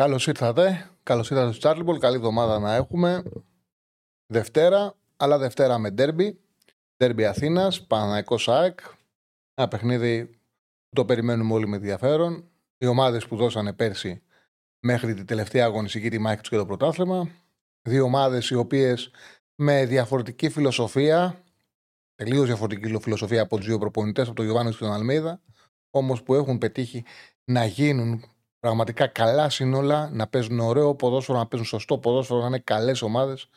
Καλώς ήρθατε. Καλώς ήρθατε στο Τσάρλιμπολ. Καλή εβδομάδα να έχουμε. Δευτέρα, αλλά Δευτέρα με ντέρμπι. Ντέρμπι Αθήνας, Παναναϊκό ΑΕΚ. Ένα παιχνίδι που το περιμένουμε όλοι με ενδιαφέρον. Οι ομάδες που δώσανε πέρσι μέχρι την τελευταία αγωνιστική τη μάχη τους και το πρωτάθλημα. Δύο ομάδες οι οποίες με διαφορετική φιλοσοφία, τελείως διαφορετική φιλοσοφία από τους δύο προπονητές, από τον Γιωβάνο και τον Αλμίδα, όμως που έχουν πετύχει να γίνουν πραγματικά καλά σύνολα, να παίζουν ωραίο ποδόσφαιρο, να παίζουν σωστό ποδόσφαιρο, να είναι καλές ομάδες.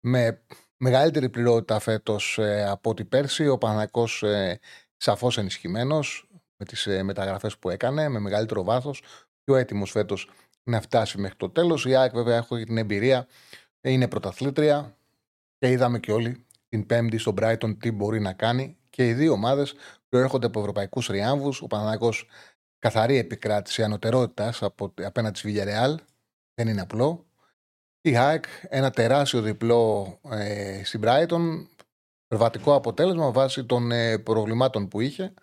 Με μεγαλύτερη πληρότητα φέτος ε, από ό,τι πέρσι. Ο Παναγικός ε, σαφώς ενισχυμένος με τις ε, μεταγραφές που έκανε, με μεγαλύτερο βάθος. Πιο έτοιμος φέτος να φτάσει μέχρι το τέλος. Η ΑΕΚ, βέβαια, έχω την εμπειρία, είναι πρωταθλήτρια και είδαμε και όλοι την Πέμπτη στον Brighton τι μπορεί να κάνει. Και οι δύο ομάδες προέρχονται από ευρωπαϊκούς ριάμβου. Ο Παναγικός καθαρή επικράτηση ανωτερότητας απέναντι στη Villarreal. Δεν είναι απλό. Η ΑΕΚ ένα τεράστιο διπλό ε, στην Brighton. Περβατικό αποτέλεσμα βάσει των ε, προβλημάτων που είχε.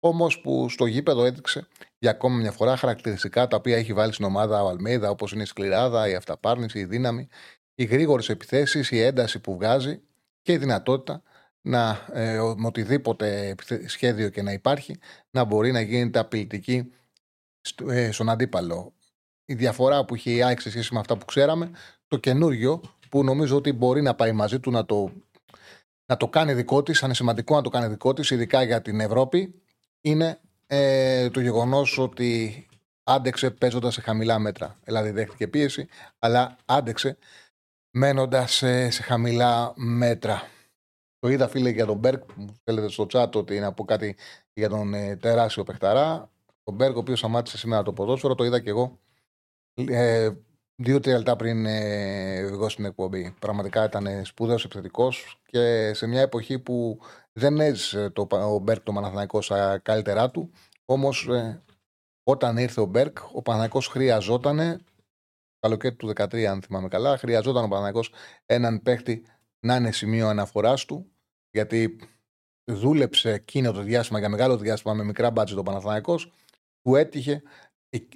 Όμως που στο γήπεδο έδειξε για ακόμα μια φορά χαρακτηριστικά τα οποία έχει βάλει στην ομάδα ο Αλμέιδα, όπως είναι η σκληράδα, η αυταπάρνηση, η δύναμη, οι γρήγορες επιθέσεις, η ένταση που βγάζει και η δυνατότητα να, ε, με οτιδήποτε σχέδιο και να υπάρχει, να μπορεί να γίνεται απειλητική ε, στον αντίπαλο. Η διαφορά που είχε η ΑΕΚ σε σχέση με αυτά που ξέραμε, το καινούριο που νομίζω ότι μπορεί να πάει μαζί του να το, να το κάνει δικό της, αν είναι σημαντικό να το κάνει δικό της, ειδικά για την Ευρώπη, είναι ε, το γεγονός ότι άντεξε παίζοντας σε χαμηλά μέτρα. Δηλαδή δέχτηκε πίεση, αλλά άντεξε μένοντας σε, σε χαμηλά μέτρα. Το είδα φίλε για τον Μπεργκ που μου θέλετε στο chat ότι είναι από κάτι για τον ε, τεράστιο παιχταρά. Ο Μπεργκ ο οποίος σταμάτησε σήμερα το ποδόσφαιρο, το είδα και εγώ ε, δύο-τρία λεπτά πριν ε, εγώ στην εκπομπή. Πραγματικά ήταν σπουδαίος επιθετικός και σε μια εποχή που δεν έζησε το, ο Μπεργκ το Παναθηναϊκό στα καλύτερά του. Όμως ε, όταν ήρθε ο Μπέρκ, ο Παναθηναϊκός χρειαζόταν καλοκαίρι του 2013, αν θυμάμαι καλά, χρειαζόταν ο Παναθηναϊκός έναν παίχτη να είναι σημείο αναφοράς του, γιατί δούλεψε εκείνο το διάστημα για μεγάλο διάστημα με μικρά μπάτζε το Παναθηναϊκός, που έτυχε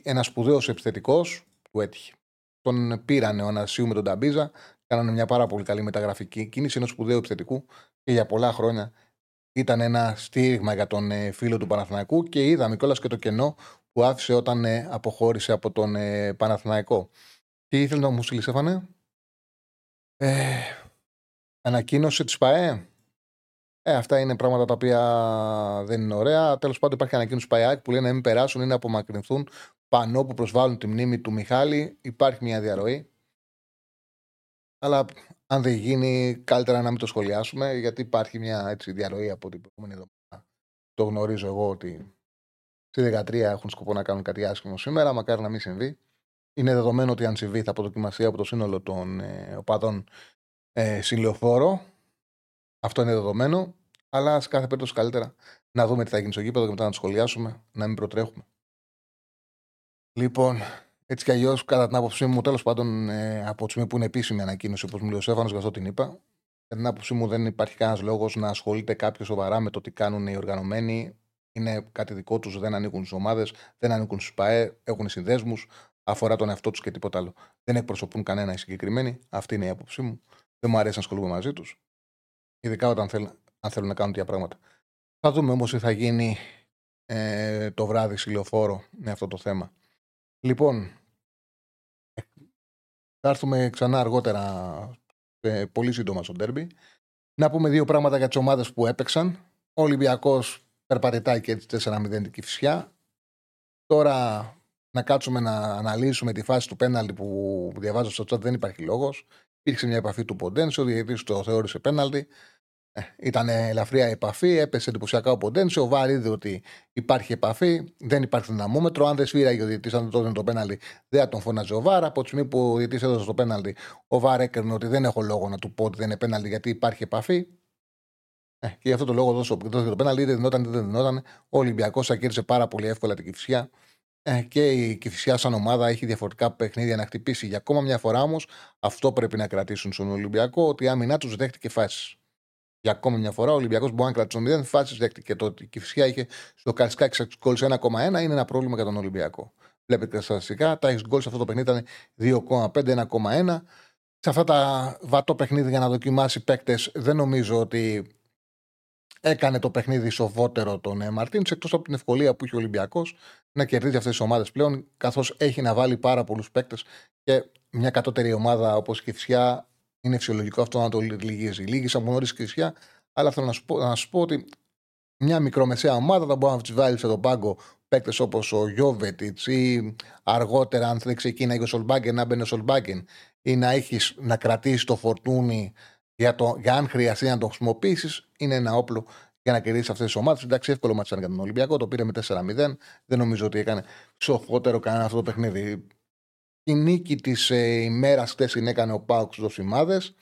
ένα σπουδαίος επιθετικός, που έτυχε. Τον πήρανε ο Ανασίου με τον Ταμπίζα, κάνανε μια πάρα πολύ καλή μεταγραφική κίνηση ενός σπουδαίου επιθετικού και για πολλά χρόνια ήταν ένα στήριγμα για τον ε, φίλο του Παναθηναϊκού και είδαμε κιόλας και το κενό που άφησε όταν ε, αποχώρησε από τον ε, Παναθηναϊκό. Τι ήθελες να μου στείλεις, Σέφανε. Ε, ανακοίνωση της ΠαΕ. Ε, αυτά είναι πράγματα τα οποία δεν είναι ωραία. Τέλος πάντων, υπάρχει ανακοίνωση ΠαΕ που λένε να μην περάσουν ή να απομακρυνθούν πανό που προσβάλλουν τη μνήμη του Μιχάλη. Υπάρχει μια διαρροή. Αλλά αν δεν γίνει, καλύτερα να μην το σχολιάσουμε, γιατί υπάρχει μια έτσι, διαρροή από την προηγούμενη εβδομάδα. Το γνωρίζω εγώ ότι στη 13 έχουν σκοπό να κάνουν κάτι άσχημο σήμερα. Μακάρι να μην συμβεί. Είναι δεδομένο ότι αν συμβεί θα αποδοκιμαστεί από το σύνολο των ε, οπαδών ε, Αυτό είναι δεδομένο. Αλλά σε κάθε περίπτωση καλύτερα να δούμε τι θα γίνει στο γήπεδο και μετά να το σχολιάσουμε, να μην προτρέχουμε. Λοιπόν, έτσι κι αλλιώς, κατά την άποψή μου, τέλος πάντων, ε, από τη στιγμή που είναι επίσημη ανακοίνωση, όπως μου λέει ο Σέφανο, γι' αυτό την είπα. Κατά την άποψή μου, δεν υπάρχει κανένας λόγος να ασχολείται κάποιος σοβαρά με το τι κάνουν οι οργανωμένοι. Είναι κάτι δικό τους, δεν ανήκουν στις ομάδες, δεν ανήκουν στου ΠαΕ, έχουν συνδέσμους, αφορά τον εαυτό τους και τίποτα άλλο. Δεν εκπροσωπούν κανένα οι συγκεκριμένοι. Αυτή είναι η άποψή μου. Δεν μου αρέσει να ασχολούμαι μαζί τους. Ειδικά όταν θέλ, αν θέλουν να κάνουν τέτοια πράγματα. Θα δούμε όμως τι θα γίνει ε, το βράδυ στη λεωφόρο με αυτό το θέμα. Λοιπόν, θα έρθουμε ξανά αργότερα, ε, πολύ σύντομα στο ντέρμπι. Να πούμε δύο πράγματα για τις ομάδες που έπαιξαν. Ο Ολυμπιακός περπατητάει και έτσι 4-0 την Κυφσιά. Τώρα να κάτσουμε να αναλύσουμε τη φάση του πέναλτι που διαβάζω στο chat δεν υπάρχει λόγος. Υπήρξε μια επαφή του Ποντένσο, ο διαιτητής το θεώρησε πέναλτι. Ε, ήταν ελαφριά επαφή, έπεσε εντυπωσιακά ο Ποντένσε. Ο Βάρ είδε ότι υπάρχει επαφή, δεν υπάρχει δυναμόμετρο. Αν δεν σφύραγε ο διαιτητής, αν δεν το πέναλτι, δεν θα τον φώναζε ο Βάρ. Από τη στιγμή που ο διαιτητής έδωσε το πέναλτι, ο Βάρ έκρινε ότι δεν έχω λόγο να του πω ότι δεν είναι πέναλτι γιατί υπάρχει επαφή. Ε, και γι' αυτό το λόγο δώσε το πέναλτι, είτε δινόταν είτε δεν δινόταν. Ο Ολυμπιακός ακύρωσε πάρα πολύ εύκολα την κυφσιά. Ε, και η Κυφυσιά σαν ομάδα έχει διαφορετικά παιχνίδια να χτυπήσει. Για ακόμα μια φορά όμως, αυτό πρέπει να κρατήσουν στον Ολυμπιακό, ότι η άμυνά τους δέχτηκε φάσεις. Για ακόμα μια φορά, ο Ολυμπιακός μπορεί να κρατήσει τον 0, φάσεις δέχτηκε. Το ότι η Κυφυσιά είχε στο Καρισκάκι 6 γκολ σε 1,1 είναι ένα πρόβλημα για τον Ολυμπιακό. Βλέπετε τα στατιστικά, τα 6 γκολ σε αυτό το παιχνίδι ήταν 2,5, 1,1. Σε αυτά τα βατό παιχνίδια για να δοκιμάσει παίκτες, δεν νομίζω ότι έκανε το παιχνίδι σοβότερο τον ε, Μαρτίνς, εκτός από την ευκολία που είχε ο Ολυμπιακός να κερδίζει αυτές τις ομάδες πλέον, καθώς έχει να βάλει πάρα πολλούς παίκτες και μια κατώτερη ομάδα όπως η Κυφσιά είναι φυσιολογικό αυτό να το λυγίζει. Λίγη από νωρίς Κυφσιά, αλλά θέλω να σου, πω, να σου πω ότι μια μικρομεσαία ομάδα θα μπορεί να τη βάλει σε τον πάγκο παίκτες όπως ο Γιώβετιτς ή αργότερα, αν θέλει ξεκίνημα ο Σολμπάγκεν, να μπαίνει ο Σολμπάγκεν ή να έχεις να κρατήσεις το φορτούνι για, το, για αν χρειαστεί να το χρησιμοποιήσεις, είναι ένα όπλο για να κερδίσεις αυτές τις ομάδες. Εντάξει, εύκολο μάτσαν για τον Ολυμπιακό, το πήρε με 4-0. Δεν νομίζω ότι έκανε ψοφότερο κανένα αυτό το παιχνίδι. Η νίκη της ε, ημέρας χτες την έκανε ο Πάουκ στους Δοσημάδες.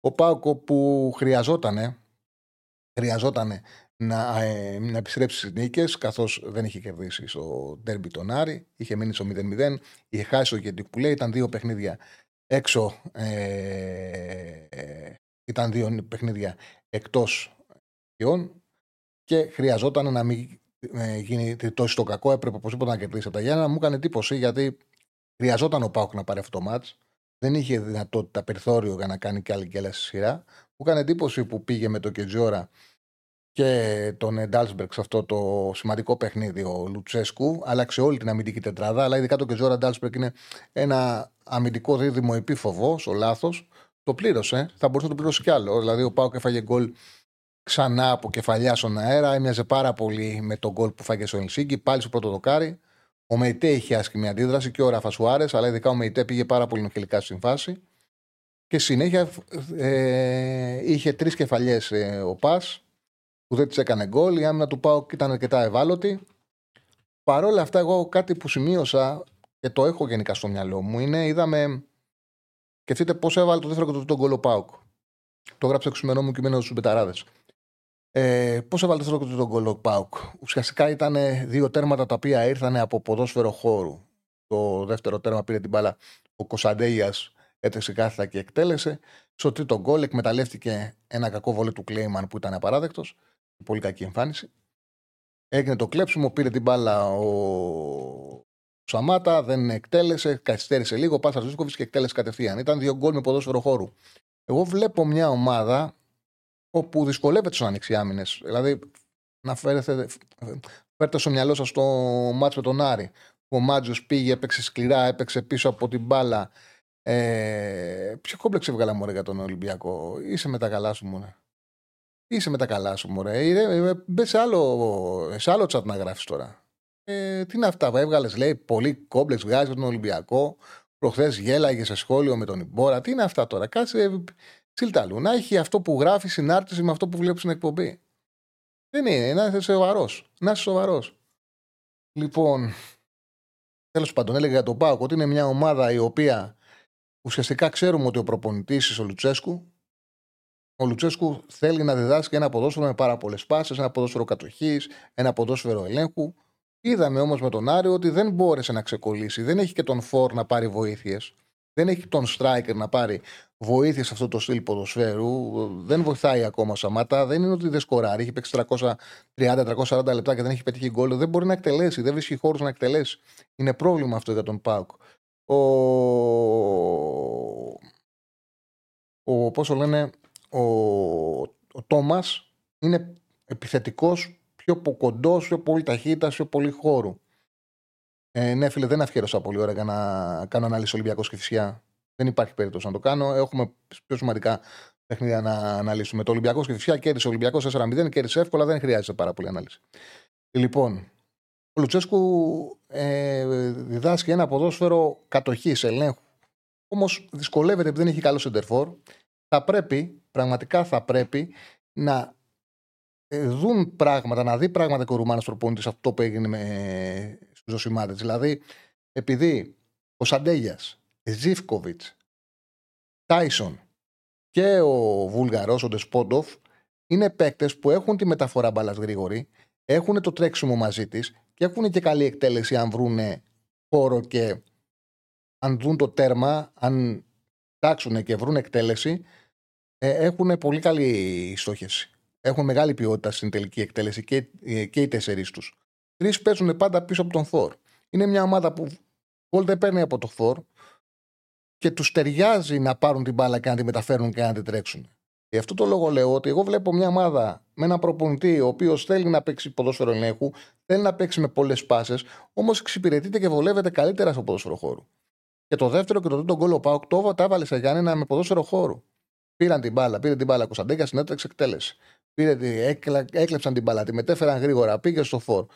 Ο Πάουκ που χρειαζόταν χρειαζόταν να, ε, να επιστρέψει στις νίκες, καθώς δεν είχε κερδίσει στο ντέρμπι τον Άρη. Είχε μείνει στο 0-0. Είχε χάσει ο Γεντικ που λέει. Ήταν δύο παιχνίδια έξω ε, ήταν δύο παιχνίδια εκτός ιών και χρειαζόταν να μην ε, γίνει τόσο το κακό. Έπρεπε οπωσδήποτε να κερδίσει από τα Γιάννενα. Μου έκανε εντύπωση γιατί χρειαζόταν ο ΠΑΟΚ να πάρει αυτό το ματς. Δεν είχε δυνατότητα περιθώριο για να κάνει και άλλη και άλλη σειρά. Μου έκανε εντύπωση που πήγε με τον Κετζιόρα και τον Ντάλσμπεργκ σε αυτό το σημαντικό παιχνίδι ο Λουτσέσκου. Άλλαξε όλη την αμυντική τετράδα. Αλλά ειδικά το Κετζιόρα Ντάλσμπεργκ είναι ένα αμυντικό δίδυμο επίφοβο στο λάθος. Το πλήρωσε. Θα μπορούσε να το πληρώσει κι άλλο. Δηλαδή, ο Πάουκ έφαγε γκολ ξανά από κεφαλιά στον αέρα. Έμοιαζε πάρα πολύ με τον γκολ που φάγε στο Ελσίγκη. Πάλι στο πρώτο δοκάρι. Ο Μεϊτέ είχε άσχημη αντίδραση και ο Ράφα Σουάρες, αλλά ειδικά ο Μεϊτέ πήγε πάρα πολύ νοχελικά στην φάση. Και συνέχεια ε, είχε τρεις κεφαλιές ε, ο Πας που δεν τις έκανε γκολ. Η άμυνα του Πάουκ ήταν αρκετά ευάλωτη. Παρ' όλα αυτά, εγώ κάτι που σημείωσα και το έχω γενικά στο μυαλό μου είναι είδαμε Σκεφτείτε πώς έβαλε το δεύτερο και το γκολ ο Πάουκ. Το γράψα εξημερό μου κειμένο στους Μπεταράδες. Ε, πώς έβαλε το δεύτερο και το γκολ ο Πάουκ. Ουσιαστικά ήταν δύο τέρματα τα οποία ήρθαν από ποδόσφαιρο χώρου. Το δεύτερο τέρμα πήρε την μπάλα ο Κωνσταντέιας, έτρεξε κάθετα και εκτέλεσε. Στο τρίτο γκολ εκμεταλλεύτηκε ένα κακό βολέ του Κλέιμαν που ήταν απαράδεκτος. Πολύ κακή εμφάνιση. Έγινε το κλέψιμο, πήρε την μπάλα ο Σαμάτα δεν εκτέλεσε, καθυστέρησε λίγο. Πάσα Ζούσκοβιτς και εκτέλεσε κατευθείαν. Ήταν δύο γκολ με ποδόσφαιρο χώρου. Εγώ βλέπω μια ομάδα όπου δυσκολεύεται στου ανοιξιάμινε. Δηλαδή, να φέρετε, φέρετε στο μυαλό σας το μάτσο με τον Άρη. Ο Μάτζο πήγε, έπαιξε σκληρά, έπαιξε πίσω από την μπάλα. Ε, ποιο κόμπλεξ έβγαλα μωρέ για τον Ολυμπιακό; Είσαι με τα καλά σου, μωρέ. Είσαι με τα καλά σου, μωρέ. Μπες σε άλλο, σε άλλο τσάτ να γράφεις τώρα. Ε, τι είναι αυτά, έβγαλες, λέει, πολύ κόμπλεξ βγάζει τον Ολυμπιακό. Προχθές γέλαγε σε σχόλιο με τον Ιμπόρα. Τι είναι αυτά τώρα, κάτσε τσιλταλού. Να έχει αυτό που γράφει συνάρτηση με αυτό που βλέπεις στην εκπομπή. Δεν είναι, να είσαι σοβαρός. Να είσαι σοβαρός. Λοιπόν, τέλος πάντων, έλεγα για τον Πάοκ ότι είναι μια ομάδα η οποία ουσιαστικά ξέρουμε ότι ο προπονητής ο Λουτσέσκου. Ο Λουτσέσκου θέλει να διδάσκει ένα ποδόσφαιρο με πάρα πολλές πάσει, ένα ποδόσφαιρο κατοχής, ένα ποδόσφαιρο ελέγχου. Είδαμε όμως με τον Άριο ότι δεν μπόρεσε να ξεκολλήσει. Δεν έχει και τον Φόρ να πάρει βοήθειες. Δεν έχει τον Striker να πάρει βοήθειες σε αυτό το στυλ ποδοσφαίρου. Δεν βοηθάει ακόμα ο Σαμάτα. Δεν είναι ότι δεν σκοράρει. Έχει παίξει 330-340 λεπτά και δεν έχει πετύχει γκολ. Δεν μπορεί να εκτελέσει. Δεν βρίσκει χώρους να εκτελέσει. Είναι πρόβλημα αυτό για τον Πάουκ. Ο. ο πώς λένε, ο, ο Τόμας είναι επιθετικός πιο κοντό, πιο πολύ ταχύτητα, πιο πολύ χώρου. Ε, ναι, φίλε, δεν αφιέρωσα πολύ ώρα για να κάνω ανάλυση Ολυμπιακός και Φυσιά. Δεν υπάρχει περίπτωση να το κάνω. Έχουμε πιο σημαντικά παιχνίδια να αναλύσουμε. Το Ολυμπιακός και Φυσιά κέρδισε ο Ολυμπιακός 4-0, κέρδισε εύκολα, δεν χρειάζεται πάρα πολύ ανάλυση. Λοιπόν, ο Λουτσέσκου ε, διδάσκει ένα ποδόσφαιρο κατοχής, ελέγχου. Όμως δυσκολεύεται επειδή δεν έχει καλό σεντερφόρ. Θα πρέπει, πραγματικά θα πρέπει να ε, δουν πράγματα, να δει πράγματα και ο Ρουμάνος προπονητής αυτό που έγινε με στου Ζωσιμάδε. Δηλαδή, επειδή ο Σαντέγιας, Ζήφκοβιτς, Τάισον και ο Βουλγαρός, ο Ντεσπόντοφ, είναι παίκτες που έχουν τη μεταφορά μπαλά γρήγορη, έχουν το τρέξιμο μαζί της και έχουν και καλή εκτέλεση αν βρουν χώρο και αν δουν το τέρμα, αν τάξουν και βρουν εκτέλεση, ε, έχουν πολύ καλή στόχευση. Έχουν μεγάλη ποιότητα στην τελική εκτέλεση και, ε, και οι τέσσερις τους. Τρεις παίζουν πάντα πίσω από τον Θόρ. Είναι μια ομάδα που γκολ δεν παίρνει από το Θόρ και τους ταιριάζει να πάρουν την μπάλα και να τη μεταφέρουν και να την τρέξουν. Γι' αυτό το λόγο λέω ότι εγώ βλέπω μια ομάδα με ένα προπονητή ο οποίος θέλει να παίξει ποδόσφαιρο ελέγχου, θέλει να παίξει με πολλές πάσες, όμως εξυπηρετείται και βολεύεται καλύτερα στο ποδόσφαιρο χώρου. Και το δεύτερο και το τρίτο γκολ ο ΠΑΟΚ το τα έβαλε σε Γιάννενα με ποδόσφαιρο χώρου. Πήραν την μπάλα, πήρε την μπάλα Κωνσταντέλιας, έτρεξε εκτέλεση. Πήρε, έκλα, έκλεψαν την μπάλα, τη μετέφεραν γρήγορα, πήγε στο φόρ.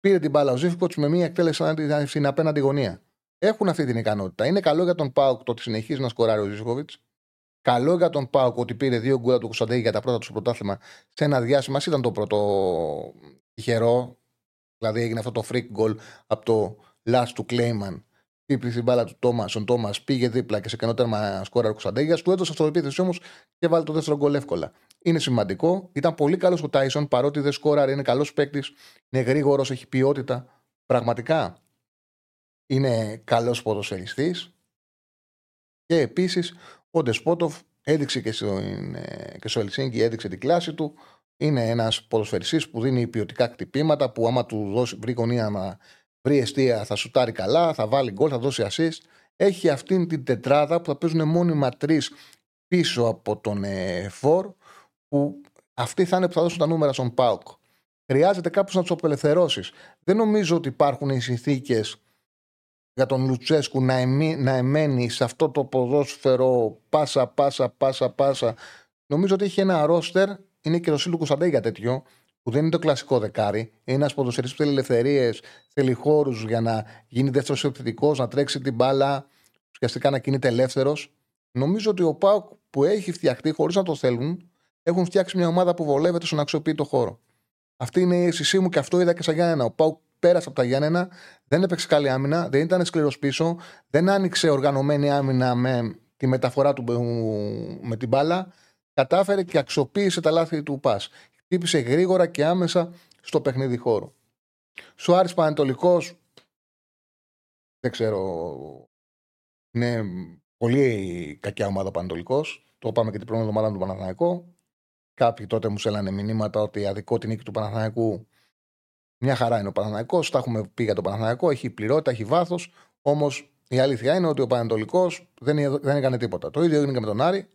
Πήρε την μπάλα ο Ζίβκοβιτς με μία εκτέλεση στην απέναντι γωνία. Έχουν αυτή την ικανότητα. Είναι καλό για τον ΠΑΟΚ το ότι συνεχίζει να σκοράρει ο Ζίβκοβιτς. Καλό για τον ΠΑΟΚ ότι πήρε δύο γκολ του Κωνσταντέλια για τα πρώτα του στο πρωτάθλημα σε ένα διάστημα. Ήταν το πρώτο τυχερό. Δηλαδή έγινε αυτό το freak goal από το last του Κλέιμαν Τύπλη στην μπάλα του Τόμας, ο Τόμας πήγε δίπλα και σε κανένα τέρμα σκόρα Κωνσταντέγια. Του έδωσε αυτοεπίθεση όμως και βάλει το δεύτερο γκολ εύκολα. Είναι σημαντικό. Ήταν πολύ καλός ο Τάισον παρότι δεν σκόραρε, είναι καλός παίκτης, είναι γρήγορος, έχει ποιότητα. Πραγματικά είναι καλός ποδοσφαιριστής. Και επίσης ο Ντεσπότοφ έδειξε και στο, και στο Ελσίνκι, έδειξε την κλάση του. Είναι ένας ποδοσφαιριστής που δίνει ποιοτικά κτυπήματα που άμα του δώσει, βρει γωνία να βρει αιστεία, θα σουτάρει καλά, θα βάλει γκολ, θα δώσει assist. Έχει αυτήν την τετράδα που θα παίζουν μόνιμα τρεις πίσω από τον ε, Φορ, που αυτοί θα είναι που θα δώσουν τα νούμερα στον Πάουκ. Χρειάζεται κάποιο να τους απελευθερώσεις. Δεν νομίζω ότι υπάρχουν οι συνθήκες για τον Λουτσέσκου να, εμεί, να εμένει σε αυτό το ποδόσφαιρο πάσα, πάσα, πάσα, πάσα. Νομίζω ότι έχει ένα ρόστερ, είναι και το Σίλου Κωνσταντέ για τέτοιο, που δεν είναι το κλασικό δεκάρι. Είναι ένας ποδοσφαιριστής που θέλει ελευθερίες, θέλει χώρους για να γίνει δεύτερος επιθετικός, να τρέξει την μπάλα, ουσιαστικά να κινείται ελεύθερος. Νομίζω ότι ο Πάουκ που έχει φτιαχτεί χωρίς να το θέλουν, έχουν φτιάξει μια ομάδα που βολεύεται στον αξιοποιητό χώρο. Αυτή είναι η αίσθησή μου και αυτό είδα και σαν Γιάννενα. Ο Πάουκ πέρασε από τα Γιάννενα, δεν έπαιξε καλή άμυνα, δεν ήταν σκληρός πίσω, δεν άνοιξε οργανωμένη άμυνα με τη μεταφορά του με την μπάλα. Κατάφερε και αξιοποίησε τα λάθη του πας χτύπησε γρήγορα και άμεσα στο παιχνίδι χώρο. Σουάρης Πανετολικός; Δεν ξέρω. Είναι πολύ κακιά ομάδα Πανετολικός. Το είπαμε και την πρώτη εβδομάδα του Παναθηναϊκού. Κάποιοι τότε μου στέλνανε μηνύματα ότι αδικό την νίκη του Παναθηναϊκού. Μια χαρά είναι ο Παναθηναϊκός. Τα έχουμε πει για τον Παναθηναϊκό. Έχει πληρότητα, έχει βάθος. Όμως η αλήθεια είναι ότι ο Πανετολικός δεν, δεν έκανε τίποτα. Το ίδιο έγινε και με τον Άρη.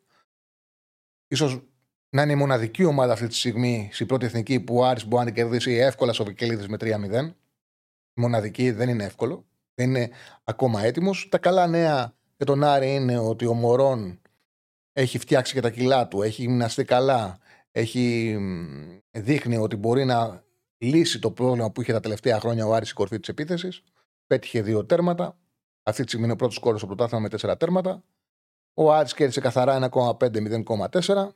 σω να είναι η μοναδική ομάδα αυτή τη στιγμή στην πρώτη εθνική που ο Άρης μπορεί να κερδίσει εύκολα στο Βικελίδης με 3-0. Μοναδική δεν είναι εύκολο. Δεν είναι ακόμα έτοιμος. Τα καλά νέα για τον Άρη είναι ότι ο Μωρόν έχει φτιάξει και τα κιλά του, έχει γυμναστεί καλά, έχει δείχνει ότι μπορεί να λύσει το πρόβλημα που είχε τα τελευταία χρόνια ο Άρης στην κορφή της επίθεσης. Πέτυχε δύο τέρματα. Αυτή τη στιγμή είναι ο πρώτος κόρο στο πρωτάθλημα με τέσσερα τέρματα. Ο Άρης κέρδισε καθαρά 1,5-0,4.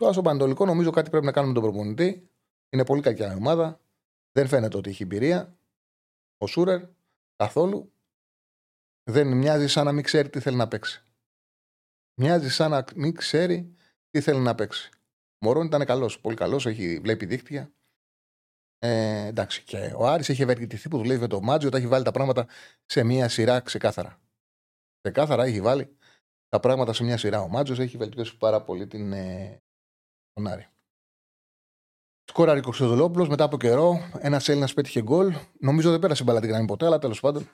Τώρα στο Πανετολικό νομίζω κάτι πρέπει να κάνουμε με τον προπονητή. Είναι πολύ κακιά η ομάδα. Δεν φαίνεται ότι έχει εμπειρία. Ο Σούρερ καθόλου. Δεν μοιάζει σαν να μην ξέρει τι θέλει να παίξει. Μοιάζει σαν να μην ξέρει τι θέλει να παίξει. Ο Μωρόν ήταν καλός, πολύ καλός, βλέπει δίκτυα. Ε, εντάξει, και ο Άρης έχει ευεργετηθεί που δουλεύει με το Μάτζιο όταν έχει βάλει τα πράγματα σε μία σειρά ξεκάθαρα. Ξεκάθαρα έχει βάλει τα πράγματα σε μια σειρά. Ο Μάτζο έχει βελτιώσει πάρα πολύ την, ε, τον Άρη. Σκόραρη Κοξοδολόπουλο μετά από καιρό. Ένας Έλληνας πέτυχε γκολ. Νομίζω δεν πέρασε μπαλά την γραμμή ποτέ, αλλά τέλος πάντων.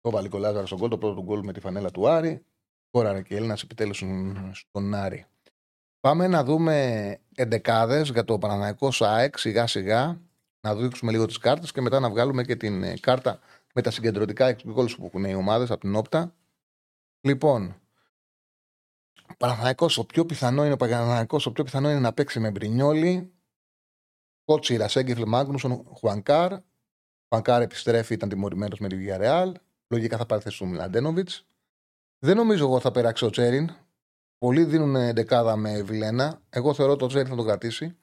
Το βάλει κολλάζαρα στον γκολ, το πρώτο γκολ με τη φανέλα του Άρη. Σκόραρε και Έλληνας επιτέλους στον Άρη. Πάμε να δούμε εντεκάδες για το Παναναναϊκό ΣΑΕΚ σιγά σιγά. Να δείξουμε λίγο τις κάρτες και μετά να βγάλουμε και την ε, κάρτα με τα συγκεντρωτικά εξοπλικού που έχουν οι ομάδες από την όπτα. Λοιπόν, Παναθανικό, ο πιο πιθανό είναι ο Παναθανικό, ο πιο πιθανό είναι να παίξει με Μπρινιόλι, Κότσιρα, Σέγκεφλ, Μάγνουσον, Χουανκάρ. Χουανκάρ επιστρέφει, ήταν τιμωρημένος με τη Villarreal. Λογικά θα πάρει θέση του Μιλαντένοβιτς. Δεν νομίζω εγώ θα περάξει ο Τσέριν. πολλοί δίνουν δεκάδα με Βιλένα. Εγώ θεωρώ ότι ο Τζέρι θα τον κρατήσει.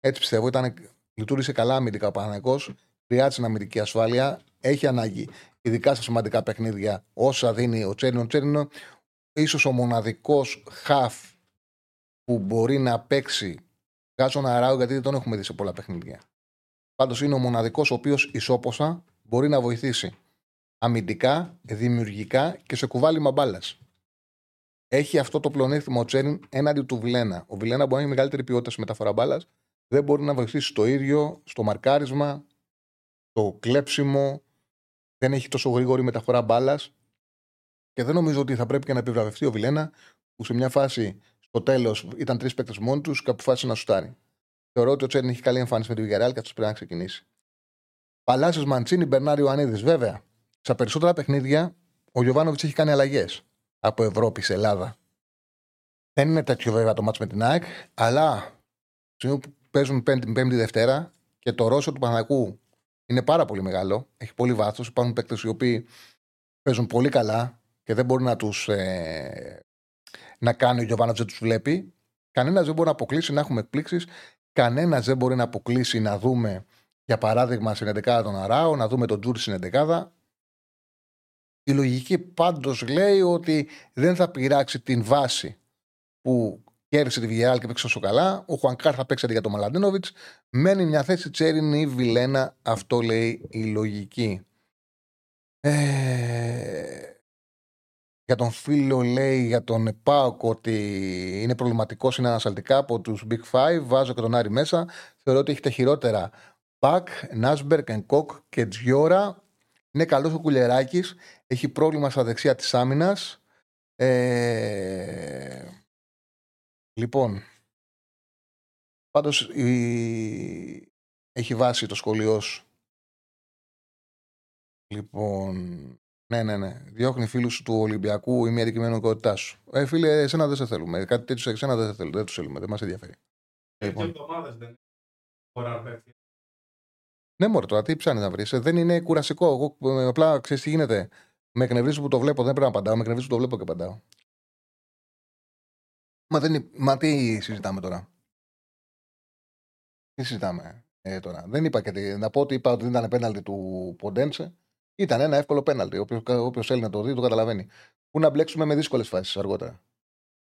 Έτσι πιστεύω. Ήταν, λειτουργήσε καλά αμυντικά ο Παναγενικό. Χρειάζεται αμυντική ασφάλεια. Έχει ανάγκη, ειδικά στα σημαντικά παιχνίδια, όσα δίνει ο Τσέρινο. Ο Τσέρινο ίσως ο μοναδικός χαφ που μπορεί να παίξει. Βγάζω ένα ράου γιατί δεν τον έχουμε δει σε πολλά παιχνίδια. Πάντως είναι ο μοναδικός ο οποίος ισόποσα μπορεί να βοηθήσει αμυντικά, δημιουργικά και σε κουβάλιμα μπάλας. Έχει αυτό το πλονέκτημα ο Τσέριν έναντι του Βιλένα. Ο Βιλένα μπορεί να έχει μεγαλύτερη ποιότητα σε μεταφορά μπάλας. Δεν μπορεί να βοηθήσει το ίδιο στο μαρκάρισμα, το κλέψιμο. Δεν έχει τόσο γρήγορη μεταφορά μπάλας. Και δεν νομίζω ότι θα πρέπει και να επιβραβευτεί ο Βιλένα, που σε μια φάση στο τέλος ήταν τρεις παίκτες μόνοι τους και αποφάσισε να σουτάρει. Θεωρώ ότι ο Τσέριν έχει καλή εμφάνιση με τη Βιγαράλ και αυτός πρέπει να ξεκινήσει. Παλάσιος Μαντσίνη, Μπερνάριο Ανίδης. Βέβαια, στα περισσότερα παιχνίδια ο Γιωβάνοβιτς έχει κάνει αλλαγές από Ευρώπη σε Ελλάδα. Δεν είναι τέτοιο βέβαια το μάτς με την ΑΕΚ, αλλά στιγμή που παίζουν πέμπτη, πέμπτη Δευτέρα και το ρόσο του Παναγού είναι πάρα πολύ μεγάλο. Έχει πολύ βάθος. Υπάρχουν παίκτες οι οποίοι παίζουν πολύ καλά και δεν μπορεί να τους ε, να κάνει ο Γιωβάνοβιτς δεν τους βλέπει. Κανένας δεν μπορεί να αποκλείσει να έχουμε εκπλήξεις. Κανένας δεν μπορεί να αποκλείσει να δούμε, για παράδειγμα, στην 11 τον Αράο, να δούμε τον Τζούρι στην 11 η λογική πάντως λέει ότι δεν θα πειράξει την βάση που κέρδισε τη Βιγεράλ και παίξει τόσο καλά. Ο Χουανκάρ θα παίξει για τον Μαλαντίνοβιτς. Μένει μια θέση Τσέριν ή Βιλένα. Αυτό λέει η λογική. Ε... Για τον φίλο λέει για τον Πάοκ ότι είναι προβληματικό, είναι ανασταλτικά από τους Big Five. Βάζω και τον Άρη μέσα. Θεωρώ ότι έχει τα χειρότερα. Πακ, Νάσμπερκ, Κοκ και Τζιόρα. Είναι καλός ο Κουλεράκη. Έχει πρόβλημα στα δεξιά της άμυνας. Ε... Λοιπόν. Πάντως η... έχει βάσει το σχολείο Λοιπόν. Ναι, ναι, ναι. Διώχνει φίλους του Ολυμπιακού ή μια αντικειμενικότητά σου. Ε, φίλε, εσένα δεν σε θέλουμε. Κάτι τέτοιο σε εσένα δεν σε θέλουμε. Δεν τους θέλουμε. Δεν μας ενδιαφέρει. Λοιπόν. δεν ναι, μωρέ, τώρα τι ψάχνεις να βρεις. Ε, δεν είναι κουρασικό. Εγώ ε, απλά ξέρεις τι γίνεται. Με εκνευρίζεις που το βλέπω, δεν πρέπει να απαντάω. Με εκνευρίζεις που το βλέπω και απαντάω. Μα, δεν, μα τι συζητάμε τώρα; Τι συζητάμε ε, τώρα; Δεν είπα και τι. Να πω ότι είπα ότι δεν ήταν πέναλτι του Ποντένσε. Ήταν ένα εύκολο πέναλτι. Όποιο θέλει να το δει, το καταλαβαίνει. Πού να μπλέξουμε με δύσκολες φάσεις αργότερα.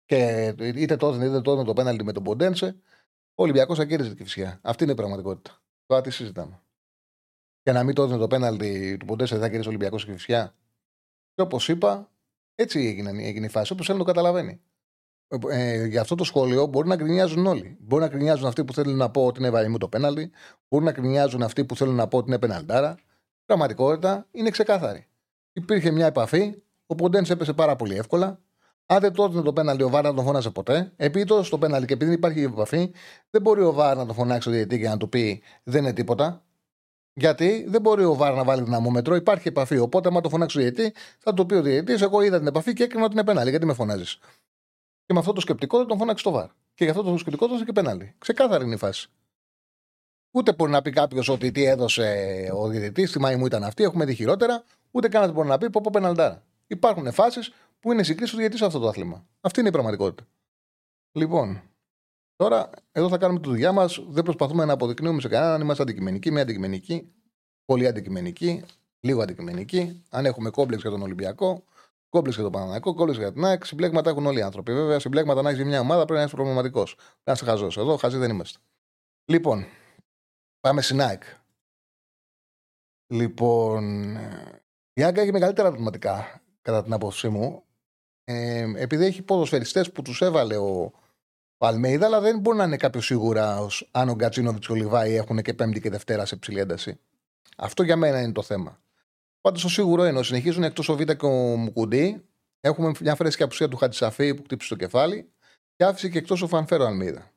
Και είτε τότε είτε τότε το πέναλτι με τον Ποντένσε, ο Ολυμπιακός θα κέρδιζε τη φυσικά. Αυτή είναι η πραγματικότητα. Τώρα τι συζητάμε και να μην το έδινε το πέναλτι του Ποντέσσα δεν θα κερδίσει ο Ολυμπιακός και φυσιά. Και όπως είπα, έτσι έγινε, έγινε η φάση. Όπως θέλει να το καταλαβαίνει. Ε, ε, για αυτό το σχόλιο μπορεί να γκρινιάζουν όλοι. Μπορεί να γκρινιάζουν αυτοί που θέλουν να πω ότι είναι βαρυμού το πέναλτι. Μπορεί να γκρινιάζουν αυτοί που θέλουν να πω ότι είναι πεναλτάρα. Η πραγματικότητα είναι ξεκάθαρη. Υπήρχε μια επαφή. Ο Ποντέν έπεσε πάρα πολύ εύκολα. Αν δεν τότε το πέναλτι, ο Βάρ να τον φωνάζει ποτέ. Επειδή τότε στο πέναλτι και επειδή υπάρχει επαφή, δεν μπορεί ο Βάρ να τον φωνάξει ο διαιτητή και να του πει δεν είναι τίποτα. Γιατί δεν μπορεί ο Βάρ να βάλει δυναμόμετρο, υπάρχει επαφή. Οπότε, άμα το φωνάξει ο διαιτή, θα το πει ο διαιτή: Εγώ είδα την επαφή και έκρινα ότι είναι πέναλι. Γιατί με φωνάζεις; Και με αυτό το σκεπτικό δεν τον φώναξε το Βάρ. Και γι' αυτό το σκεπτικό έδωσε και πέναλι. Ξεκάθαρη είναι η φάση. Ούτε μπορεί να πει κάποιος ότι τι έδωσε ο διαιτητής, τι μάη μου ήταν αυτή, έχουμε δει χειρότερα. Ούτε κανένα μπορεί να πει πω πω πεναλτάρα. Υπάρχουν φάσεις που είναι συγκρίσει του διαιτητή σε αυτό το άθλημα. Αυτή είναι η πραγματικότητα. Λοιπόν, Τώρα, εδώ θα κάνουμε τη δουλειά μας. Δεν προσπαθούμε να αποδεικνύουμε σε κανέναν αν είμαστε αντικειμενικοί, μη αντικειμενικοί, πολύ αντικειμενικοί, λίγο αντικειμενικοί. Αν έχουμε κόμπλεξ για τον Ολυμπιακό, κόμπλεξ για τον Παναναναϊκό, κόμπλεξ για την ΑΕΚ. Συμπλέγματα έχουν όλοι οι άνθρωποι. Βέβαια, συμπλέγματα να έχεις μια ομάδα πρέπει να είσαι προβληματικός. Να είσαι χαζό. Εδώ χαζί δεν είμαστε. Λοιπόν, πάμε στην ΑΕΚ. Λοιπόν, η ΑΕΚ έχει μεγαλύτερα ερωτηματικά κατά την άποψή μου. Ε, επειδή έχει ποδοσφαιριστές που τους έβαλε ο, ο Αλμέιδα, αλλά δεν μπορεί να είναι κάποιος σίγουρα ως, αν ο Γκατσίνοβιτς και ο Λιβάη έχουν και Πέμπτη και Δευτέρα σε ψηλή ένταση. Αυτό για μένα είναι το θέμα. Πάντως το σίγουρο είναι ότι συνεχίζουν εκτός ο Β και ο Μουκουντή. Έχουμε μια φρέσκια απουσία του Χατζησαφή που χτύπησε το κεφάλι και άφησε και εκτός ο Φανφέρο Αλμίδα.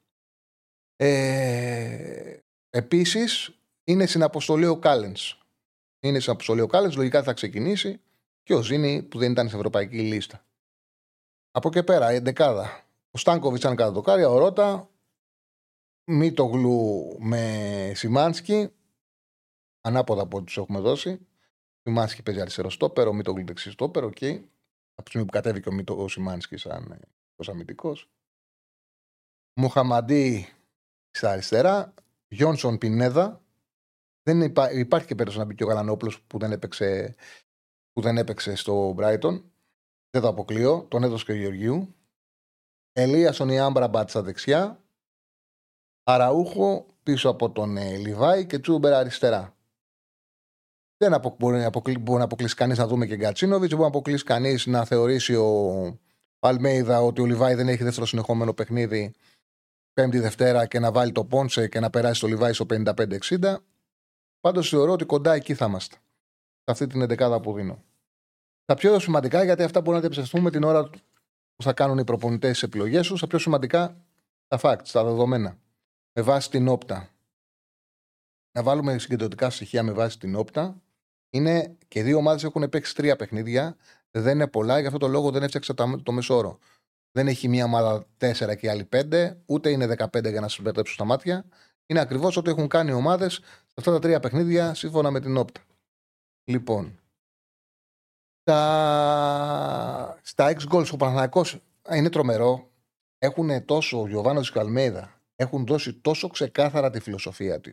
Ε, Επίσης είναι στην αποστολή ο Κάλενς. Είναι στην αποστολή ο Κάλενς, λογικά θα ξεκινήσει και ο Ζήνη που δεν ήταν στην ευρωπαϊκή λίστα. Από και πέρα, η εντεκάδα. Ο Στάνκοβιτς ήταν κατά το κάρια, ο Ρότα. Μίτογλου με Σιμάνσκι. Ανάποδα από ό,τι τους έχουμε δώσει. Σιμάνσκι παίζει αριστερό στόπερο, Μίτογλου δεξί στόπερο. Okay. Από τη στιγμή που κατέβηκε ο, Μίτο, ο Σιμάνσκι σαν αμυντικός. Μοχαμαντή στα αριστερά. Γιόνσον Πινέδα. Δεν υπά... Υπάρχει και περίπτωση να μπει και ο Γαλανόπουλος που δεν έπαιξε, που δεν έπαιξε στο Brighton. Δεν το αποκλείω. Τον έδωσε και ο Γεωργίου. Ελίασον η Άμπραμπατ στα δεξιά. Αραούχο πίσω από τον ε, Λιβάη και Τσούμπερ αριστερά. Δεν απο, μπορεί, να αποκλει, μπορεί να αποκλείσει κανείς να δούμε και Γκατσίνοβιτς. Μπορεί να αποκλείσει κανείς να θεωρήσει ο Αλμέιδα ότι ο Λιβάη δεν έχει δεύτερο συνεχόμενο παιχνίδι Πέμπτη Δευτέρα και να βάλει το Πόνσε και να περάσει το Λιβάη στο 55-60. Πάντως θεωρώ ότι κοντά εκεί θα είμαστε. Σε αυτή την 11 που δίνω. Τα πιο σημαντικά, γιατί αυτά μπορούν να διαψευστούν την ώρα που θα κάνουν οι προπονητές τις επιλογές τους, τα πιο σημαντικά τα facts, τα δεδομένα. Με βάση την όπτα. Να βάλουμε συγκεντρωτικά στοιχεία με βάση την όπτα. Είναι και δύο ομάδες έχουν παίξει τρία παιχνίδια. Δεν είναι πολλά, γι' αυτό το λόγο δεν έφτιαξα το μέσο όρο. Δεν έχει μία ομάδα 4 και άλλη 5, ούτε είναι 15 για να σας μπερδέψω στα μάτια. Είναι ακριβώς ό,τι έχουν κάνει οι ομάδες σε αυτά τα τρία παιχνίδια σύμφωνα με την όπτα. Λοιπόν, στα, στα X goals ο Παναθηναϊκός είναι τρομερό. Έχουν τόσο ο Γιωβάνος Καλμέδα έχουν δώσει τόσο ξεκάθαρα τη φιλοσοφία τη.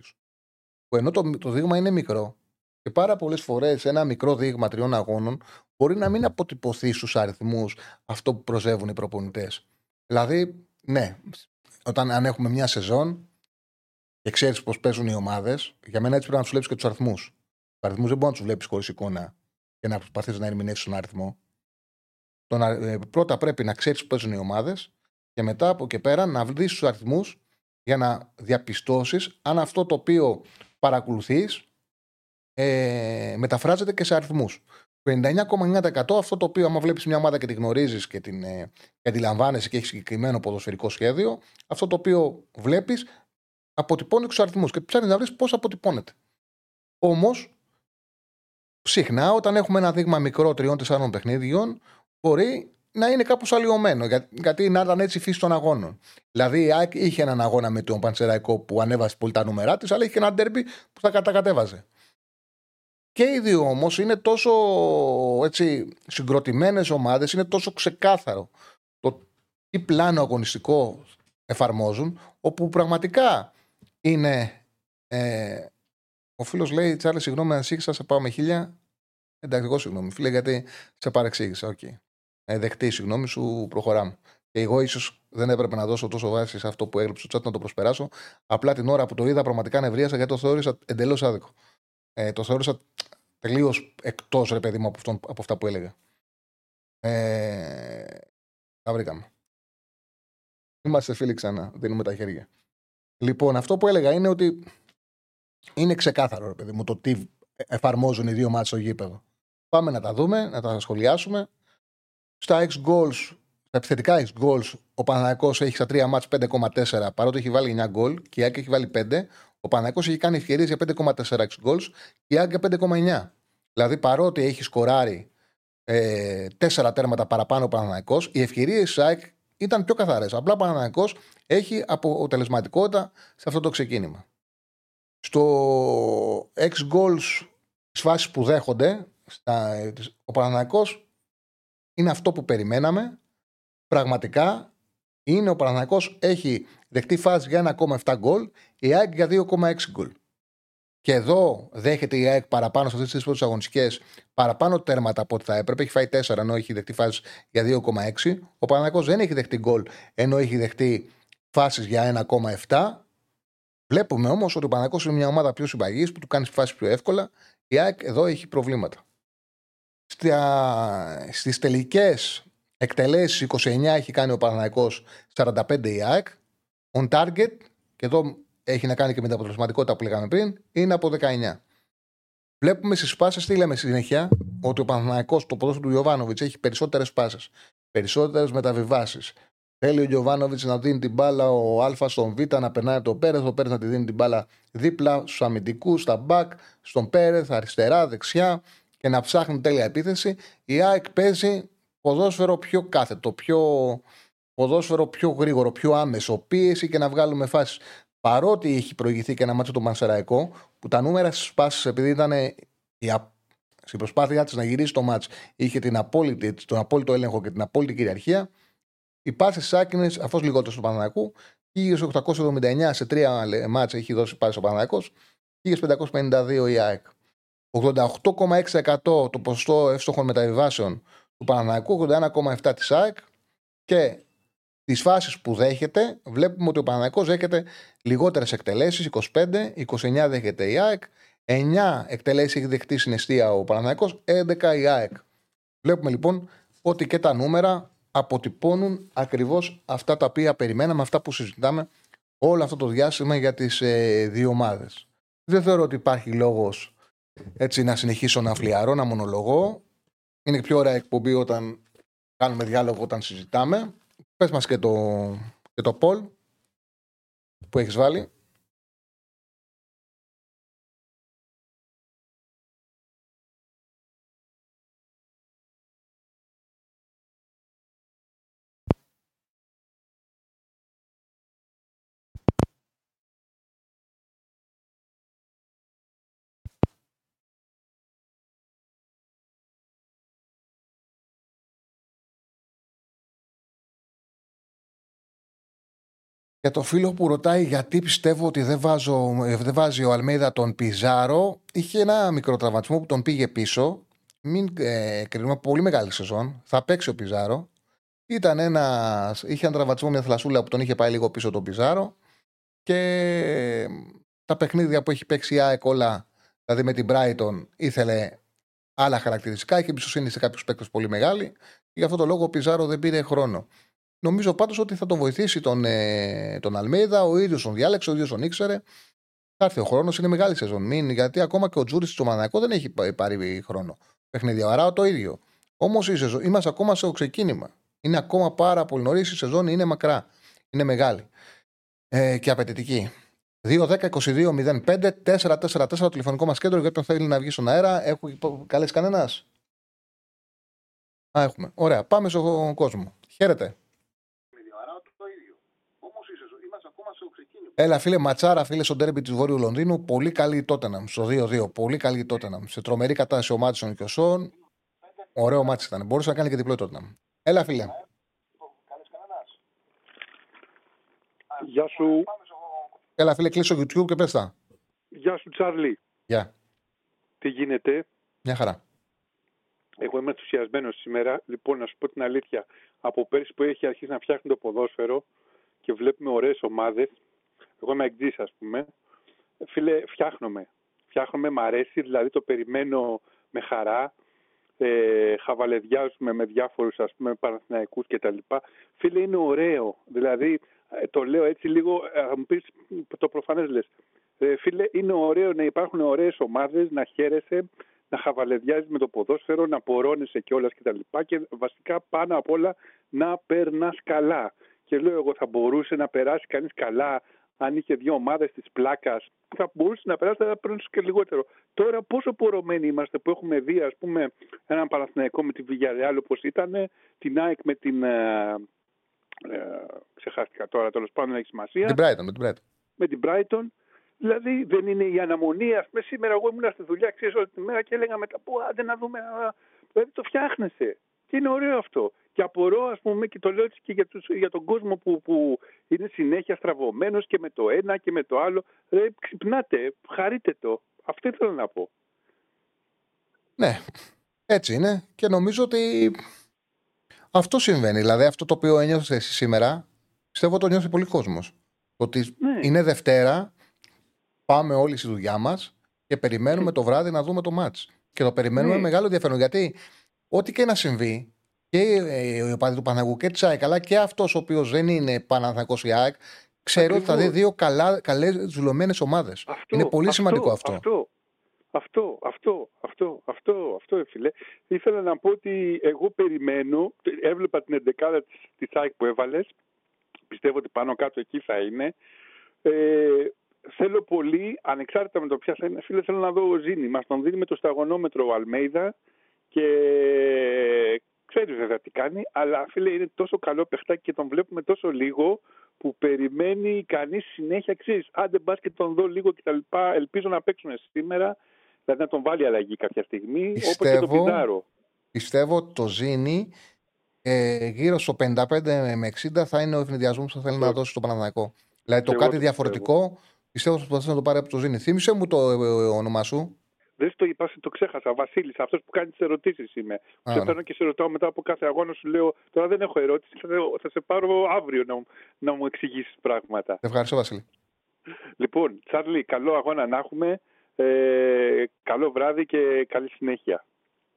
Που ενώ το, το δείγμα είναι μικρό και πάρα πολλές φορές ένα μικρό δείγμα τριών αγώνων μπορεί να μην αποτυπωθεί στους αριθμούς αυτό που προσεύουν οι προπονητές. Δηλαδή, ναι, όταν αν έχουμε μια σεζόν και ξέρεις πώς παίζουν οι ομάδες, για μένα έτσι πρέπει να τους βλέπεις και τους αριθμούς. Τους αριθμούς δεν μπορεί να τους βλέπεις χωρίς εικόνα και να προσπαθείς να ερμηνεύσεις τον αριθμό. Τον, ε, πρώτα πρέπει να ξέρεις πώς παίζουν οι ομάδες και μετά από εκεί πέρα να βρει τους αριθμούς για να διαπιστώσεις αν αυτό το οποίο παρακολουθείς ε, μεταφράζεται και σε αριθμούς. Το 99,9% αυτό το οποίο, άμα βλέπεις μια ομάδα και τη γνωρίζεις και την ε, και αντιλαμβάνεσαι και έχεις συγκεκριμένο ποδοσφαιρικό σχέδιο, αυτό το οποίο βλέπεις αποτυπώνει τους αριθμούς και ψάχνεις να βρεις πώς αποτυπώνεται. Όμως, συχνά όταν έχουμε ένα δείγμα μικρό τριών-τεσσάρων παιχνίδιων, μπορεί να είναι κάπως αλλοιωμένο. Για, γιατί να ήταν έτσι η φύση των αγώνων. Δηλαδή, η ΑΕΚ είχε έναν αγώνα με τον Πανσεραϊκό που ανέβασε πολύ τα νούμερά της, αλλά είχε ένα ντέρμπι που θα κατακατέβαζε. Και οι δύο όμως είναι τόσο έτσι, συγκροτημένες ομάδες, είναι τόσο ξεκάθαρο το τι πλάνο αγωνιστικό εφαρμόζουν, όπου πραγματικά είναι. Ε, ο φίλος λέει, Τσάρλε, συγγνώμη, ανησύχησα, σε πάω με χίλια. Εντάξει, εγώ συγγνώμη, φίλε, γιατί σε παρεξήγησα. Okay. Ε, δεχτεί, συγγνώμη σου, προχωράμε. Και εγώ ίσως δεν έπρεπε να δώσω τόσο βάση σε αυτό που έγραψε στο chat να το προσπεράσω. Απλά την ώρα που το είδα, πραγματικά νευρίασα γιατί το θεώρησα εντελώς άδικο. Ε, το θεώρησα τελείως εκτός, ρε παιδί μου, από, αυτόν, από αυτά που έλεγα. Ε, τα βρήκαμε. Είμαστε φίλοι ξανά. Δίνουμε τα χέρια. Λοιπόν, αυτό που έλεγα είναι ότι είναι ξεκάθαρο, ρε παιδί μου, το τι εφαρμόζουν οι δύο μάτια στο γήπεδο. Πάμε να τα δούμε, να τα σχολιάσουμε. Στα X goals, στα επιθετικά X goals, ο Παναγιακός έχει στα 3 μάτς 5,4 παρότι έχει βάλει 9 γκολ και η Άκη έχει βάλει 5. Ο Παναγιακό έχει κάνει ευκαιρίες για 5,4 X goals και η Άκη 5,9. Δηλαδή παρότι έχει σκοράρει ε, 4 τέρματα παραπάνω ο Παναγιακό, οι ευκαιρίες της ΑΕΚ ήταν πιο καθαρές. Απλά ο Παναγιακό έχει αποτελεσματικότητα σε αυτό το ξεκίνημα. Στο X goals, τι φάσει που δέχονται, στα, ο Παναγιακός είναι αυτό που περιμέναμε. Πραγματικά είναι ο Παναθηναϊκός έχει δεχτεί φάση για 1,7 γκολ, η ΑΕΚ για 2,6 γκολ. Και εδώ δέχεται η ΑΕΚ παραπάνω σε αυτές τις πρώτες αγωνιστικές παραπάνω τέρματα από ό,τι θα έπρεπε. Έχει φάει 4 ενώ έχει δεχτεί φάσεις για 2,6. Ο Παναθηναϊκός δεν έχει δεχτεί γκολ ενώ έχει δεχτεί φάσεις για 1,7. Βλέπουμε όμως ότι ο Παναθηναϊκός είναι μια ομάδα πιο συμπαγής που του κάνει φάσεις πιο εύκολα. Η ΑΕΚ εδώ έχει προβλήματα. Στις τελικές εκτελέσεις 29 έχει κάνει ο Παναναϊκός 45 η ΑΕΚ. On target, και εδώ έχει να κάνει και με την αποτελεσματικότητα που λέγαμε πριν, είναι από 19. Βλέπουμε στις πάσες, τι λέμε συνέχεια, ότι ο Παναναϊκός, το ποδόσφαιρο του Ιωβάνοβιτ, έχει περισσότερες πάσες, περισσότερες μεταβιβάσεις. Θέλει ο Γιωβάνοβιτς να δίνει την μπάλα ο Α στον Β, να περνάει το Πέρεθ, ο Πέρεθ να τη δίνει την μπάλα δίπλα στους αμυντικούς, στα μπακ, στον Πέρεθ, αριστερά, δεξιά και να ψάχνει τέλεια επίθεση. Η ΑΕΚ παίζει ποδόσφαιρο πιο κάθετο, πιο ποδόσφαιρο πιο γρήγορο, πιο άμεσο, πίεση και να βγάλουμε φάσεις. Παρότι έχει προηγηθεί και ένα μάτσο το Μανσεραϊκό, που τα νούμερα στις πάσει, επειδή ήταν η, στην προσπάθειά της να γυρίσει το μάτς είχε την απόλυτη, τον απόλυτο έλεγχο και την απόλυτη κυριαρχία, Οι πάσει της ΑΕΚ είναι σαφώ λιγότερο στο Παναναναϊκού. 1879 σε τρία μάτσα έχει δώσει πάσει ο Παναναναϊκό. 1552 η ΑΕΚ. 88,6% το ποσοστό εύστοχων μεταβιβάσεων του Παναναναϊκού, 81,7% της ΑΕΚ και τις φάσεις που δέχεται, βλέπουμε ότι ο Παναναναϊκός δέχεται λιγότερες εκτελέσεις, 25, 29 δέχεται η ΑΕΚ, 9 εκτελέσεις έχει δεχτεί στην αιστεία ο Παναναναϊκός, 11 η ΑΕΚ. Βλέπουμε λοιπόν ότι και τα νούμερα αποτυπώνουν ακριβώς αυτά τα οποία περιμέναμε, αυτά που συζητάμε όλο αυτό το διάστημα για τις ε, δύο ομάδες. Δεν θεωρώ ότι υπάρχει λόγος έτσι να συνεχίσω να φλιαρώ, να μονολογώ. Είναι πιο ωραία εκπομπή όταν κάνουμε διάλογο, όταν συζητάμε. Πες μας και το, και το poll που έχεις βάλει. Για το φίλο που ρωτάει γιατί πιστεύω ότι δεν, βάζω, ε, δεν βάζει ο Αλμέιδα τον Πιζάρο, είχε ένα μικρό τραυματισμό που τον πήγε πίσω. Μην ε, κρίνουμε πολύ μεγάλη σεζόν. Θα παίξει ο Πιζάρο. Ήταν ένα, είχε ένα τραυματισμό μια θλασσούλα που τον είχε πάει λίγο πίσω τον Πιζάρο. Και τα παιχνίδια που έχει παίξει η ΑΕΚ όλα, δηλαδή με την Brighton, ήθελε άλλα χαρακτηριστικά. Είχε εμπιστοσύνη σε κάποιους παίκτες πολύ μεγάλη. Γι' αυτό το λόγο ο Πιζάρο δεν πήρε χρόνο. Νομίζω πάντως ότι θα τον βοηθήσει τον, ε, τον Αλμέιδα. Ο ίδιος τον διάλεξε, ο ίδιος τον ήξερε. Θα έρθει ο χρόνος, είναι μεγάλη σεζόν. Μην, γιατί ακόμα και ο Τζούρι στο Μανακό δεν έχει πάρει χρόνο. Παιχνίδια. Άρα το ίδιο. Όμως είμαστε ακόμα στο ξεκίνημα. Είναι ακόμα πάρα πολύ νωρίς. Η σεζόν είναι μακρά. Είναι μεγάλη. Ε, και απαιτητική. 2-10-22-05-4-4-4 το τηλεφωνικό μας κέντρο για όποιον θέλει να βγει στον αέρα. Έχω καλέσει κανένας; Α, έχουμε. Ωραία. Πάμε στον κόσμο. Χαίρετε. Έλα, φίλε Ματσάρα, φίλε στο ντέρμπι της Βόρειου Λονδίνου. Πολύ καλή Τότεναμ στο 2-2. Πολύ καλή Τότεναμ. Σε τρομερή κατάσταση ο Μάτσον και ο Σον. Ωραίο μάτι ήταν. Μπορούσε να κάνει και διπλό Τότεναμ. Έλα, φίλε. Γεια σου. Έλα, φίλε, κλείσω YouTube και πες τα. Γεια σου, Τσάρλι. Γεια. Τι γίνεται; Μια χαρά. Εγώ είμαι ενθουσιασμένος σήμερα. Λοιπόν, να σου πω την αλήθεια. Από πέρσι που έχει αρχίσει να φτιάχνει το ποδόσφαιρο και βλέπουμε ωραίες ομάδες, εγώ είμαι εκτζή, ας πούμε. Φίλε, φτιάχνομαι. Φτιάχνομαι, μ' αρέσει, δηλαδή το περιμένω με χαρά. Ε, χαβαλεδιάζουμε με διάφορους ας πούμε Παναθηναϊκούς και τα λοιπά. Φίλε, είναι ωραίο. Δηλαδή, ε, το λέω έτσι λίγο, ε, θα μου πεις το προφανές λες. Ε, φίλε, είναι ωραίο να υπάρχουν ωραίες ομάδες, να χαίρεσαι, να χαβαλεδιάζεις με το ποδόσφαιρο, να πορώνεσαι κιόλας και τα λοιπά και βασικά πάνω απ' όλα να περνάς καλά. Και λέω εγώ θα μπορούσε να περάσει κανείς καλά αν είχε δύο ομάδες της πλάκας, θα μπορούσε να περάσει, θα πρέπει και λιγότερο. Τώρα, πόσο πορωμένοι είμαστε που έχουμε δει, ας πούμε, έναν Παναθηναϊκό με τη Villarreal όπως ήταν, την ΑΕΚ με την. Ε, ε, ξεχάστηκα τώρα, τέλος πάντων έχει σημασία. Την Brighton, με την Brighton. Με την Brighton. Δηλαδή δεν είναι η αναμονή. Α πούμε, σήμερα εγώ ήμουν στη δουλειά, ξέρεις όλη τη μέρα και έλεγα μετά, Πού, άντε να δούμε. Δηλαδή το φτιάχνεσαι. Και είναι ωραίο αυτό. Και απορώ, ας πούμε, και το λέω έτσι και για, τους, για τον κόσμο που, που είναι συνέχεια στραβωμένος και με το ένα και με το άλλο. Ρε, ξυπνάτε, χαρείτε το. Αυτό ήθελα να πω. Ναι, έτσι είναι. Και νομίζω ότι αυτό συμβαίνει. Δηλαδή, αυτό το οποίο ένιωθες εσύ σήμερα, πιστεύω το νιώθει πολύ κόσμος. Ότι ναι. είναι Δευτέρα, πάμε όλοι στη δουλειά μας και περιμένουμε ναι. το βράδυ να δούμε το μάτς. Και το περιμένουμε ναι. με μεγάλο ενδιαφέρον. Γιατί ό,τι και να συμβεί, και ε, ο οπαδοί του Παναγού και τη ΑΕΚ, αλλά και αυτός ο οποίος δεν είναι Παναθανικό η ΑΕΚ, ξέρω ότι θα δει δύο καλές δουλωμένε ομάδες. Είναι πολύ αυτό, σημαντικό αυτό. Αυτό, αυτό, αυτό, αυτό, αυτό, αυτό, φίλε. Ήθελα να πω ότι εγώ περιμένω, έβλεπα την 11 της ΑΕΚ που έβαλες. Πιστεύω ότι πάνω κάτω εκεί θα είναι. Ε, θέλω πολύ, ανεξάρτητα με το ποια θα είναι, φίλε, θέλω να δω ο Ζήνη. Μας τον δίνει με το σταγονόμετρο ο Αλμέιδα και ξέρεις βέβαια τι κάνει, αλλά φίλε είναι τόσο καλό παιχτάκι και τον βλέπουμε τόσο λίγο που περιμένει κανείς συνέχεια ξέρεις. Άντε μπας και τον δω λίγο κτλ. Ελπίζω να παίξουν σήμερα, δηλαδή να τον βάλει αλλαγή κάποια στιγμή, όπως και τον Πιζάρο. Πιστεύω το Ζήνη ε, γύρω στο 55 με 60 θα είναι ο ευνηδιασμός που θα θέλει να Εγώ- δώσει στο Παναναναϊκό. Δηλαδή το Εγώ κάτι το διαφορετικό πιστεύω ότι θα προσπαθήσει να το πάρει από το Ζήνη. Θύμησε μου το ε, ε, όνομά σου. Δεν στο είπα, το ξέχασα. Βασίλης, αυτός που κάνει τις ερωτήσεις είμαι. Α, σε ωραία. παίρνω και σε ρωτάω μετά από κάθε αγώνα, σου λέω Τώρα δεν έχω ερώτηση, θα, θα σε πάρω αύριο να, μου- να μου εξηγήσεις πράγματα. Ευχαριστώ, Βασίλη. Λοιπόν, Τσάρλι, καλό αγώνα να έχουμε. Ε, καλό βράδυ και καλή συνέχεια.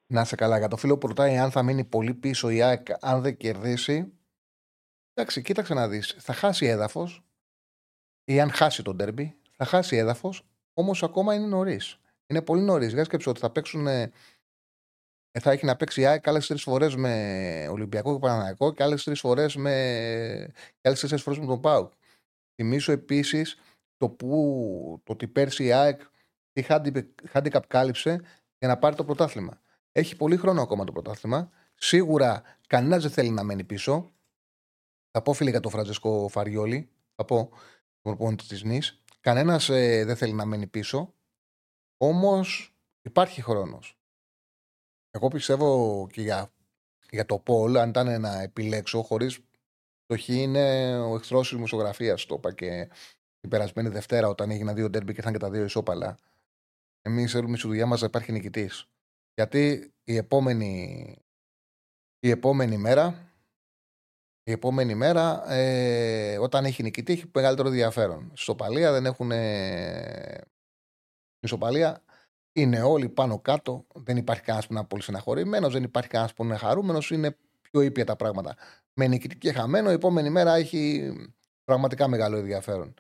Να είσαι καλά. Για το φίλο που ρωτάει αν θα μείνει πολύ πίσω η ΑΕΚ αν δεν κερδίσει. Εντάξει, κοίταξε να δεις. Θα χάσει έδαφος ή αν χάσει τον τέρμπι, θα χάσει έδαφος. Όμως ακόμα είναι νωρίς. Είναι πολύ νωρίς. Για σκέψου ότι θα παίξουν. ε, θα έχει να παίξει η ΑΕΚ άλλες τρεις φορές με Ολυμπιακό και Παναναναϊκό και άλλες τρεις φορές με. και άλλες τέσσερις φορές με τον ΠΑΟΚ. Θυμίσω επίσης το, που, το ότι πέρσι η ΑΕΚ τι handicap- handicap κάλυψε για να πάρει το πρωτάθλημα. Έχει πολύ χρόνο ακόμα το πρωτάθλημα. Σίγουρα κανένας δεν θέλει να μένει πίσω. Θα πω φίλε για τον Φραντζεσκό Φαριόλη. Θα πω τον προπονητή της Νης. Κανένας δεν θέλει να μένει πίσω. Όμως υπάρχει χρόνος. Εγώ πιστεύω και για, για το Πολ, αν ήταν να επιλέξω, χωρίς το Χ είναι ο εχθρός της δημοσιογραφίας. Το είπα και την περασμένη Δευτέρα όταν έγιναν δύο ντέρμπι και ήρθαν και τα δύο ισόπαλα. Εμείς θέλουμε στη δουλειά μας να υπάρχει νικητής. Γιατί η επόμενη, η επόμενη μέρα, η επόμενη μέρα ε, όταν έχει νικητή έχει μεγαλύτερο ενδιαφέρον. Ισοπαλία δεν έχουν. Ε, ισοπαλία είναι όλοι πάνω κάτω. Δεν υπάρχει κανένας που να είναι πολύ στεναχωρημένος, δεν υπάρχει κανένας που να είναι χαρούμενος. Είναι πιο ήπια τα πράγματα. Με νικητή και χαμένο, η επόμενη μέρα έχει πραγματικά μεγάλο ενδιαφέρον.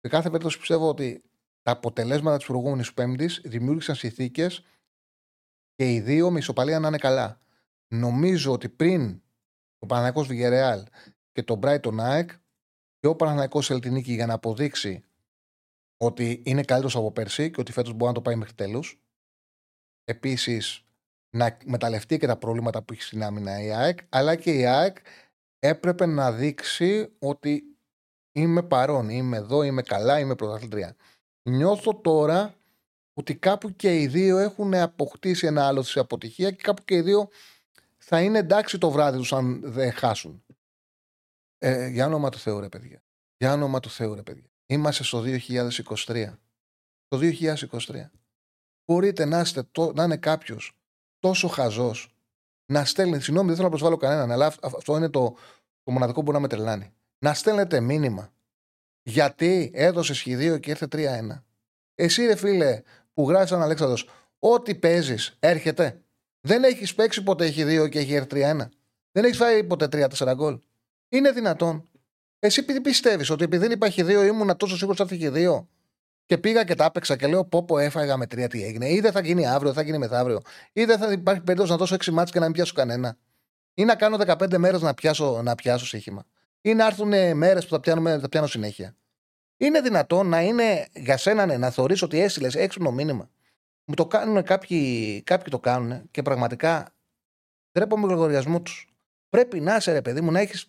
Σε κάθε περίπτωση πιστεύω ότι τα αποτελέσματα της προηγούμενης Πέμπτης δημιούργησαν συνθήκες και οι δύο με ισοπαλία να είναι καλά. Νομίζω ότι πριν το Παναγιακό Βιγερεάλ και το Brighton ΑΕΚ και ο Παναγιακό Ελτινίκη για να αποδείξει ότι είναι καλύτερος από πέρσι και ότι φέτος μπορεί να το πάει μέχρι τέλους. Επίσης, να εκμεταλλευτεί και τα προβλήματα που έχει στην άμυνα η ΑΕΚ, αλλά και η ΑΕΚ έπρεπε να δείξει ότι είμαι παρόν, είμαι εδώ, είμαι καλά, είμαι πρωταθλητρία. Νιώθω τώρα ότι κάπου και οι δύο έχουν αποκτήσει ένα άλλο σε αποτυχία και κάπου και οι δύο θα είναι εντάξει το βράδυ τους αν δεν χάσουν. Ε, για όνομα του Θεού ρε παιδιά. Για όνομα του Θεού ρε παιδιά. Είμαστε στο 2023. Το 2023. Μπορείτε να, είστε, το, να είναι κάποιος τόσο χαζός να στέλνει. Συγγνώμη, δεν θέλω να προσβάλλω κανέναν, αλλά αυ- αυτό είναι το, το μοναδικό που μπορεί να με τρελάνει. Να στέλνετε μήνυμα. Γιατί έδωσε σχεδίο και ήρθε 3-1. Εσύ, ρε φίλε, που γράφεις σαν Αλέξανδρος, ό,τι παίζεις έρχεται. Δεν έχεις παίξει ποτέ έχει 2 και έχει έρθει 3-1. Δεν έχεις φάει ποτέ 3-4 γκολ. Είναι δυνατόν. Εσύ επειδή πιστεύεις ότι επειδή δεν υπάρχει 2 ήμουν τόσο σίγουρος ότι θα έχει 2 και πήγα και τα έπαιξα και λέω Πόπο έφαγα με 3 τι έγινε. Ή δεν θα γίνει αύριο, θα γίνει μεθαύριο. Ή δεν θα υπάρχει περίπτωση να δώσω 6 μάτς και να μην πιάσω κανένα. Ή να κάνω 15 μέρες να πιάσω, να πιάσω σύγχυμα. Ή να έρθουν μέρες που θα, πιάνουμε, θα πιάνω συνέχεια. Είναι δυνατόν να είναι για σένα ναι, να θεωρείς ότι έστειλες έξυπνο μήνυμα. Μου το κάνουν κάποιοι, κάποιοι το κάνουν και πραγματικά ντρέπομαι με τον λογαριασμό τους. Πρέπει να είσαι ρε παιδί μου να έχεις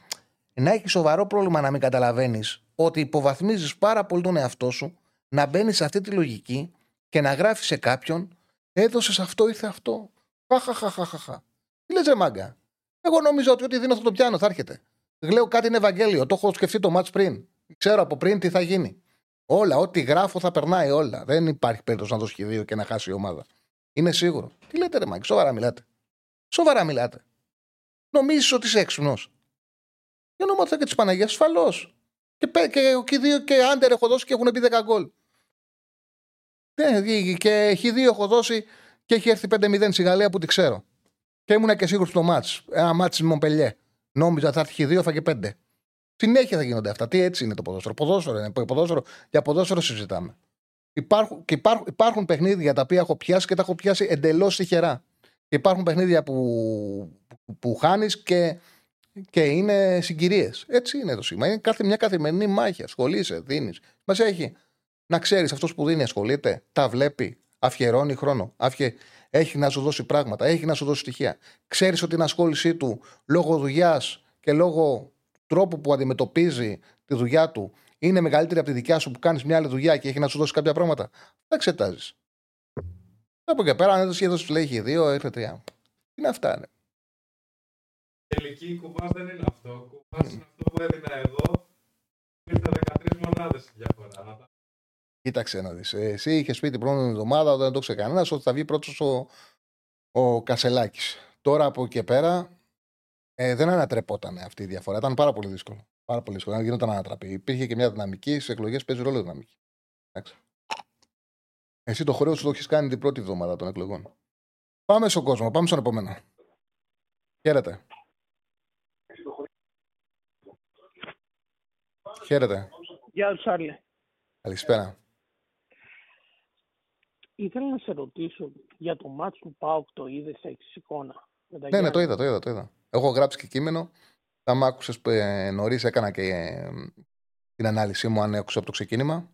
να έχεις σοβαρό πρόβλημα να μην καταλαβαίνεις ότι υποβαθμίζεις πάρα πολύ τον εαυτό σου, να μπαίνεις σε αυτή τη λογική και να γράφεις σε κάποιον έδωσες αυτό, ήρθε αυτό. Χαχαχαχαχαχα. Τι λες, ρε μάγκα; Εγώ νόμιζα ότι ό,τι δίνω θα το πιάνω, θα έρχεται. Λέω κάτι είναι Ευαγγέλιο. Το έχω σκεφτεί το μάτς πριν. Ξέρω από πριν τι θα γίνει. Όλα, ό,τι γράφω θα περνάει όλα. Δεν υπάρχει περίπτωση να δώσει σχεδίο και να χάσει η ομάδα. Είναι σίγουρο. Τι λέτε, ρε Μάκη, σοβαρά μιλάτε. Σοβαρά μιλάτε. Νομίζεις ότι είσαι έξυπνος; Για όνομα και τη Παναγία, ασφαλώς. Και, πέ- και, και δύο και άντερ έχω δώσει και έχουν πει 10 γκολ. Ναι, και έχει δύο έχω δώσει και έχει έρθει 5-0 στη Γαλλία που τη ξέρω. Και ήμουνα και σίγουρος στο μάτς. Ένα μάτς με Μομπελιέ. Νόμιζα θα έρθει δύο, έφαγε πέντε. Συνέχεια θα γίνονται αυτά. Τι έτσι είναι το ποδόσφαιρο. Ποδόσφαιρο είναι. Ποδόσφαιρο, για ποδόσφαιρο συζητάμε. Υπάρχουν, και υπάρχουν, υπάρχουν παιχνίδια τα οποία έχω πιάσει και τα έχω πιάσει εντελώς τυχερά. Και υπάρχουν παιχνίδια που, που, που χάνεις και, και είναι συγκυρίες. Έτσι είναι το σήμα. Είναι κάθε, μια καθημερινή μάχη. Ασχολείσαι, δίνεις. Μας έχει να ξέρεις αυτός που δίνει ασχολείται, τα βλέπει, αφιερώνει χρόνο. Αφιε... Έχει να σου δώσει πράγματα, έχει να σου δώσει στοιχεία. Ξέρεις ότι την ασχόλησή του λόγω δουλειάς και λόγω τρόπου που αντιμετωπίζει τη δουλειά του είναι μεγαλύτερη από τη δικιά σου που κάνεις μια άλλη δουλειά και έχει να σου δώσει κάποια πράγματα. Τα εξετάζεις. Από εκεί πέρα, αν έδωσε έδωσε λέει έχει δύο, ήρθε τρία. Τι είναι αυτά, ναι. Τελική κουβάς δεν είναι αυτό. Κουβάς είναι αυτό που έδινα εδώ. Ήρθε 13 μονάδες η διαφορά. Να τα- Κοίταξε να δεις. Εσύ είχες πει την προηγούμενη εβδομάδα, δεν το ξέρει κανένας, ότι θα βγει πρώτος ο, ο Κασελάκης. Τώρα από εκεί και πέρα ε, δεν ανατρεπόταν αυτή η διαφορά. Ήταν πάρα πολύ δύσκολο. Πάρα πολύ δύσκολο. Δεν γινόταν να ανατραπεί. Υπήρχε και μια δυναμική. Στις εκλογές παίζει ρόλο η δυναμική. Εντάξει. Εσύ το χρέο σου το έχεις κάνει την πρώτη εβδομάδα των εκλογών. Πάμε στον κόσμο. Πάμε στον επόμενο. Χαίρετε. Χαίρετε. Γεια σου, Σάρλε. Καλησπέρα. Ήθελα να σε ρωτήσω για το μάτς του ΠΑΟΚ το είδες, έχεις εικόνα. με τα Ναι, ναι, το Γιάννη. είδα, το είδα, το είδα. Έχω γράψει και κείμενο. Θα μ' άκουσες που ε, νωρίς έκανα και ε, την ανάλυση μου αν άκουσα από το ξεκίνημα.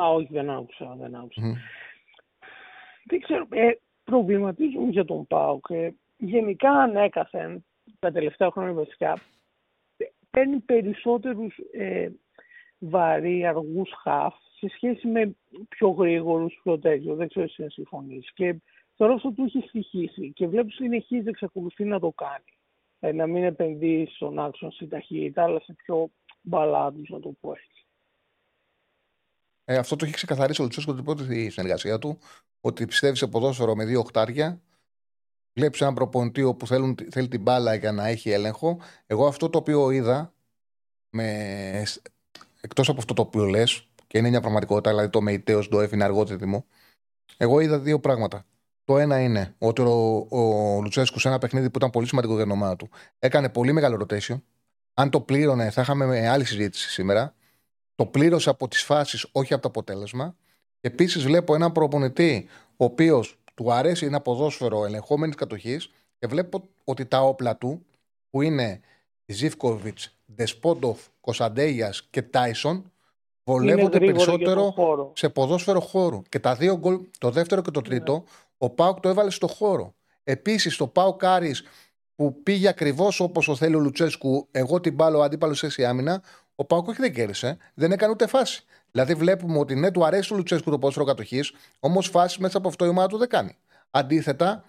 Α, όχι, δεν άκουσα, δεν άκουσα. Μμμ. Δεν ξέρω, ε, προβληματίζομαι για τον ΠΑΟΚ. Ε, γενικά ανέκαθεν, τα τελευταία χρόνια βασικά, ε, παίρνει περισσότερους ε, βαρύ, αργούς χαφ σε σχέση με πιο γρήγορους, πιο τέτοιο. Δεν ξέρω εσύ να συμφωνείς. Και θεωρώ αυτό του έχει στοιχήσει και βλέπω συνεχίζει να εξακολουθεί να το κάνει. Ε, να μην επενδύει στον άξονα στην ταχύτητα, αλλά σε πιο μπαλάντους, να το πω έτσι. Ε, αυτό το έχει ξεκαθαρίσει ο Λουτσέσκο την πρώτη συνεργασία του. Ότι πιστεύει σε ποδόσφαιρο με δύο οχτάρια. Βλέπεις έναν προπονητή όπου θέλουν, θέλει την μπάλα για να έχει έλεγχο. Εγώ αυτό το οποίο είδα, με, εκτός από αυτό το οποίο λες, και είναι μια πραγματικότητα, δηλαδή το Μεϊτέο το έφυγε αργότατο εγώ είδα δύο πράγματα. Το ένα είναι ότι ο, ο Λουτσέσκου σε ένα παιχνίδι που ήταν πολύ σημαντικό για την ομάδα του έκανε πολύ μεγάλο rotation. Αν το πλήρωνε, θα είχαμε άλλη συζήτηση σήμερα. Το πλήρωσε από τις φάσεις, όχι από το αποτέλεσμα. Επίσης, βλέπω έναν προπονητή, ο οποίος του αρέσει ένα ποδόσφαιρο ελεγχόμενης κατοχής και βλέπω ότι τα όπλα του, που είναι Ζήφκοβιτς, Δεσπόντοφ, Κωνσταντέγια και Τάισον, βολεύονται γρήγοροι για τον περισσότερο χώρο. σε ποδόσφαιρο χώρου. Και τα δύο γκολ, το δεύτερο και το τρίτο, ο Πάουκ το έβαλε στο χώρο. Επίσης, το Πάουκ Άρης που πήγε ακριβώς όπως το θέλει ο Λουτσέσκου, εγώ την μπάλω, ο αντίπαλος έτσι άμυνα, ο Πάουκ όχι δεν κέρδισε, δεν έκανε ούτε φάση. Δηλαδή, βλέπουμε ότι ναι, του αρέσει του Λουτσέσκου το ποδόσφαιρο κατοχής, όμως φάση μέσα από αυτό η ομάδα του δεν κάνει. Αντίθετα,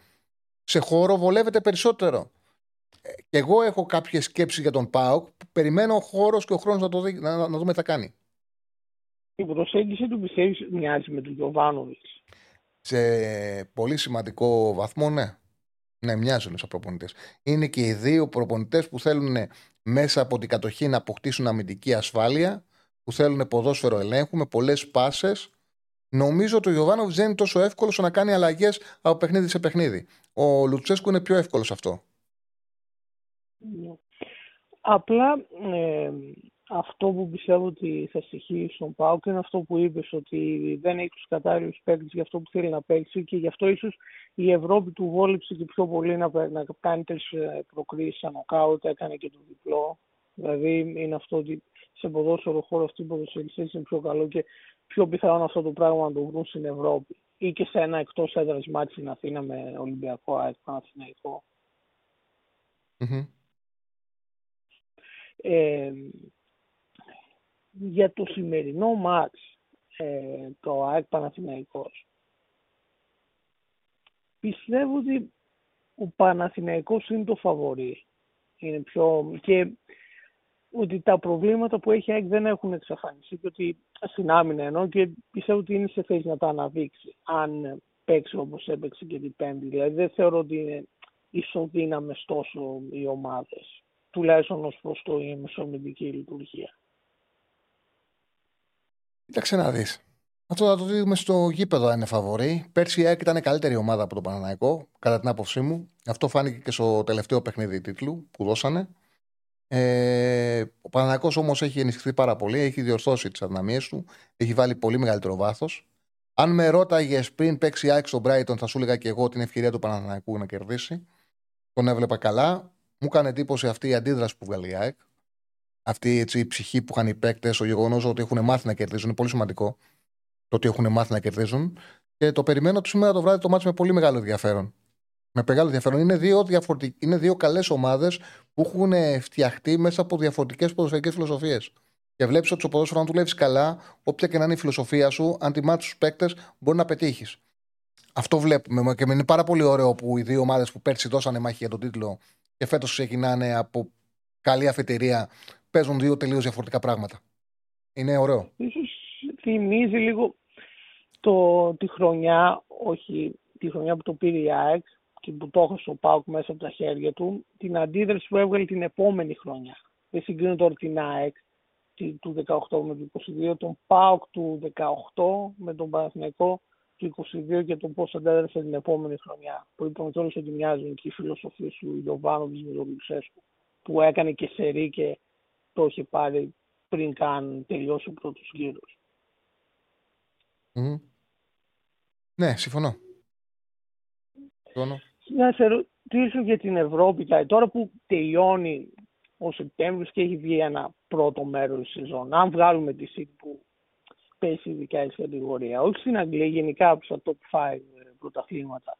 σε χώρο βολεύεται περισσότερο. Ε, Και εγώ έχω κάποιες σκέψεις για τον Πάουκ που περιμένω ο χώρος και ο χρόνος να, το δει- να, να δούμε τι θα κάνει. Η προσέγγιση του πιστεύεις μοιάζει με τον Γιωβάνοβιτς; σε πολύ σημαντικό βαθμό, ναι. Ναι, μοιάζουν σαν προπονητές. Είναι και οι δύο προπονητές που θέλουν μέσα από την κατοχή να αποκτήσουν αμυντική ασφάλεια, που θέλουν ποδόσφαιρο ελέγχου με πολλές πάσες. Νομίζω ότι ο Γιωβάνοβιτς δεν είναι τόσο εύκολος να κάνει αλλαγές από παιχνίδι σε παιχνίδι. Ο Λουτσέσκου είναι πιο εύκολος σε αυτό. Ναι. Απλά ε, αυτό που πιστεύω ότι θα στοιχεί στον ΠΑΟΚ είναι αυτό που είπες ότι δεν έχει τους κατάλληλους παίκτες για αυτό που θέλει να παίξει και γι' αυτό ίσως η Ευρώπη του βόλεψε και πιο πολύ να, πε- να κάνει τις ε, προκρίσεις σαν νοκάουτ, έκανε και το διπλό. Δηλαδή είναι αυτό ότι σε ποδόσφαιρο χώρο αυτοί οι ποδοσφαιριστές είναι πιο καλό και πιο πιθανόν αυτό το πράγμα να το βρουν στην Ευρώπη ή και σε ένα εκτός έδρας μάτι στην Αθήνα με Ολυμπιακό ΑΕΚ Παναθηναϊκό. Μμμ. Ε, για το σημερινό μάτς, ε, το ΑΕΚ Παναθηναϊκός, πιστεύω ότι ο Παναθηναϊκός είναι το φαβορή. Είναι πιο... και ότι τα προβλήματα που έχει η ΑΕΚ δεν έχουν εξαφανιστεί και ότι στην άμυνα εννοώ και πιστεύω ότι είναι σε θέση να τα αναδείξει αν παίξει όπως έπαιξε και την Πέμπτη. Δηλαδή δεν θεωρώ ότι είναι ισοδύναμες τόσο οι ομάδες τουλάχιστον ως προς το η μεσομετική λειτουργία. Κοίταξε να δεις. Αυτό θα το δούμε στο γήπεδο αν είναι φαβορή. Πέρσι η ΑΕΚ ήταν καλύτερη ομάδα από τον Παναναϊκό, κατά την άποψή μου. Αυτό φάνηκε και στο τελευταίο παιχνίδι τίτλου που δώσανε. Ε, ο Παναναϊκό όμως έχει ενισχυθεί πάρα πολύ, έχει διορθώσει τις αδυναμίες του, έχει βάλει πολύ μεγαλύτερο βάθος. Αν με ρώταγες πριν παίξει η ΑΕΚ στον Brighton, θα σου έλεγα και εγώ την ευκαιρία του Παναναϊκού να κερδίσει. Τον έβλεπα καλά. Μου έκανε εντύπωση αυτή η αντίδραση που βγάλει η ΑΕΚ. Αυτή έτσι, η ψυχή που είχαν οι παίκτες, ο γεγονός ότι έχουν μάθει να κερδίζουν. Είναι πολύ σημαντικό το ότι έχουν μάθει να κερδίζουν. Και το περιμένω του σήμερα το βράδυ το μάτι με πολύ μεγάλο ενδιαφέρον. Με μεγάλο ενδιαφέρον. Είναι δύο, διαφορετικ... είναι δύο καλές ομάδες που έχουν φτιαχτεί μέσα από διαφορετικές ποδοσφαιρικές φιλοσοφίες. Και βλέπεις ότι στο ποδόσφαιρο, αν δουλεύεις καλά, όποια και να είναι η φιλοσοφία σου, αν τη μάθεις του παίκτες, μπορεί να πετύχεις. Αυτό βλέπουμε. Και είναι πάρα πολύ ωραίο που οι δύο ομάδες που πέρσι δώσανε μάχη για τον τίτλο και φέτος ξεκινάνε από καλή αφετηρία, παίζουν δύο τελείως διαφορετικά πράγματα. Είναι ωραίο. Ίσως θυμίζει λίγο το, τη χρονιά, όχι τη χρονιά που το πήρε η ΑΕΚ και που το έχασε ο Πάουκ μέσα από τα χέρια του, την αντίδραση που έβγαλε την επόμενη χρονιά. Δεν συγκρίνω τώρα την ΑΕΚ του 18 με το 22, τον ΠΑΟΚ του 18 με τον Παναθηναϊκό του 22 και τον πώς αντέδρασε την επόμενη χρονιά. Που είπαμε τώρα ότι μοιάζουν και οι φιλοσοφίε του Ιωβάνοβιτ με τον Λουξέσκου που έκανε και σερή και το είχε πάρει πριν καν τελειώσει ο πρώτος γύρος. Mm. Ναι, συμφωνώ. συμφωνώ. Να σε ρωτήσω για την Ευρώπη, τώρα που τελειώνει ο Σεπτέμβρης και έχει βγει ένα πρώτο μέρος της σεζόν. Αν βγάλουμε τη ΣΥΤ που πέσει ειδικά η κατηγορία, όχι στην Αγγλία, γενικά από τα top 5 πρωταθλήματα,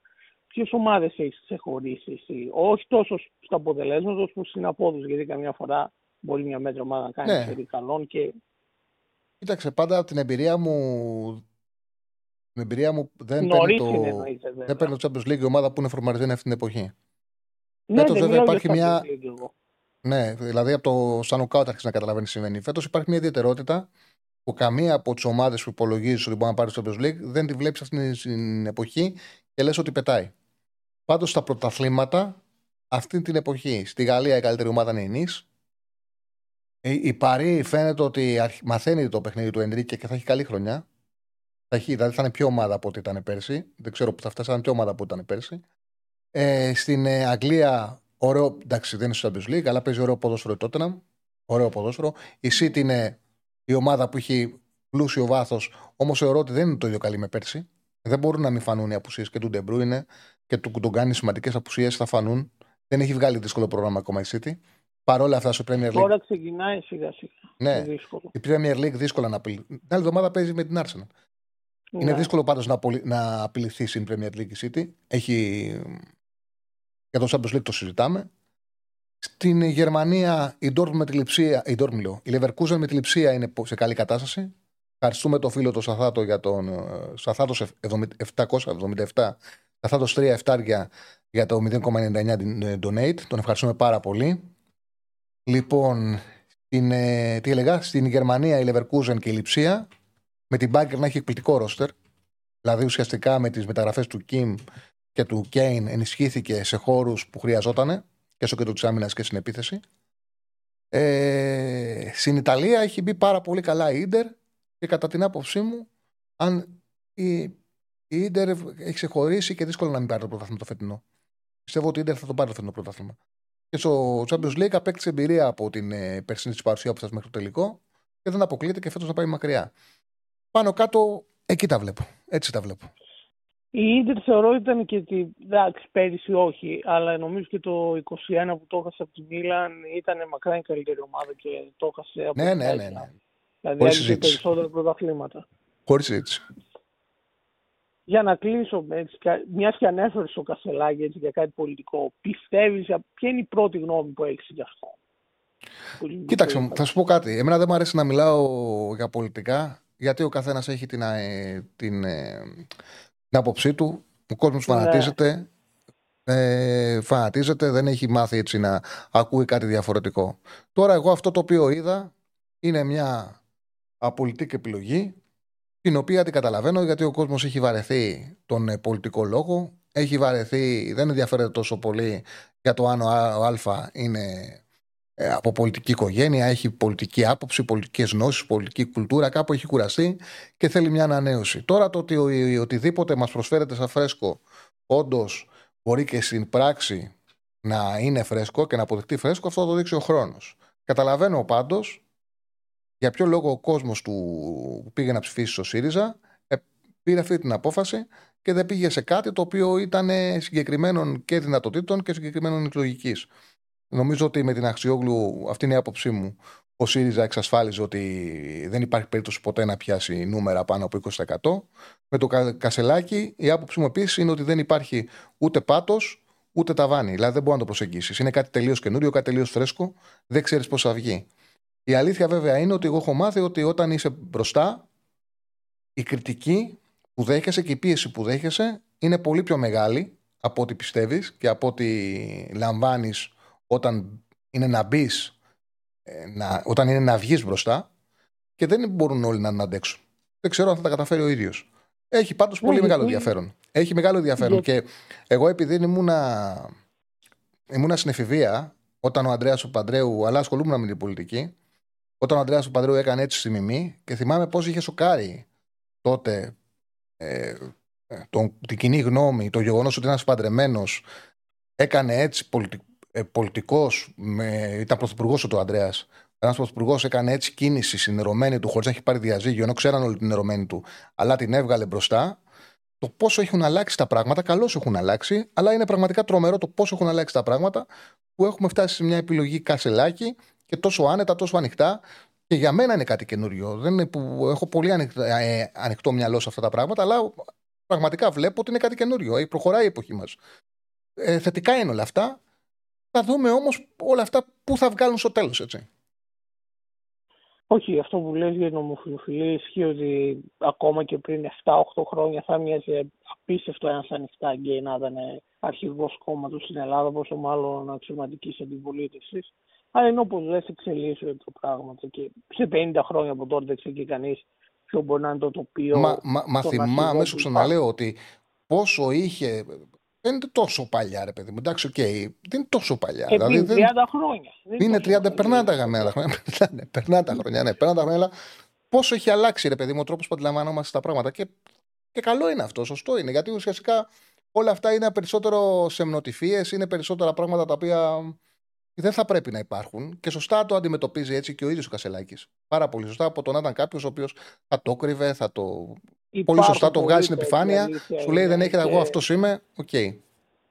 ποιες ομάδες έχεις ξεχωρίσει εσύ, όχι τόσο στα αποτελέσματα, όσο στην απόδοση, γιατί καμιά φορά μπορεί μια μέτρα ομάδα να κάνει ναι. σε καλών και... Κοίταξε, πάντα από την εμπειρία μου την εμπειρία μου δεν παίρνει το, δεν παίρνει το Champions League η ομάδα που είναι φορμαρισμένη αυτή την εποχή. Ναι, Φέτος, βέβαια υπάρχει μια, ναι, δηλαδή από το Σανουκάουτ αρχίζει να καταλαβαίνεις τι συμβαίνει. Φέτος υπάρχει μια ιδιαιτερότητα που καμία από τις ομάδες που υπολογίζεις ότι μπορεί να πάρεις στο Champions League δεν τη βλέπεις αυτή την εποχή και λες ότι πετάει. Πάντως στα πρωταθλήματα αυτή την εποχή στη Γαλλία η καλύτερη ομάδα είναι η Νη. Ε, η Παρή φαίνεται ότι μαθαίνει το παιχνίδι του Ενρίκε και θα έχει καλή χρονιά. Θα έχει, δηλαδή θα είναι πιο ομάδα από ό,τι ήταν πέρσι. Δεν ξέρω που θα φτάσει, θα είναι πιο ομάδα από ό,τι ήταν πέρσι. Ε, στην ε, Αγγλία Ωραίο, εντάξει, δεν είναι στο Champions League, αλλά παίζει ωραίο ποδόσφαιρο η Tottenham. Ωραίο ποδόσφαιρο. Η City είναι η ομάδα που έχει πλούσιο βάθος, όμως θεωρώ ότι δεν είναι το ίδιο καλή με πέρσι. Δεν μπορούν να μην φανούν οι απουσίες και του Ντε Μπρόινε και του τον κάνει σημαντικές απουσίες, θα φανούν. Δεν έχει βγάλει δύσκολο πρόγραμμα ακόμα η City. Παρ' όλα αυτά στο Premier League. Τώρα ξεκινάει σιγά σιγά. Ναι, η Premier League δύσκολα να απειληθεί. Την άλλη εβδομάδα παίζει με την Arsenal. Ναι. Είναι δύσκολο πάντως να, να απειληθεί στην Premier League η City. Έχει για το Champions League το συζητάμε. Στην Γερμανία η Dortmund με τη Λειψία, η Dortmund λέω, η Leverkusen με τη Λειψία είναι σε καλή κατάσταση. Ευχαριστούμε τον φίλο του Σαθάτο για τον ε, Σαθάτος 777, Σαθάτος 3 εφτάρια για το 0,99 donate. Τον ευχαριστούμε πάρα πολύ. Λοιπόν, στην, ε, τι έλεγα, στην Γερμανία η Leverkusen και η Λιψία με την Bayern να έχει εκπληκτικό ρόστερ. Δηλαδή ουσιαστικά με τις μεταγραφές του Κιμ και του Κέιν ενισχύθηκε σε χώρους που χρειαζόταν και στο κέντρο της άμυνας και στην επίθεση. Ε, στην Ιταλία έχει μπει πάρα πολύ καλά η Ιντερ και κατά την άποψή μου, αν η, η Ιντερ έχει ξεχωρίσει και δύσκολο να μην πάρει το πρωτάθλημα το φετινό. Πιστεύω ότι η Ιντερ θα το πάρει το φετινό πρωτάθλημα. Και στο Champions League απέκτησε εμπειρία από την ε, περσινή της παρουσία που φτάσει μέχρι το τελικό και δεν αποκλείεται και φέτος να πάει μακριά. Πάνω κάτω, εκεί τα βλέπω. Έτσι τα βλέπω. Η Ίντερ θεωρώ ήταν και τη. Εντάξει, πέρυσι όχι, αλλά νομίζω και το 21 που το έχασε από τη Μίλαν ήταν μακράν η καλύτερη ομάδα και το έχασε από ναι, ναι, ναι, ναι. Δηλαδή έχει περισσότερα πρωταθλήματα. Χωρίς συζήτηση. Για να κλείσω, μιας και ανέφερες στο Κασελάκη έτσι, για κάτι πολιτικό, πιστεύεις, ποια είναι η πρώτη γνώμη που έχεις γι' αυτό; Κοίταξε, θα σου πω κάτι. Εμένα δεν μου αρέσει να μιλάω για πολιτικά, γιατί ο καθένας έχει την, ε, την, ε, την άποψή του. Ο κόσμος ναι. φανατίζεται. Ε, φανατίζεται, δεν έχει μάθει έτσι να ακούει κάτι διαφορετικό. Τώρα, εγώ αυτό το οποίο είδα είναι μια απολυτική επιλογή, την οποία την καταλαβαίνω γιατί ο κόσμος έχει βαρεθεί τον ε, πολιτικό λόγο. Έχει βαρεθεί, δεν ενδιαφέρεται τόσο πολύ για το αν ο Α είναι ε, από πολιτική οικογένεια, έχει πολιτική άποψη, πολιτικές γνώσεις, πολιτική κουλτούρα, κάπου έχει κουραστεί και θέλει μια ανανέωση. Τώρα το ότι οτιδήποτε μας προσφέρεται σαν φρέσκο, όντως μπορεί και στην πράξη να είναι φρέσκο και να αποδειχτεί φρέσκο, αυτό θα το δείξει ο χρόνος. Καταλαβαίνω πάντως για ποιο λόγο ο κόσμος του πήγε να ψηφίσει στο ΣΥΡΙΖΑ, ε, πήρε αυτή την απόφαση και δεν πήγε σε κάτι το οποίο ήταν συγκεκριμένων και δυνατοτήτων και συγκεκριμένων λογική. Νομίζω ότι με την Αξιόγλου, αυτή είναι η άποψή μου, ο ΣΥΡΙΖΑ εξασφάλιζε ότι δεν υπάρχει περίπτωση ποτέ να πιάσει νούμερα πάνω από 20%. Με το Κασελάκι, η άποψή μου επίσης είναι ότι δεν υπάρχει ούτε πάτος ούτε ταβάνι. Δηλαδή δεν μπορεί να το προσεγγίσεις. Είναι κάτι τελείως καινούριο, κάτι τελείως φρέσκο, δεν ξέρεις πώς θα βγει. Η αλήθεια βέβαια είναι ότι εγώ έχω μάθει ότι όταν είσαι μπροστά, η κριτική που δέχεσαι και η πίεση που δέχεσαι είναι πολύ πιο μεγάλη από ό,τι πιστεύεις και από ό,τι λαμβάνεις όταν είναι να μπεις, ε, να, όταν είναι να βγεις μπροστά και δεν μπορούν όλοι να αντέξουν. Δεν ξέρω αν θα τα καταφέρει ο ίδιος. Έχει πάντως πολύ Ναι, μεγάλο γιατί- ενδιαφέρον. Έχει μεγάλο ενδιαφέρον. Και εγώ επειδή ήμουνα, ήμουνα στην εφηβεία, όταν ο Αντρέα ο Παντρέου, αλλά ασχολούμουν με την πολιτική, όταν ο Αντρέα ο Παντρέου έκανε έτσι στη μιμή και θυμάμαι πώς είχε σοκάρει τότε ε, ε, τον, την κοινή γνώμη, το γεγονός ότι ένας παντρεμένος έκανε έτσι πολιτικ, ε, πολιτικός, ήταν πρωθυπουργός του Αντρέα. Ένας πρωθυπουργός έκανε έτσι κίνηση στην ερωμένη του χωρίς να έχει πάρει διαζύγιο, ενώ ξέραν όλη την ερωμένη του, αλλά την έβγαλε μπροστά. Το πόσο έχουν αλλάξει τα πράγματα, καλώς έχουν αλλάξει, αλλά είναι πραγματικά τρομερό το πόσο έχουν αλλάξει τα πράγματα που έχουμε φτάσει σε μια επιλογή κασελάκι και τόσο άνετα, τόσο ανοιχτά. Και για μένα είναι κάτι καινούριο. Δεν είναι που έχω πολύ ανοιχτό, ε, ανοιχτό μυαλό σε αυτά τα πράγματα, αλλά πραγματικά βλέπω ότι είναι κάτι καινούριο. Ε, προχωράει η εποχή μας. Ε, θετικά είναι όλα αυτά. Θα δούμε όμως όλα αυτά που θα βγάλουν στο τέλος, έτσι. Όχι, αυτό που λες για την ομοφιλοφιλία ισχύει ότι ακόμα και πριν 7-8 χρόνια θα μοιάζει απίστευτο ένας ανοιχτά γκέι να ήταν αρχηγός κόμματος στην Ελλάδα, πόσο μάλλον αξιωματικής αντιπολίτευσης. Αλλά είναι όπως λες εξελίσσονται τα πράγματα και σε 50 χρόνια από τότε δεν ξέρει κανείς ποιο μπορεί να είναι το τοπίο. Μα, μα, μα των θυμάμαι, αρχηγών σου που ξαναλέω ότι πόσο είχε. Δεν είναι τόσο παλιά, ρε παιδί μου. Εντάξει, οκ. Δεν είναι τόσο παλιά. Και πριν 30 δεν... χρόνια. Δεν Είναι τόσο 30, παλιά. περνάνε τα γαμημένα χρόνια. Περνάνε, περνάνε τα χρόνια, ναι, περνάνε τα χρόνια. Αλλά πόσο έχει αλλάξει, ρε παιδί μου, ο τρόπος που αντιλαμβανόμαστε τα πράγματα. Και, και καλό είναι αυτό, σωστό είναι. Γιατί ουσιαστικά όλα αυτά είναι περισσότερο σεμνοτυφίες, είναι περισσότερα πράγματα τα οποία δεν θα πρέπει να υπάρχουν. Και σωστά το αντιμετωπίζει έτσι και ο ίδιος ο Κασελάκης. Πάρα πολύ σωστά από το να ήταν κάποιος ο οποίος θα το κρύβε, θα το. Πολύ Υπάρχουν σωστά το βγάζεις στην πολλοί επιφάνεια. τέτοιοι, αλήθεια Σου λέει δεν είναι, έχετε, εγώ και- αυτός είμαι. Οκ.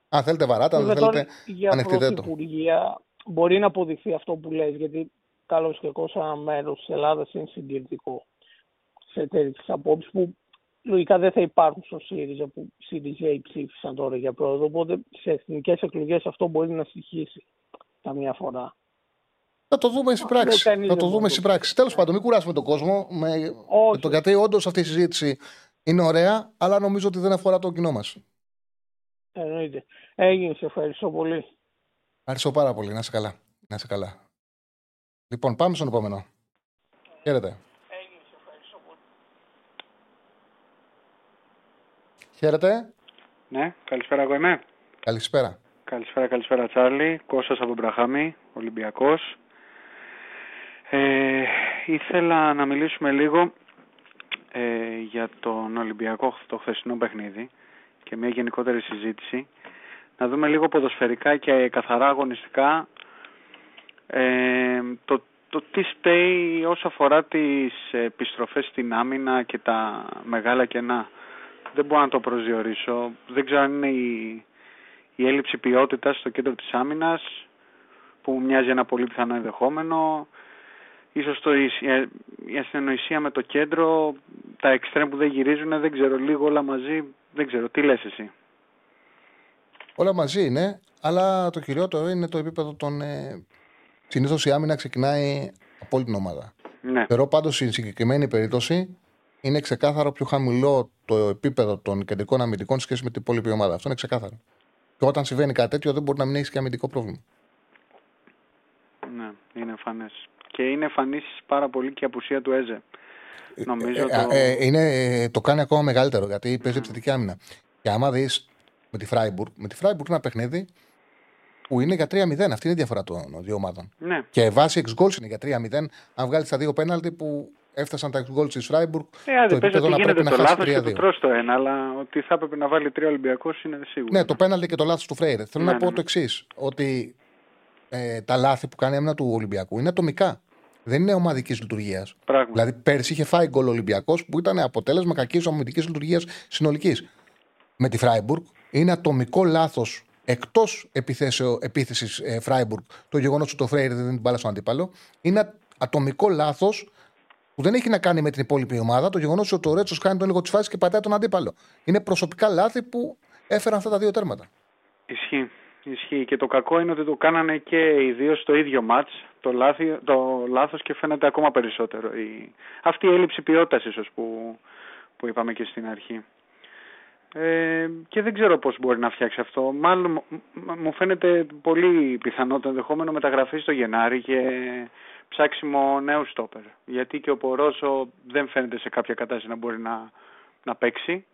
Αν θέλετε βαράτα, αν δεν Βέβαια, θέλετε. τώρα για ανεχτείτε το. πρωθυπουργία μπορεί να αποδειχθεί αυτό που λες, γιατί καλώς και εγώ σαν μέρος της Ελλάδας είναι συντηρητικό σε τέτοιες απόψεις που λογικά δεν θα υπάρχουν στο ΣΥΡΙΖΑ που ΣΥΡΙΖΑ ψήφισαν τώρα για πρόεδρο, οπότε σε εθνικές εκλογές αυτό μπορεί να στοιχίσει καμιά φορά. Θα το δούμε στην πράξη. κανείς Θα δεν το δούμε μπορεί. στην πράξη. Τέλος πάντων, μην κουράσουμε τον κόσμο. Με... Όχι. Το, γιατί όντως αυτή η συζήτηση είναι ωραία, αλλά νομίζω ότι δεν αφορά το κοινό μας. Εννοείται. Έγινε, σε ευχαριστώ πολύ. Ευχαριστώ πάρα πολύ. Να είσαι καλά. Να είσαι καλά. Λοιπόν, πάμε στον επόμενο. Χαίρετε. Χαίρετε. Ναι, καλησπέρα, εγώ είμαι. Καλησπέρα. Καλησπέρα, καλησπέρα, Τσάρλι. Κώστας από Μπραχάμι, Ολυμπιακός. Ε, ήθελα να μιλήσουμε λίγο ε, για τον Ολυμπιακό, το χθεσινό παιχνίδι και μια γενικότερη συζήτηση. Να δούμε λίγο ποδοσφαιρικά και καθαρά αγωνιστικά ε, το, το τι στέει όσο αφορά τις επιστροφές στην άμυνα και τα μεγάλα κενά. Δεν μπορώ να το προσδιορίσω. Δεν ξέρω αν είναι η, η έλλειψη ποιότητας στο κέντρο της άμυνας που μου μοιάζει ένα πολύ πιθανό ενδεχόμενο. Ίσως το, η, η ασυνοησία με το κέντρο, τα εξτρέμ που δεν γυρίζουν, δεν ξέρω, λίγο όλα μαζί, δεν ξέρω. Τι λες εσύ; Όλα μαζί είναι, αλλά το κυριότερο είναι το επίπεδο των. Ε, Συνήθως η άμυνα ξεκινάει από όλη την ομάδα. Ναι, Θεωρώ πάντως στην συγκεκριμένη περίπτωση είναι ξεκάθαρο πιο χαμηλό το επίπεδο των κεντρικών αμυντικών σε σχέση με την υπόλοιπη ομάδα. Αυτό είναι ξεκάθαρο. Και όταν συμβαίνει κάτι τέτοιο, δεν μπορεί να μην έχεις και αμυντικό πρόβλημα. ναι, είναι εμφανές. Και είναι εμφανής πάρα πολύ και η απουσία του Έζε. Νομίζω Ε, το... ε, είναι, ε, το κάνει ακόμα μεγαλύτερο γιατί παίζει επιθετική άμυνα. Και άμα δεις με τη Φράιμπουργκ, με τη Φράιμπουργκ είναι ένα παιχνίδι που είναι για 3-0. Αυτή είναι η διαφορά των δύο ομάδων. Ναι, Και βάση 6 goals είναι για 3-0. Αν βγάλεις τα δύο πέναλτι που έφτασαν τα 6 goals της Φράιμπουργκ, ε, αν το δεν παίζει επίπεδο ότι να γίνεται πρέπει να το χάσει λάθος και το 3-2. τρως το ένα, αλλά ότι θα έπρεπε να βάλει τρία Ολυμπιακός είναι σίγουρο. Ναι, το πέναλτι και το λάθος του Φρέιρε. Θέλω Ναι, να πω ναι, το ναι. εξής: Ότι ε, τα λάθη που κάνει η άμυνα του Ολυμπιακού είναι ατομικά. Δεν είναι ομαδικής λειτουργίας. Πράγμα. Δηλαδή, πέρσι είχε φάει γκολ ο Ολυμπιακός που ήταν αποτέλεσμα κακής αμυντική λειτουργίας συνολικής. Με τη Φράιμπουργκ είναι ατομικό λάθος εκτός επίθεσης ε, Φράιμπουργκ το γεγονός ότι το Φρέιρε δεν την μπάλα στον αντίπαλο. Είναι α- ατομικό λάθος που δεν έχει να κάνει με την υπόλοιπη ομάδα. Το γεγονός ότι ο Ρέτσος κάνει τον λίγο τη φάση και πατάει τον αντίπαλο. Είναι προσωπικά λάθη που έφεραν αυτά τα δύο τέρματα. Ισχύει. Ισχύει. Και το κακό είναι ότι το κάνανε και οι δύο στο ίδιο μάτς. Το, λάθη, το λάθος και φαίνεται ακόμα περισσότερο. Η... Αυτή η έλλειψη ποιότητας ίσως που, που είπαμε και στην αρχή. Ε, και δεν ξέρω πώς μπορεί να φτιάξει αυτό. Μάλλον μ- μ- μου φαίνεται πολύ πιθανό το ενδεχόμενο μεταγραφή στο Γενάρη και ψάξιμο νέου στόπερ. Γιατί και ο Πορόσο δεν φαίνεται σε κάποια κατάσταση να μπορεί να, να παίξει.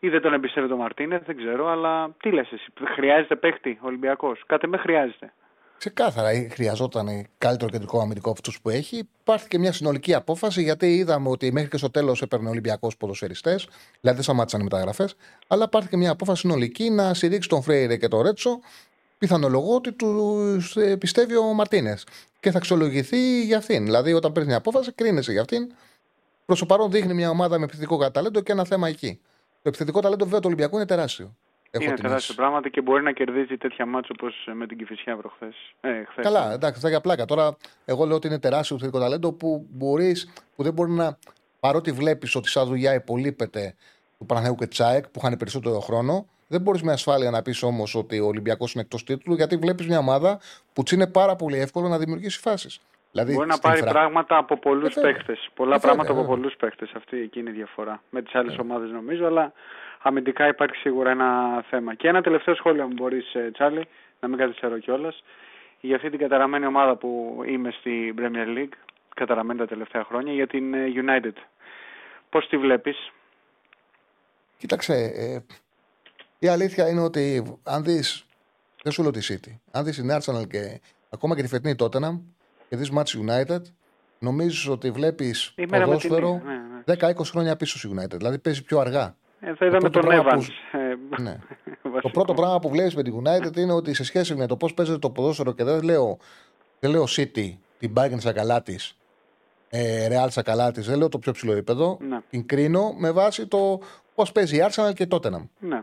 Ή δεν τον εμπιστεύεται ο Μαρτίνεθ, δεν ξέρω, αλλά τι λες εσύ, χρειάζεται παίχτη Ολυμπιακός; Κάτε με χρειάζεται. Ξεκάθαρα ε, χρειαζόταν καλύτερο κεντρικό αμυντικό από αυτούς που έχει. Υπάρχει και μια συνολική απόφαση γιατί είδαμε ότι μέχρι και στο τέλος έπαιρνε Ολυμπιακός ποδοσφαιριστές, δηλαδή δεν σταμάτησαν οι μεταγραφές. Αλλά υπάρχει και μια απόφαση συνολική να στηρίξει τον Φρέιρε και τον Ρέτσο. Πιθανολογώ ότι τους ε, πιστεύει ο Μαρτίνες και θα αξιολογηθεί για αυτήν. Δηλαδή, όταν παίρνει μια απόφαση, κρίνεσαι για αυτήν. Προς το παρόν δείχνει μια ομάδα με επιθετικό ταλέντο και ένα θέμα εκεί. Το επιθετικό ταλέντο βέβαια του Ολυμπιακού είναι τεράστιο. Έχω Είναι την τεράστιο αίσθηση. πράγματι και μπορεί να κερδίζει τέτοια μάτια όπως με την Κηφισιά προχθές. Ε, χθες. Καλά, εντάξει, αυτά για πλάκα. Τώρα, εγώ λέω ότι είναι τεράστιο επιθετικό ταλέντο που, μπορείς, που δεν μπορεί να. Παρότι βλέπεις ότι σαν δουλειά υπολείπεται του Παναθέου και Τσάεκ που είχαν περισσότερο χρόνο, δεν μπορείς με ασφάλεια να πεις όμως ότι ο Ολυμπιακός είναι εκτός τίτλου, γιατί βλέπεις μια ομάδα που της είναι πάρα πολύ εύκολο να δημιουργήσει φάσεις. Δηλαδή, Μπορεί να στην πάρει Φρα- πράγματα από πολλούς Ε, βέβαια. παίχτε. Πολλά Ε, βέβαια, πράγματα από βέβαια. πολλούς παίχτε. Αυτή εκείνη η διαφορά. Με τις άλλες ομάδες νομίζω, αλλά αμυντικά υπάρχει σίγουρα ένα θέμα. Και ένα τελευταίο σχόλιο, αν μπορείς, Τσάρλι, να μην καθυστερώ κιόλας. Για αυτή την καταραμένη ομάδα που είμαι στη Premier League, καταραμένη τα τελευταία χρόνια, για την ε, United. Πώς τη βλέπεις, Κοίταξε, ε, η αλήθεια είναι ότι αν δεις. Δεν σου λέω τη City. Αν δεις την Arsenal και ακόμα και τη φετινή Tottenham και δεις Match United, νομίζω ότι βλέπεις Η μέρα με την ποδόσφαιρο ναι, ναι. 10-20 χρόνια πίσω στη United. Δηλαδή παίζει πιο αργά. Ε, θα είδαμε πρώτο τον πράγμα Evans. που- ε, Ναι. Το βασικό. πρώτο πράγμα που βλέπεις με τη United είναι ότι σε σχέση με το πώς παίζεται το ποδόσφαιρο και δεν λέω, δεν λέω City, την Bayern στα καλά τη, ε, Real στα καλά τη, δεν λέω το πιο ψηλό επίπεδο. Ναι. Την κρίνω με βάση το πώς παίζει η Arsenal και η Tottenham Ναι.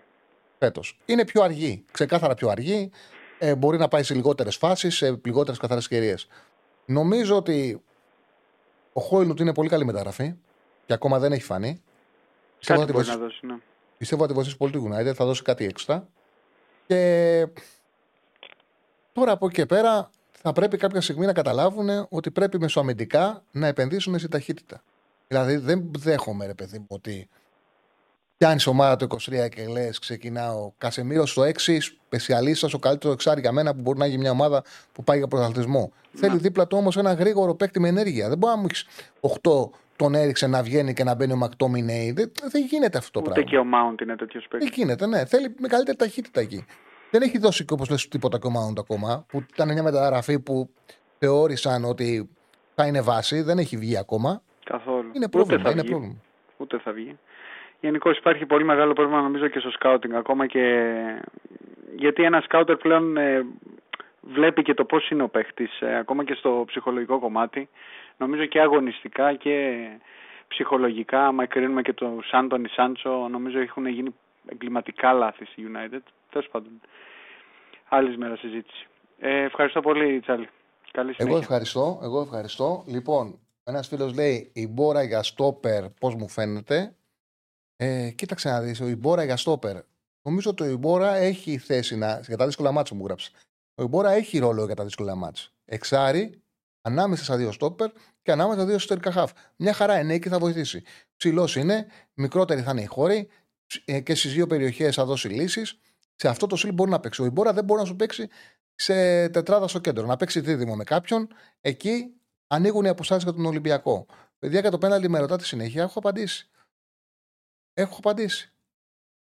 φέτος. Είναι πιο αργή, ξεκάθαρα πιο αργή. Ε, μπορεί να πάει σε λιγότερες φάσεις, σε λιγότερες καθαρές ευκαιρίες. Νομίζω ότι ο Χόιλουντ είναι πολύ καλή μεταγραφή και ακόμα δεν έχει φανεί. Πιστεύω Κάτι ότι μπορεί να βοηθήσει- δώσει. Ναι. Πιστεύω ότι βοηθήσει πολύ τη United, θα δώσει κάτι έξτρα. Και τώρα από εκεί και πέρα θα πρέπει κάποια στιγμή να καταλάβουν ότι πρέπει μεσοαμυντικά να επενδύσουν στη ταχύτητα. Δηλαδή δεν δέχομαι, ρε παιδί μου, ότι πιάνεις ομάδα το 23 και λες: Ξεκινάω. Κασεμίρος στο 6, σπεσιαλίστας, ο καλύτερος εξάρι για μένα που μπορεί να έχει μια ομάδα που πάει για πρωταθλητισμό. Θέλει δίπλα του όμως ένα γρήγορο παίκτη με ενέργεια. Δεν μπορεί να μου έχεις 8 τον έριξε να βγαίνει και να μπαίνει ο Μακτόμινεϊ. Δεν, δεν γίνεται αυτό το Ούτε πράγμα. και ο Mount είναι τέτοιος Δεν παίκτη. γίνεται, ναι. Θέλει μεγαλύτερη ταχύτητα εκεί. Δεν έχει δώσει όπως λες τίποτα και ο Mount ακόμα. Που ήταν μια μεταγραφή που θεώρησαν ότι θα είναι βάση. Δεν έχει βγει ακόμα. Καθόλου. Είναι Ούτε πρόβλημα. θα Είναι βγει. πρόβλημα. Ούτε θα βγει. Γενικώ υπάρχει πολύ μεγάλο πρόβλημα νομίζω και στο σκάουτινγκ ακόμα και γιατί ένα σκάουτερ πλέον ε, βλέπει και το πώς είναι ο παίχτης ε, ακόμα και στο ψυχολογικό κομμάτι νομίζω και αγωνιστικά και ψυχολογικά άμα κρίνουμε και του Άντωνι Σάντσο νομίζω έχουν γίνει εγκληματικά λάθη στη United τέλος πάντων άλλη μέρα συζήτηση ε, ευχαριστώ πολύ Τσάλι καλή Εγώ συνέχεια ευχαριστώ. Εγώ ευχαριστώ. Λοιπόν, ένας φίλος λέει η μπόρα για στόπερ, πώς μου φαίνεται. Ε, κοίταξε να δεις, ο Ιμπόρα για στόπερ. Νομίζω ότι ο Ιμπόρα έχει θέση να, για τα δύσκολα μάτσα μου γράψει. Ο Ιμπόρα έχει ρόλο για τα δύσκολα μάτσα. Εξάρι, ανάμεσα στα δύο στόπερ και ανάμεσα στα δύο εσωτερικά χαφ. Μια χαρά είναι και θα βοηθήσει. Ψηλός είναι, μικρότεροι θα είναι οι χώροι ε, και στις δύο περιοχές θα δώσει λύσεις. Σε αυτό το στυλ μπορεί να παίξει. Ο Ιμπόρα δεν μπορεί να σου παίξει σε τετράδα στο κέντρο. Να παίξει δίδυμο με κάποιον. Εκεί ανοίγουν οι αποστάσεις για τον Ολυμπιακό. Παιδιά, για το πέναλτι με ρωτάτε συνέχεια, έχω απαντήσει. Έχω απαντήσει.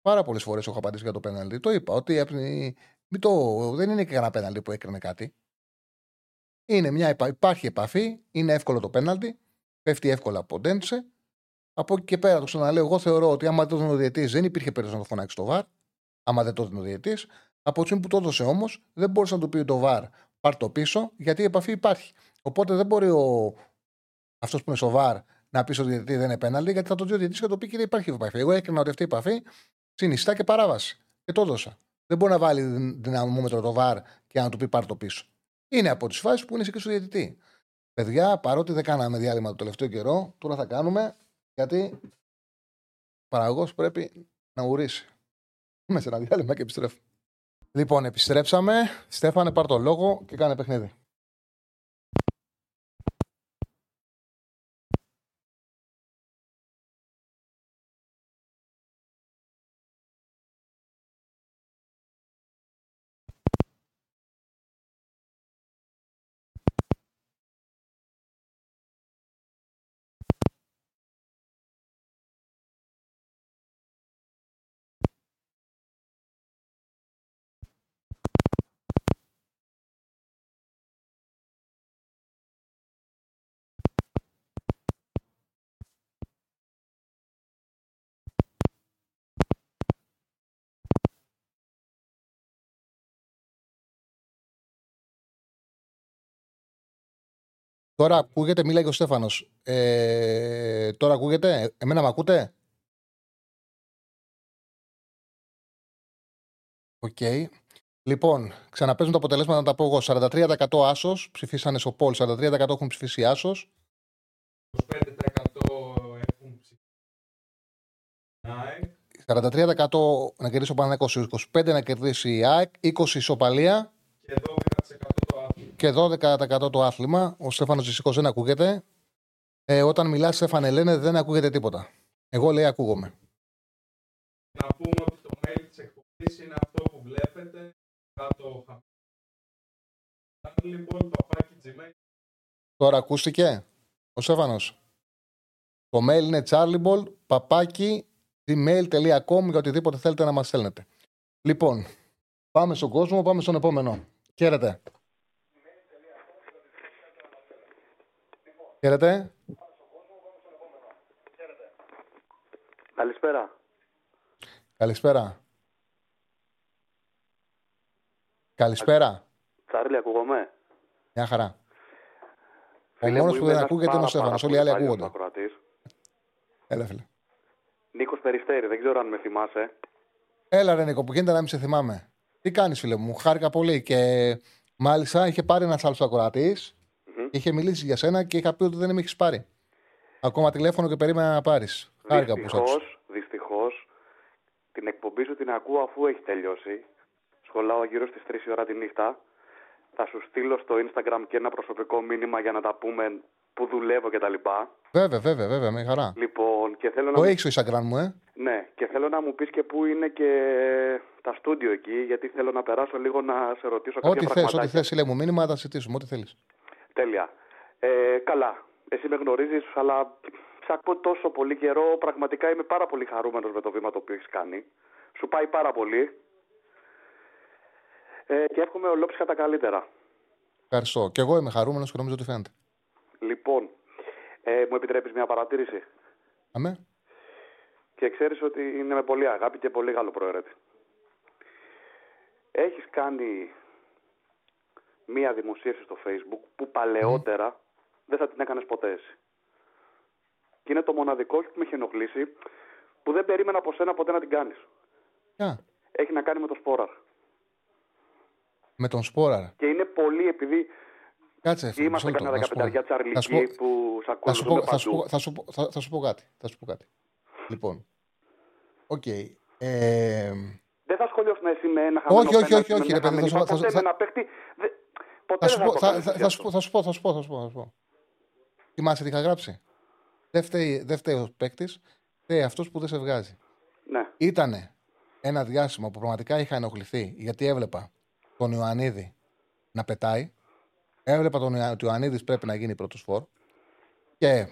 Πάρα πολλές φορές έχω απαντήσει για το πέναλτι. Το είπα ότι απ' τη- μην το, δεν είναι και κανένα πέναλτι που έκρινε κάτι. Είναι μια, επα- υπάρχει επαφή, είναι εύκολο το πέναλτι, πέφτει εύκολα από Ντέντσε. Από εκεί και πέρα το ξαναλέω, εγώ θεωρώ ότι άμα το έδινε ο διαιτή δεν υπήρχε περίπτωση να το φωνάξει το βαρ. Άμα δεν το έδινε ο διαιτή. Από τη στιγμή που το έδωσε όμως, δεν μπορούσε να του πει το βαρ πάρ το πίσω, γιατί η επαφή υπάρχει. Οπότε δεν μπορεί ο... αυτός που είναι στο βαρ να πεις στο διαιτητή δεν είναι πέναλτι, γιατί θα το δει ο διαιτητής και θα το πει κύριε υπάρχει επαφή. Εγώ έκρινα ότι αυτή η επαφή συνιστά και παράβαση. Και το έδωσα. Δεν μπορεί να βάλει δυναμόμετρο το βαρ και να του πει πάρ το πίσω. Είναι από τις φάσεις που είναι και στο διαιτητή. Παιδιά, παρότι δεν κάναμε διάλειμμα το τελευταίο καιρό, τώρα θα κάνουμε γιατί ο παραγωγός πρέπει να ουρήσει. Είμαι σε ένα διάλειμμα και επιστρέφω. Λοιπόν, επιστρέψαμε. Στέφανε, πάρ το λόγο και κάνε παιχνίδι. Τώρα ακούγεται, μιλάει και ο Στέφανος. Ε, τώρα ακούγεται, εμένα με ακούτε. Οκ. Λοιπόν, ξαναπαίζουν τα αποτελέσματα να τα πω εγώ. 43% άσο ψηφίσανε στο poll, 43% έχουν ψηφίσει άσο. 25% έχουν ψηφίσει. ΑΕΚ. 43% να κερδίσει ο Παναγιώτο, 25% να κερδίσει η ΑΕΚ, 20% ισοπαλία Και 12% το άθλημα. Και 12% το άθλημα. Ο Στέφανος δυστυχώς δεν ακούγεται. Ε, όταν μιλάς, Στέφανε, λένε δεν ακούγεται τίποτα. Εγώ λέει ακούγομαι. Να πούμε ότι το mail της εκπομπής είναι αυτό που βλέπετε. Κάτω χαμηλά. Λοιπόν, παπάκι Gmail. Τώρα ακούστηκε ο Στέφανος. Το mail είναι charlieball παπάκι gmail.com για οτιδήποτε θέλετε να μας στέλνετε. Λοιπόν, πάμε στον κόσμο, πάμε στον επόμενο. Χαίρετε. Χαίρετε. Καλησπέρα. Καλησπέρα. Καλησπέρα. Τσάρλι, ακούγομαι; Μια χαρά. Ο Φίλε μόνος μου, που είμαι δεν ένας ακούγεται είναι ο πάρα, Στέφανος. πάρα Όλοι οι άλλοι πολύ ακούγονται. παλιός ακροατής. Έλα, φίλε. Νίκος Περιστέρη, δεν ξέρω αν με θυμάσαι. Έλα, ρε Νίκο, που γίνεται να μην σε θυμάμαι. Τι κάνεις, φίλε μου, χάρηκα πολύ. Και μάλιστα είχε πάρει ένας άλλος ακροατής, Μμμ. είχε μιλήσει για σένα και είχα πει ότι δεν με έχεις πάρει. Ακόμα τηλέφωνο και περίμενα να πάρεις. Χάρηκα που σ' άκουσα. Δυστυχώς, δυστυχώς, την εκπομπή σου την ακούω αφού έχει τελειώσει. Σχολάω γύρω στις 3 η ώρα τη νύχτα. Θα σου στείλω στο Instagram και ένα προσωπικό μήνυμα για να τα πούμε που δουλεύω κτλ. Βέβαια, βέβαια, βέβαια, με χαρά. Λοιπόν, και θέλω να, Το μου... έχεις στο Instagram μου, ε; ναι, και θέλω να μου πεις και πού είναι και τα στούντιο εκεί, γιατί θέλω να περάσω λίγο να σε ρωτήσω κάποια Ό,τι θες, πραγματάκια. ό,τι θες, σύλλε μου μήνυμα, θα τα συζητήσουμε. Ό,τι θέλεις. Τέλεια. Ε, καλά. Εσύ με γνωρίζεις, αλλά σε ακούω τόσο πολύ καιρό. Πραγματικά είμαι πάρα πολύ χαρούμενος με το βήμα το οποίο έχεις κάνει. Σου πάει πάρα πολύ. Ε, και εύχομαι ολόψυχα τα καλύτερα. Ευχαριστώ. Και εγώ είμαι χαρούμενος και νομίζω ότι φαίνεται. Λοιπόν, ε, μου επιτρέπεις μια παρατήρηση; Αμέ. Και ξέρεις ότι είναι με πολύ αγάπη και πολύ καλό προαιρέτη. Έχεις κάνει μία δημοσίευση στο facebook που παλαιότερα δεν θα την έκανες ποτέ εσύ. Και είναι το μοναδικό που με έχει ενοχλήσει που δεν περίμενα από σένα ποτέ να την κάνεις. Ποια; Έχει να κάνει με το σπόραρ. Με τον Σπόρα. Και είναι πολύ επειδή Κάτσε, φίλε. είμαστε μισό λεπτό, κανένα να σου πω. δεκαπενταριά Θα σου τσαρλικοί πω- που σε Θα σου, πω, ακολουθούν θα, σου παντού. πω, θα, σου πω, θα, θα σου πω κάτι. Θα σου πω κάτι. Λοιπόν. Οκ. Ε, Δεν θα σχολιώσουμε εσύ με ένα χαμένο Όχι, όχι, πέναλτι, όχι, με όχι, μια ρε παιδί, θα χαμένη σου- θα πάσα, σου- ποτέ θα- με ένα παίχτη. δε- Ποτέ θα, σου δεν πω, το θα, κάνεις θα, εσύ θα, αυτό. σου πω, θα σου πω, θα σου πω, θα σου πω, θα σου πω. Θυμάσαι τι είχα γράψει; Δεν φταίει, δεν φταίει ο παίκτης, φταίει αυτός που δεν σε βγάζει. Ναι. Ήτανε ένα διάστημα που πραγματικά είχα ενοχληθεί γιατί έβλεπα τον Ιωαννίδη να πετάει. Έβλεπα τον Ιωα- ότι ο Ιωαννίδης πρέπει να γίνει πρώτος φόρ. Και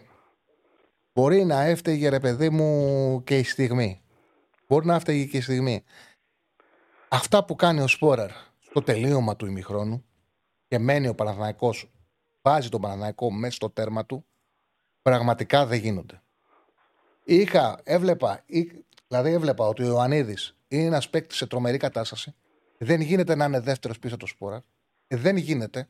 μπορεί να έφταιγε ρε παιδί μου και η στιγμή. Μπορεί να έφταιγε και η στιγμή. Αυτά που κάνει ο Σπόραρ στο τελείωμα του ημιχρόνου και μένει ο Παναθηναϊκός βάζει τον Παναθηναϊκό μέσα στο τέρμα του, πραγματικά δεν γίνονται. Είχα, έβλεπα, ή- δηλαδή έβλεπα ότι ο Ιωαννίδης είναι ένας παίκτης σε τρομερή κατάσταση. Δεν γίνεται να είναι δεύτερος πίσω το σπόρα. Δεν γίνεται.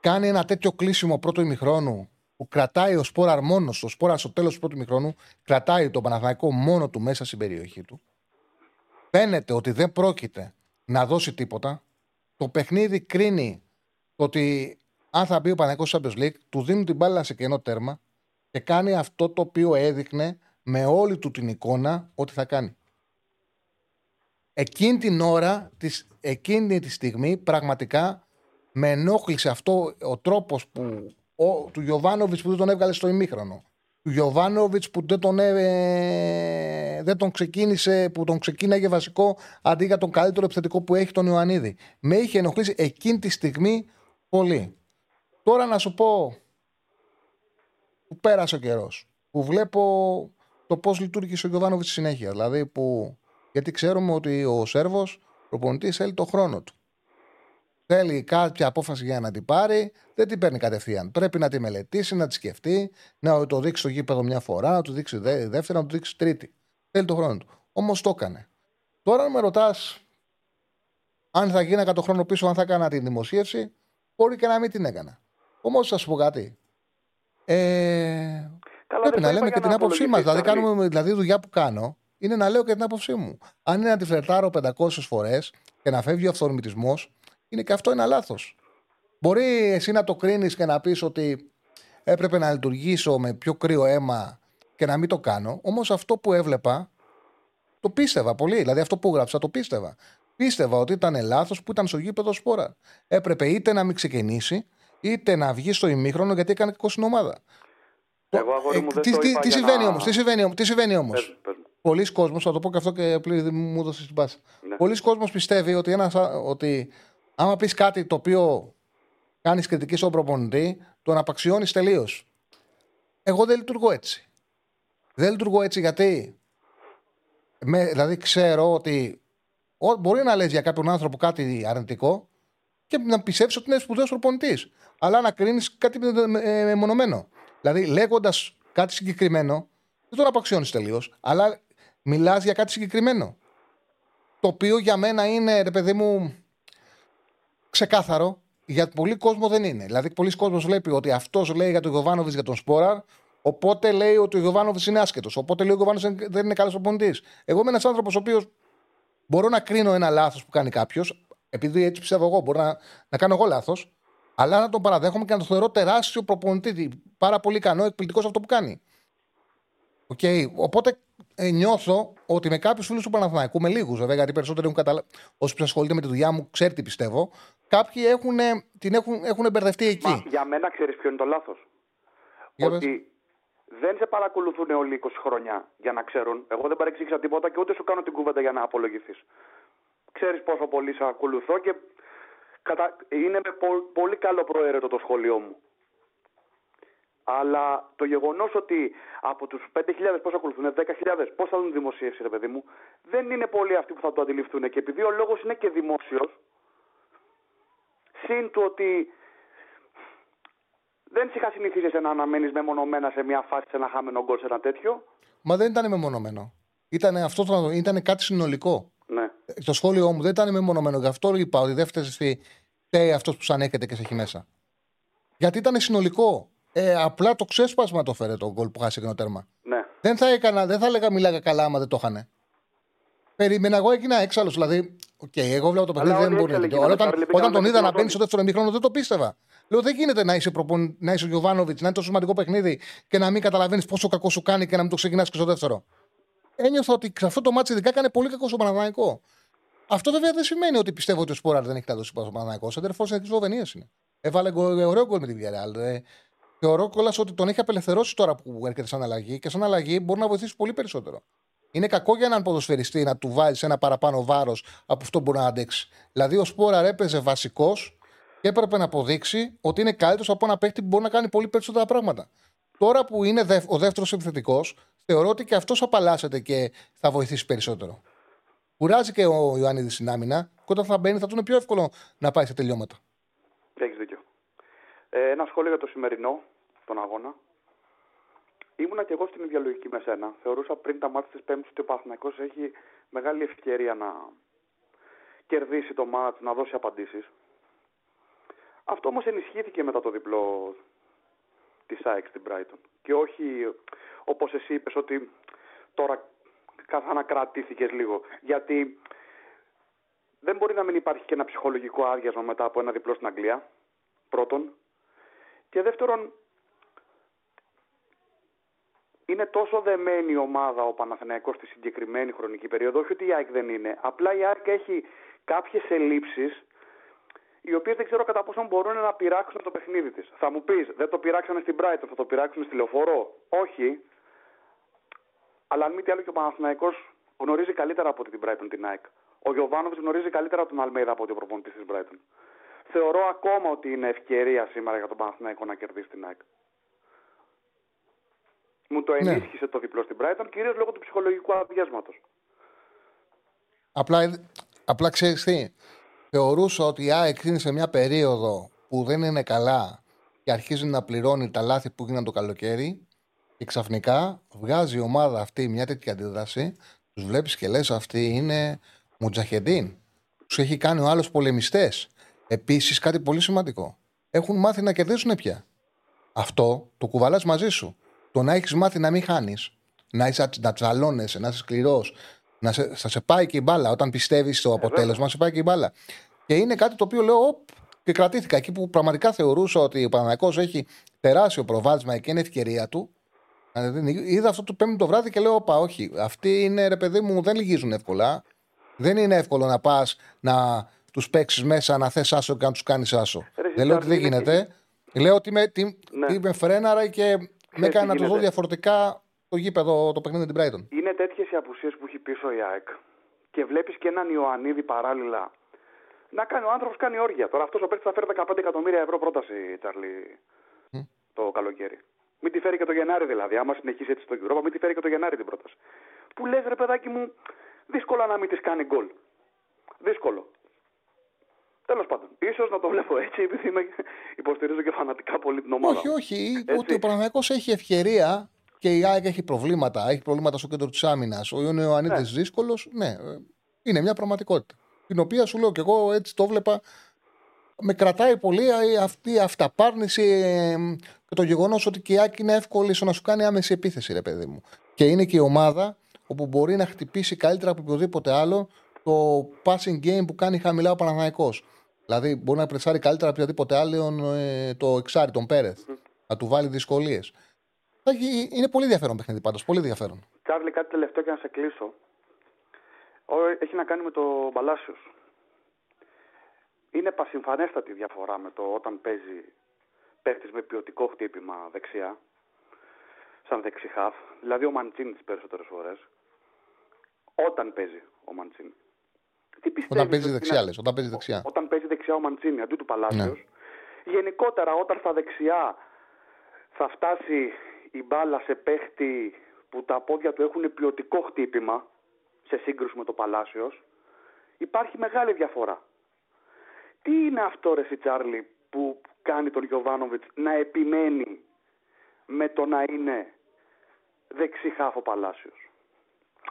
Κάνει ένα τέτοιο κλείσιμο πρώτου ημιχρόνου που κρατάει ο Σπόραρ μόνος στο Σπόρα στο τέλος του πρώτου ημιχρόνου, κρατάει τον Παναθηναϊκό μόνο του μέσα στην περιοχή του. Φαίνεται ότι δεν πρόκειται να δώσει τίποτα. Το παιχνίδι κρίνει το ότι αν θα μπει ο Παναθηναϊκός στο Champions League, του δίνουν την μπάλα σε κενό τέρμα και κάνει αυτό το οποίο έδειχνε με όλη του την εικόνα ότι θα κάνει. Εκείνη την ώρα, της, εκείνη τη στιγμή, πραγματικά με ενόχλησε αυτό ο τρόπος που, ο, του Γιωβάνοβιτς που δεν τον έβγαλε στο ημίχρονο. Του Γιωβάνοβιτς που δεν τον, ε, δεν τον ξεκίνησε, που τον ξεκίναγε βασικό αντί για τον καλύτερο επιθετικό που έχει τον Ιωαννίδη. Με είχε ενοχλήσει εκείνη τη στιγμή πολύ. Τώρα να σου πω που πέρασε ο καιρός. Που βλέπω το πώς λειτουργήσε ο Γιωβάνοβιτς στη συνέχεια. Δηλαδή που. Γιατί ξέρουμε ότι ο Σέρβος προπονητής θέλει το χρόνο του. Θέλει κάποια απόφαση για να την πάρει, δεν την παίρνει κατευθείαν. Πρέπει να τη μελετήσει, να τη σκεφτεί, να το δείξει στο γήπεδο μια φορά, να του δείξει δε- δεύτερη, να του δείξει τρίτη. Θέλει το χρόνο του. Όμως το έκανε. Τώρα, αν με ρωτάς αν θα γίνακα το χρόνο πίσω, αν θα έκανα την δημοσίευση, μπορεί και να μην την έκανα. Όμως, θα σου πω κάτι. Ε, Καλά, πρέπει δεν να το λέμε είπα και για την να άποψή μας. απολογηθείς, Δηλαδή, Τσάρλι. κάνουμε δηλαδή, δουλειά που κάνω είναι να λέω και την άποψή μου. Αν είναι να τη φλερτάρω 500 φορές και να φεύγει ο αυθορμητισμός, είναι και αυτό ένα λάθος. Μπορεί εσύ να το κρίνεις και να πεις ότι έπρεπε να λειτουργήσω με πιο κρύο αίμα και να μην το κάνω. Όμως αυτό που έβλεπα το πίστευα πολύ. Δηλαδή αυτό που έγραψα το πίστευα. Πίστευα ότι ήταν λάθος που ήταν στο γήπεδο σπόρα. Έπρεπε είτε να μην ξεκινήσει, είτε να βγει στο ημίχρονο γιατί έκανε κακό στην ομάδα. Εγώ, αγόρι μου, δεν τι, το τι, είπα τι για συμβαίνει να- όμως, τι συμβαίνει, όμως, τι συμβαίνει όμως; Πες μου, πες μου. Πολλοί κόσμος, θα το πω και αυτό και πλήρη μου έδωσε την πάση. Ναι. Πολλοί κόσμος πιστεύει ότι, ένας, ότι άμα πεις κάτι το οποίο κάνεις κριτική στον προπονητή, τον απαξιώνεις τελείως. Εγώ δεν λειτουργώ έτσι. Δεν λειτουργώ έτσι γιατί με, δηλαδή ξέρω ότι ο- μπορεί να λες για κάποιον άνθρωπο κάτι αρνητικό και να πιστεύει ότι είναι σπουδαίος προπονητής. Αλλά να κρίνεις κάτι με- με- ε, μεμονωμένο. Δηλαδή, λέγοντας κάτι συγκεκριμένο, δεν τον απαξιώνεις τελείως, αλλά μιλάς για κάτι συγκεκριμένο. Το οποίο για μένα είναι, ρε παιδί μου, ξεκάθαρο. Για πολύ κόσμο δεν είναι. Δηλαδή, πολύς κόσμος βλέπει ότι αυτός λέει για τον Γιοβάνοβιτς για τον Σπόραρ, οπότε λέει ότι ο Γιοβάνοβιτς είναι άσχετος. Οπότε λέει ο Γιοβάνοβιτς δεν είναι καλός προπονητής. Εγώ είμαι ένας άνθρωπος ο οποίος μπορώ να κρίνω ένα λάθος που κάνει κάποιος, επειδή έτσι πιστεύω εγώ, μπορώ να, να κάνω εγώ λάθος, αλλά να τον παραδέχομαι και να τον θεωρώ τεράστιο προπονητή. Πάρα πολύ ικανό, εκπληκτικός σε αυτό που κάνει. Οκ. Οπότε ε, νιώθω ότι με κάποιους φίλους του Παναθηναϊκού, με λίγους βέβαια, γιατί οι περισσότεροι έχουν καταλάβει. Όσοι ασχολείται με τη δουλειά μου, ξέρει τι πιστεύω. Κάποιοι έχουν, την έχουν, έχουν μπερδευτεί εκεί. Μα, για μένα ξέρεις ποιο είναι το λάθος. Για Ότι δεν σε παρακολουθούν όλοι 20 χρόνια για να ξέρουν. Εγώ δεν παρεξήγησα τίποτα και ούτε σου κάνω την κούβεντα για να απολογηθείς. Ξέρεις πόσο πολύ σε ακολουθώ και κατα... είναι με πο- πολύ καλό προαίρετο το σχόλιο μου. Αλλά το γεγονός ότι από τους 5.000 πώ ακολουθούν, 10.000 πώς θα δουν δημοσίευση, ρε παιδί μου, δεν είναι πολλοί αυτοί που θα το αντιληφθούν. Και επειδή ο λόγος είναι και δημόσιος, συν του ότι δεν σε είχα συνηθίσει εσένα να αναμένει μεμονωμένα σε μια φάση σε ένα χάμενο γκολ σε ένα τέτοιο. Μα δεν ήταν μεμονωμένο. Ήταν, αυτό το, ήταν κάτι συνολικό. Ναι. Το σχόλιο μου δεν ήταν μεμονωμένο. Γι' αυτό είπα ότι δεν φταίει φταίει αυτός που σαν έρχεται και σε έχει μέσα. Γιατί ήταν συνολικό. Ε, απλά το ξέσπασμα το φέρε το γκολ που χάσει το τέρμα. ναι. Δεν θα, έκανα, δεν θα έλεγα μιλάγα καλά άμα δεν το είχαν. Περίμενα εγώ έγινα έξαλλος. Δηλαδή, οκ, εγώ βλέπω το Αλλά παιχνίδι, δεν όλοι μπορεί να έξαλλοι το. Αλλά Όταν, γίνανε, όταν τον πήγανε είδα να στο μπαίνει στο δεύτερο ημίχρονο, δεν το πίστευα. Λέω, δεν γίνεται να είσαι, προπον... να είσαι ο Γιοβάνοβιτς, να είναι τόσο σημαντικό παιχνίδι και να μην καταλαβαίνεις πόσο κακό σου κάνει και να μην το ξεκινάς και στο δεύτερο. Ένιωθα ότι σε αυτό το ματς ειδικά έκανε πολύ κακό στο Παναθηναϊκό. Αυτό βέβαια δεν σημαίνει ότι πιστεύω ότι ο Σπόραρ δεν έχει να δώσει πάνω στο Παναθηναϊκό. Ο Σέντερ της Σλοβενία είναι. Έβαλε γκολ- ωραίο γκολ με τη Villarreal. Ε, θεωρώ κιόλας ότι τον έχει απελευθερώσει τώρα που έρχεται σαν αλλαγή και σαν αλλαγή μπορεί να βοηθήσει πολύ περισσότερο. Είναι κακό για έναν ποδοσφαιριστή να του βάλεις ένα παραπάνω βάρος από αυτό που μπορεί να αντέξει. Δηλαδή, ο Σπόραρ έπαιζε βασικός και έπρεπε να αποδείξει ότι είναι καλύτερος από ένα παίχτη που μπορεί να κάνει πολύ περισσότερα πράγματα. Τώρα που είναι δευ- ο δεύτερος επιθετικός, θεωρώ ότι και αυτός απαλλάσσεται και θα βοηθήσει περισσότερο. Κουράζει και ο Ιωάννη στην άμυνα και όταν θα μπαίνει θα του είναι πιο εύκολο να πάει σε τελειώματα. Έχεις δίκιο. Ε, ένα σχόλιο για το σημερινό, τον αγώνα. Ήμουνα και εγώ στην ίδια λογική με σένα. Θεωρούσα πριν τα μάτια της Πέμπτης ότι ο Παναθηναϊκός έχει μεγάλη ευκαιρία να κερδίσει το μάτς, να δώσει απαντήσεις. Αυτό όμως ενισχύθηκε μετά το διπλό της ΑΕΚ στην Brighton. Και όχι όπως εσύ είπες ότι τώρα καθανακρατήθηκες λίγο. Γιατί δεν μπορεί να μην υπάρχει και ένα ψυχολογικό άδειασμα μετά από ένα διπλό στην Αγγλία. Πρώτον. Και δεύτερον, είναι τόσο δεμένη η ομάδα ο Παναθηναϊκός στη συγκεκριμένη χρονική περίοδο, όχι ότι η ΑΕΚ δεν είναι. Απλά η ΑΕΚ έχει κάποιες ελλείψεις οι οποίε δεν ξέρω κατά πόσο μπορούν να πειράξουν το παιχνίδι της. Θα μου πεις, δεν το πειράξανε στην Brighton, θα το πειράξουν στη λεωφορώ. Όχι. Αλλά αν μη τι άλλο και ο Παναθηναϊκός γνωρίζει καλύτερα από την Brighton την ΑΕΚ. Ο Γιωβάνοβιτς γνωρίζει καλύτερα τον Αλμέιδα από ότι ο προπονητής της Brighton. Θεωρώ ακόμα ότι είναι ευκαιρία σήμερα για τον Παναθηναϊκό να κερδίσει την ΑΕΚ. Μου το Ναι. ενίσχυσε το διπλό στην Brighton, κυρίως λόγω του ψυχολογικού αδειάσματος. Απλά, απλά ξέρεις τι. Θεωρούσα ότι η ΑΕΚ είναι σε μια περίοδο που δεν είναι καλά και αρχίζει να πληρώνει τα λάθη που έγιναν το καλοκαίρι και ξαφνικά βγάζει η ομάδα αυτή μια τέτοια αντίδραση. Τους βλέπεις και λες: Αυτή είναι μουτζαχεντίν. Τους έχει κάνει ο άλλος πολεμιστές. Επίσης κάτι πολύ σημαντικό. έχουν μάθει να κερδίσουν πια. Αυτό το κουβαλάς μαζί σου. Το να έχεις μάθει να μην χάνεις, να, είσαι, να τσαλώνεσαι, να είσαι σκληρός, να σε, θα σε πάει και η μπάλα. Όταν πιστεύεις στο αποτέλεσμα, σε πάει και η μπάλα. Και είναι κάτι το οποίο λέω, οπ, και κρατήθηκα εκεί που πραγματικά θεωρούσα ότι ο Παναγιακό έχει τεράστιο προβάδισμα και είναι ευκαιρία του. Δηλαδή, είδα αυτό το πέμπτο το βράδυ και λέω: Όπα, όχι. Αυτοί είναι ρε παιδί μου, δεν λυγίζουν εύκολα. Δεν είναι εύκολο να πας να τους παίξεις μέσα, να θες άσο και να τους κάνεις άσο. Ρε, δεν λέω ότι δεν είναι- γίνεται. Λέω ότι με, τι, Ναι. τι με φρέναρα και με έκανε να το δω γίνεται. διαφορετικά το γήπεδο, το παιχνίδι με την Brighton. Είναι τέτοιες οι απουσίες που έχει πίσω η ΑΕΚ και βλέπεις και έναν Ιωαννίδη παράλληλα να κάνει ο άνθρωπος κάνει όργια. Τώρα αυτός ο παίκτης θα φέρει 15 εκατομμύρια ευρώ πρόταση, Τσαρλί, το καλοκαίρι. Μην τη φέρει και το Γενάρη δηλαδή. Άμα συνεχίσει έτσι το Europa, μην τη φέρει και το Γενάρη την πρόταση. Που λες, ρε παιδάκι μου, δύσκολα να μην της κάνει γκολ. Δύσκολο. Τέλος πάντων, ίσως να το βλέπω έτσι, επειδή είμαι, υποστηρίζω και φανατικά πολύ την ομάδα. Όχι, μου. όχι. Έτσι. Ότι ο Παναγιακό έχει ευκαιρία και η ΑΕΚ έχει προβλήματα. Έχει προβλήματα στο κέντρο της άμυνας. Ο Ιωαννίδη Ναι. δύσκολος. Ναι, ε, είναι μια πραγματικότητα. Την οποία σου λέω και εγώ έτσι το βλέπα. Με κρατάει πολύ ε, αυτή η αυταπάρνηση ε, και το γεγονός ότι και η ΑΕΚ είναι εύκολη στο να σου κάνει άμεση επίθεση, ρε παιδί μου. Και είναι και η ομάδα όπου μπορεί να χτυπήσει καλύτερα από οποιοδήποτε άλλο το passing game που κάνει χαμηλά ο Παναθηναϊκός. Δηλαδή μπορεί να πρεσάρει καλύτερα από οποιοδήποτε άλλο ε, το εξάρι, τον Πέρεθ. Να του βάλει δυσκολίες. Είναι πολύ ενδιαφέρον παιχνίδι πάντως. Πολύ ενδιαφέρον. Τσάρλι, κάτι τελευταίο και να σε κλείσω. Ο- Έχει να κάνει με το Μπαλάσιος. Είναι πασυμφανέστατη η διαφορά με το όταν παίζει παίχτης με ποιοτικό χτύπημα δεξιά, σαν δεξιχάφ, δηλαδή ο Μαντσίνη τις περισσότερες φορές, όταν παίζει ο Μαντσίνη. Τι πιστεύεις Όταν παίζει ότι δεξιά, είναι- λες. Όταν παίζει δεξιά. όταν παίζει δεξιά ο Μαντσίνη αντί του Παλάσιος. Ναι. Γενικότερα όταν στα δεξιά θα φτάσει η μπάλα σε παίχτη που τα πόδια του έχουν ποιοτικό χτύπημα σε σύγκρουση με το Παλάσιος, υπάρχει μεγάλη διαφορά. Τι είναι αυτό ρε εσύ, Τσάρλι που κάνει τον Γιωβάνοβιτς να επιμένει με το να είναι δεξί χάφο Παλάσιος;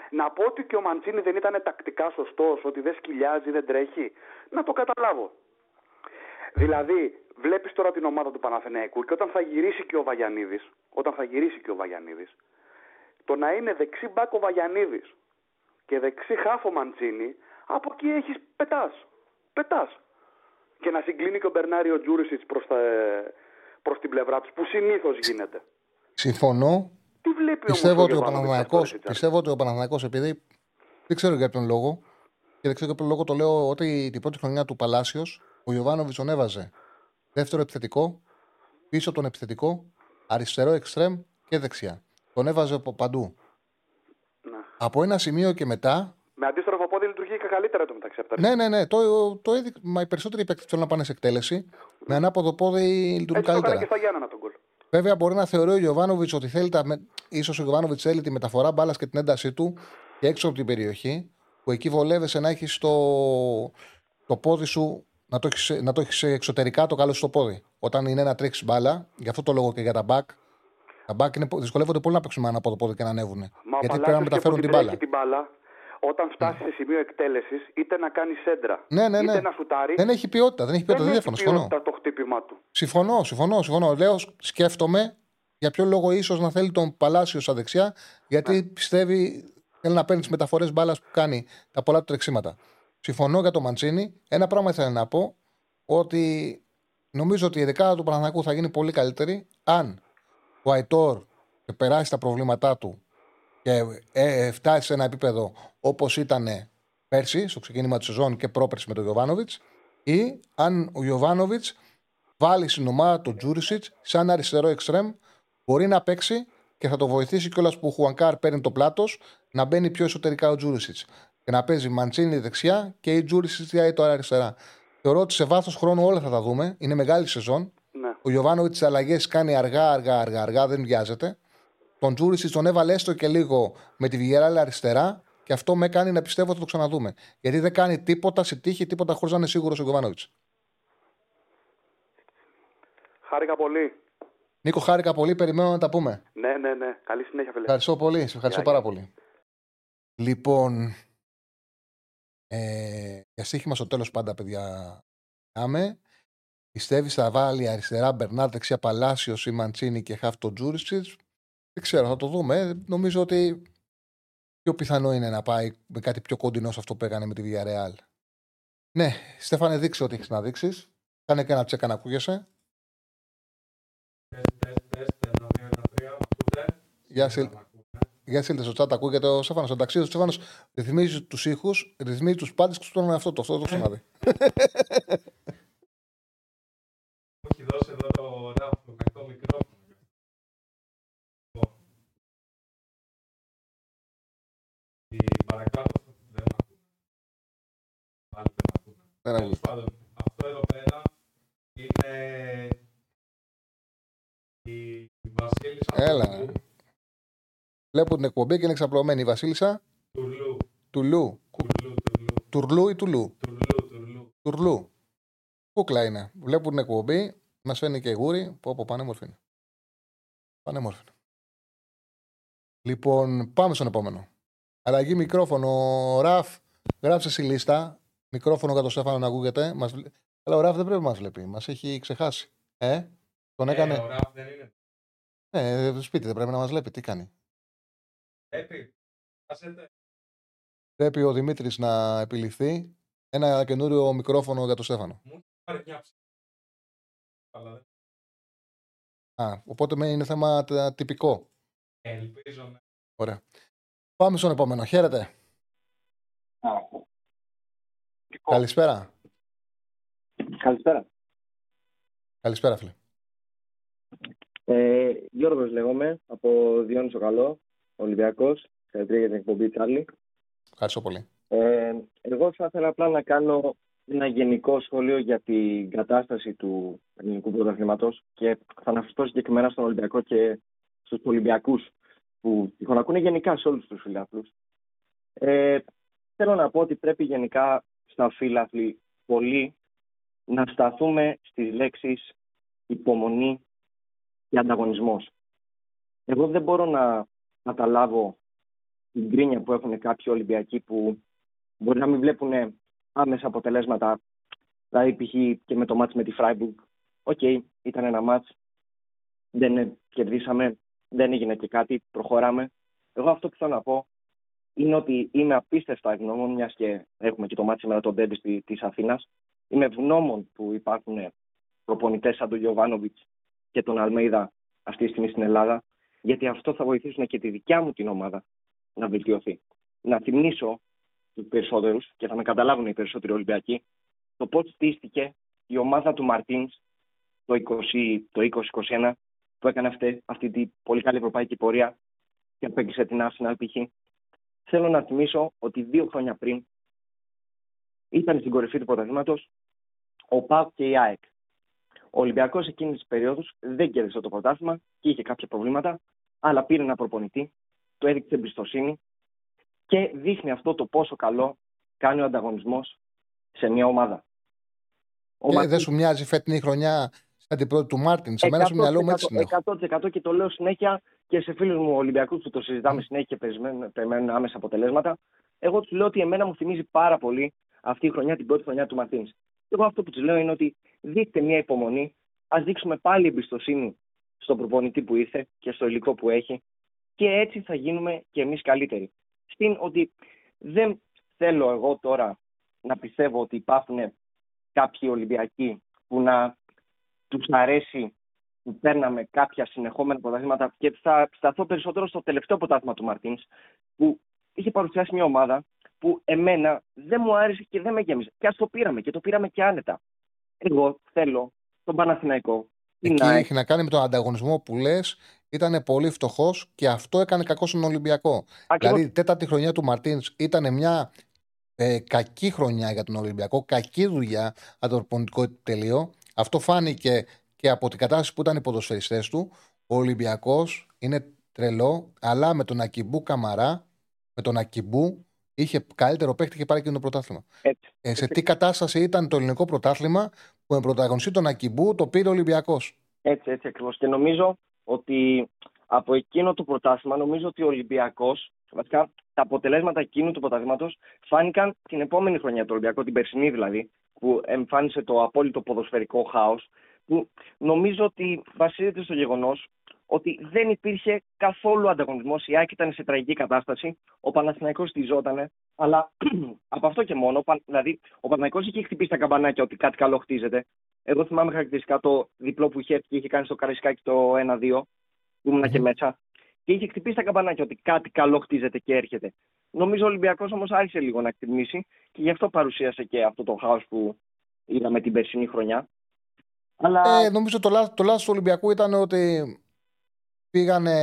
Να πω ότι και ο Μαντσίνη δεν ήταν τακτικά σωστός, ότι δεν σκυλιάζει, δεν τρέχει. Να το καταλάβω. Δηλαδή, βλέπεις τώρα την ομάδα του Παναθηναϊκού και όταν θα γυρίσει και ο Βαγιανίδης, όταν θα γυρίσει και ο Βαγιανίδης, το να είναι δεξί μπακ ο Βαγιανίδης και δεξί χάφο Μαντσίνη, από εκεί έχεις πετάς. Πετάς. Και να συγκλίνει και ο Μπερνάριο Τζούρισιτς προς, τα, προς την πλευρά τους, που συνήθως γίνεται. Συμφωνώ. Τι βλέπει Πιστεύω όμως ότι ο Γιωβάνοβιτς αυτό, Παναθηναϊκός, ρε Τσάρλι; πιστεύω ότι ο Παναθηναϊκός επειδή δεν ξέρω για ποιον λόγο και δεν ξέρω για ποιον λόγο το λέω ότι την πρώτη χρονιά του Παλάσιος ο Ιωβάνοβιτς τον έβαζε δεύτερο επιθετικό, πίσω τον επιθετικό, αριστερό εξτρέμ και δεξιά. Τον έβαζε από παντού. Ναι. Από ένα σημείο και μετά. Με αντίστροφο πόδι λειτουργεί και καλύτερα το μεταξύ από τα Ναι, ναι, ναι. Το, το έδειξε. Μα οι περισσότεροι παίκτες θέλουν να πάνε σε εκτέλεση. Με ανάποδο πόδι λειτουργούν Έτσι το έκανε καλύτερα. και στα Γιάννενα τον γκολ. Βέβαια, μπορεί να θεωρεί ο Γιωβάνοβιτ ότι θέλει τα. με- ίσως ο Γιωβάνοβιτ θέλει τη μεταφορά μπάλας και την έντασή του και έξω από την περιοχή, που εκεί βολεύεσαι να έχεις το, το πόδι σου να το έχεις να το έχεις εξωτερικά το καλό στο πόδι. Όταν είναι να τρέξεις μπάλα, γι' αυτό το λόγο και για τα back. Τα back είναι, δυσκολεύονται πολύ να παίξουν με ένα πόδι και να ανέβουν. Μα Γιατί ο πρέπει να Παλάσιος και μεταφέρουν που την την μπάλα. τρέχει την μπάλα, όταν φτάσει σε σημείο εκτέλεσης, είτε να κάνει σέντρα, Ναι, ναι, ναι. είτε να σουτάρει, Δεν έχει ποιότητα. Δεν έχει ποιότητα. Δεν, έχει διαφωνώ. Συμφωνώ. ποιότητα το χτύπημά του. Συμφωνώ, συμφωνώ, συμφωνώ. Λέω, σκέφτομαι για ποιο λόγο ίσως να θέλει τον Παλάσιος στα δεξιά, γιατί Ναι. πιστεύει θέλει να παίρνει τις μεταφορές μπάλας που κάνει τα πολλά του τρεξίματα. Συμφωνώ για το Μαντσίνη. Ένα πράγμα ήθελα να πω ότι νομίζω ότι η δεκάδα του Παναθηναϊκού θα γίνει πολύ καλύτερη αν ο Αϊτόρ περάσει τα προβλήματά του και ε, ε, φτάσει σε ένα επίπεδο όπως ήταν πέρσι, στο ξεκίνημα της σεζόν και πρόπερση με τον Γιωβάνοβιτς, ή αν ο Γιωβάνοβιτς βάλει στην ομάδα του Τζούρισιτς σαν αριστερό εξτρέμ, μπορεί να παίξει και θα το βοηθήσει κιόλας που ο Χουανκάρ παίρνει το πλάτος να μπαίνει πιο εσωτερικά ο Τζούριτσιτς. Και να παίζει Μαντσίνι δεξιά και ή Τζούριτσιτς ή τώρα αριστερά. Θεωρώ ότι σε βάθος χρόνου όλα θα τα δούμε. Είναι μεγάλη σεζόν. Ναι. Ο Γιοβάνοβιτς τις αλλαγές κάνει αργά, αργά, αργά, αργά, δεν βιάζεται. Τον Τζούριτσιτς τον έβαλε έστω και λίγο με τη Villarreal αριστερά και αυτό με κάνει να πιστεύω ότι θα το ξαναδούμε. Γιατί δεν κάνει τίποτα στην τύχη, τίποτα χωρίς να είναι σίγουρος ο Γιοβάνοβιτς. Χάρηκα πολύ. Νίκο, χάρηκα πολύ. Περιμένω να τα πούμε. Ναι, ναι, ναι. Καλή συνέχεια, φίλε. Ευχαριστώ πολύ. Σε ευχαριστώ Γεια, πάρα πολύ. Λοιπόν, ε, για στοίχημα στο τέλος πάντα, παιδιά, άμε. Πιστεύει θα βάλει αριστερά Μπερνάρ, δεξιά Παλάσιο ή Μαντσίνη και χάφ τον Τζούρισιτ. Δεν ξέρω, θα το δούμε. Νομίζω ότι πιο πιθανό είναι να πάει με κάτι πιο κοντινό σε αυτό που έκανε με τη Villarreal. Ναι, Στέφανε, δείξε ό,τι έχει να δείξει. Κάνε και ένα τσέκα να ακούγεσαι. Τεστ, τεστ, τεστ, ένα, δύο, ένα, τρία, μ' ακούτε? Γεια Δεν σα. μ' ακούτε. Για στείλτε στο chat, ακούγεται ο Στέφανος. Εντάξει, ο Στέφανος ρυθμίζει τους ήχους, ρυθμίζει τους πάντες και στον εαυτό του. Αυτό το έχω ξαναδεί. Μου έχει δώσει εδώ το ράφ, το κακό μικρόφωνο. Η παρακάτω δεν μ' ακούτε. Πάλι δεν μ' ακούτε. Δεν Τέλος ακούγεται. πάντων, αυτό εδώ πέρα είναι η Βασίλισσα Έλα. Τουρλού. Βλέπουν την εκπομπή και είναι εξαπλωμένη η Βασίλισσα Τουρλού, Τουλού. Κου- Τουρλού, Τουρλού, Τουρλού ή Τουλού. Τουρλού, Τουρλού. Τουρλού. Κούκλα είναι. Βλέπουν την εκπομπή, μα φαίνει και γούρι. Πω, πω, πανέμορφη είναι. Πανέμορφη. είναι. Λοιπόν, πάμε στον επόμενο. Αλλαγή μικρόφωνο. Ραφ, γράψε στη λίστα. Μικρόφωνο για τον Στέφανο να ακούγεται. Μας... βλέ- Αλλά ο Ραφ δεν πρέπει να μας βλέπει. Μας έχει ξεχάσει. Ε, τον έκανε. Ε, ο ράφ δεν είναι. Ναι, σπίτι δεν πρέπει να μας βλέπει. Τι κάνει. Πρέπει. Άσετε. Πρέπει ο Δημήτρης να επιληφθεί. Ένα καινούριο μικρόφωνο για τον Στέφανο. Μου έχει πάρει μια ψυχή. Αλλά δεν Α, οπότε με- είναι θέμα τα- τυπικό. ελπίζω ναι. Ωραία. Πάμε στον επόμενο. Χαίρετε. Καλησπέρα. Καλησπέρα. Καλησπέρα, φίλε. Ε, Γιώργος λέγομαι, από Διόνυσο Καλό, Ολυμπιακός, συγχαρητήρια για την εκπομπή Τσάρλι. Ευχαριστώ πολύ. Ε, εγώ θα ήθελα απλά να κάνω ένα γενικό σχόλιο για την κατάσταση του ελληνικού πρωταθλήματος και θα αναφερθώ συγκεκριμένα στον Ολυμπιακό και στους Ολυμπιακούς που τυχόν ακούνε γενικά σε όλους τους φιλάθλους. Ε, θέλω να πω ότι πρέπει γενικά στα φίλαθλοι πολύ να σταθούμε στις λέξεις υπομονή και ανταγωνισμός. Εγώ δεν μπορώ να καταλάβω την γκρίνια που έχουν κάποιοι Ολυμπιακοί που μπορεί να μην βλέπουν άμεσα αποτελέσματα. Δηλαδή, π.χ. και με το ματς με τη Φράιμπουργκ. Οκ, ήταν ένα ματς. Δεν ε, κερδίσαμε. Δεν έγινε και κάτι. Προχωράμε. Εγώ αυτό που θέλω να πω είναι ότι είμαι απίστευτα ευγνώμων, μιας και έχουμε και το ματς σήμερα το ντέρμπι της Αθήνας. Είμαι ευγνώμων που υπάρχουν προπονητές σαν τον Γιοβάνοβιτς και τον Αλμέιδα αυτή τη στιγμή στην Ελλάδα, γιατί αυτό θα βοηθήσουν και τη δικιά μου την ομάδα να βελτιωθεί. Να θυμίσω τους περισσότερους και θα με καταλάβουν οι περισσότεροι Ολυμπιακοί το πώς στήστηκε η ομάδα του Μαρτίνς το 20 το 2021 που έκανε αυτή, αυτή την πολύ καλή ευρωπαϊκή πορεία και απέκλεισε την Arsenal π.χ. Θέλω να θυμίσω ότι δύο χρόνια πριν ήταν στην κορυφή του πρωταθλήματος ο ΠΑΟΚ και η ΑΕΚ. Ο Ολυμπιακός εκείνης της περίοδους δεν κέρδισε το πρωτάθλημα και είχε κάποια προβλήματα, αλλά πήρε ένα προπονητή, του έδειξε εμπιστοσύνη και δείχνει αυτό το πόσο καλό κάνει ο ανταγωνισμός σε μια ομάδα. Ο Και Μαρτίν- δεν σου μοιάζει φετινή χρονιά σαν την πρώτη του Μάρτιν; Σε μένα στο μυαλό μου έτσι την έχω. 100% και το λέω συνέχεια και σε φίλους μου Ολυμπιακούς που το συζητάμε συνέχεια και περιμένουν, περιμένουν άμεσα αποτελέσματα. Εγώ τους λέω ότι εμένα μου θυμίζει πάρα πολύ αυτή η χρονιά, την πρώτη χρονιά του Μαρτίνς. Εγώ αυτό που τους λέω είναι ότι δείξτε μια υπομονή, ας δείξουμε πάλι εμπιστοσύνη στον προπονητή που ήρθε και στο υλικό που έχει και έτσι θα γίνουμε και εμείς καλύτεροι. Στην ότι δεν θέλω εγώ τώρα να πιστεύω ότι υπάρχουν κάποιοι Ολυμπιακοί που να τους αρέσει που παίρναμε κάποια συνεχόμενα πρωταθλήματα και θα σταθώ περισσότερο στο τελευταίο πρωτάθλημα του Μαρτίνς, που είχε παρουσιάσει μια ομάδα που εμένα δεν μου άρεσε και δεν με γέμισε. Και ας το πήραμε και το πήραμε και άνετα. Εγώ θέλω τον Παναθηναϊκό. την Εκεί ΑΕΚ, έχει να κάνει με τον ανταγωνισμό που λες. Ήταν πολύ φτωχός και αυτό έκανε κακό στον Ολυμπιακό. ακριβώς. Δηλαδή, η τέταρτη χρονιά του Μαρτίνς ήταν μια ε, κακή χρονιά για τον Ολυμπιακό, κακή δουλειά από το προπονητικό επιτελείο. Αυτό φάνηκε και από την κατάσταση που ήταν οι ποδοσφαιριστές του. Ο Ολυμπιακός είναι τρελό, αλλά με τον Ακιμπού Καμαρά, με τον Ακιμπού, είχε καλύτερο παίχτη και πάρει και το πρωτάθλημα. Έτσι. Ε, σε τι κατάσταση ήταν το ελληνικό πρωτάθλημα που με πρωταγωνιστή τον Ακιμπού το πήρε ο Ολυμπιακός; Έτσι, έτσι ακριβώς. Και νομίζω ότι από εκείνο το πρωτάθλημα, νομίζω ότι ο Ολυμπιακός, βασικά τα αποτελέσματα εκείνου του πρωταθλήματος φάνηκαν την επόμενη χρονιά του Ολυμπιακού, την περσινή δηλαδή, που εμφάνισε το απόλυτο ποδοσφαιρικό χάος, που νομίζω ότι βασίζεται στο γεγονός ότι δεν υπήρχε καθόλου ανταγωνισμός. Η Άκη ήταν σε τραγική κατάσταση, ο Παναθηναϊκός τη ζώτανε, αλλά από αυτό και μόνο, δηλαδή ο Παναθηναϊκός είχε χτυπήσει τα καμπανάκια ότι κάτι καλό χτίζεται. Εγώ θυμάμαι χαρακτηριστικά το διπλό που είχε, είχε κάνει στο Καρισκάκι το 1-2, που ήμουν και μέσα. Και είχε χτυπήσει τα καμπανάκια ότι κάτι καλό χτίζεται και έρχεται. Νομίζω ο Ολυμπιακός όμως άρχισε λίγο να εκτιμήσει και γι' αυτό παρουσίασε και αυτό το χάος που είδαμε την περσινή χρονιά. Αλλά... Ε, νομίζω το, λάθο το λάθος του Ολυμπιακού ήταν ότι πήγανε,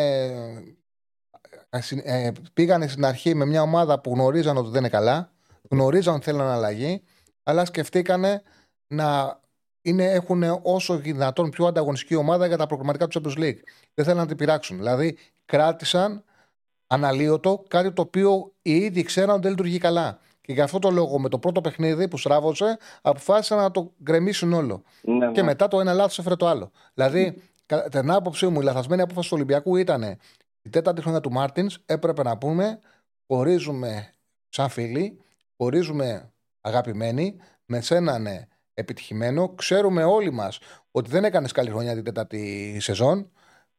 ε, πήγανε στην αρχή με μια ομάδα που γνωρίζαν ότι δεν είναι καλά, γνωρίζαν ότι θέλουν αλλαγή, αλλά σκεφτήκανε να είναι, έχουν όσο δυνατόν πιο ανταγωνιστική ομάδα για τα προγραμματικά του Champions League. Δεν θέλουν να την πειράξουν. Δηλαδή, κράτησαν αναλύωτο κάτι το οποίο οι ίδιοι ξέραν ότι δεν λειτουργεί καλά. Και γι' αυτό το λόγο με το πρώτο παιχνίδι που στράβωσε, αποφάσισαν να το γκρεμίσουν όλο. Ναι, Και ναι. μετά το ένα λάθος έφερε το άλλο. Δηλαδή, κατά την άποψή μου, η λαθασμένη απόφαση του Ολυμπιακού ήταν η τέταρτη χρονιά του Μάρτινς. Έπρεπε να πούμε, χωρίζουμε σαν φίλοι, χωρίζουμε αγαπημένοι, με σέναν επιτυχημένο. Ξέρουμε όλοι μας ότι δεν έκανες καλή χρονιά την τέταρτη σεζόν.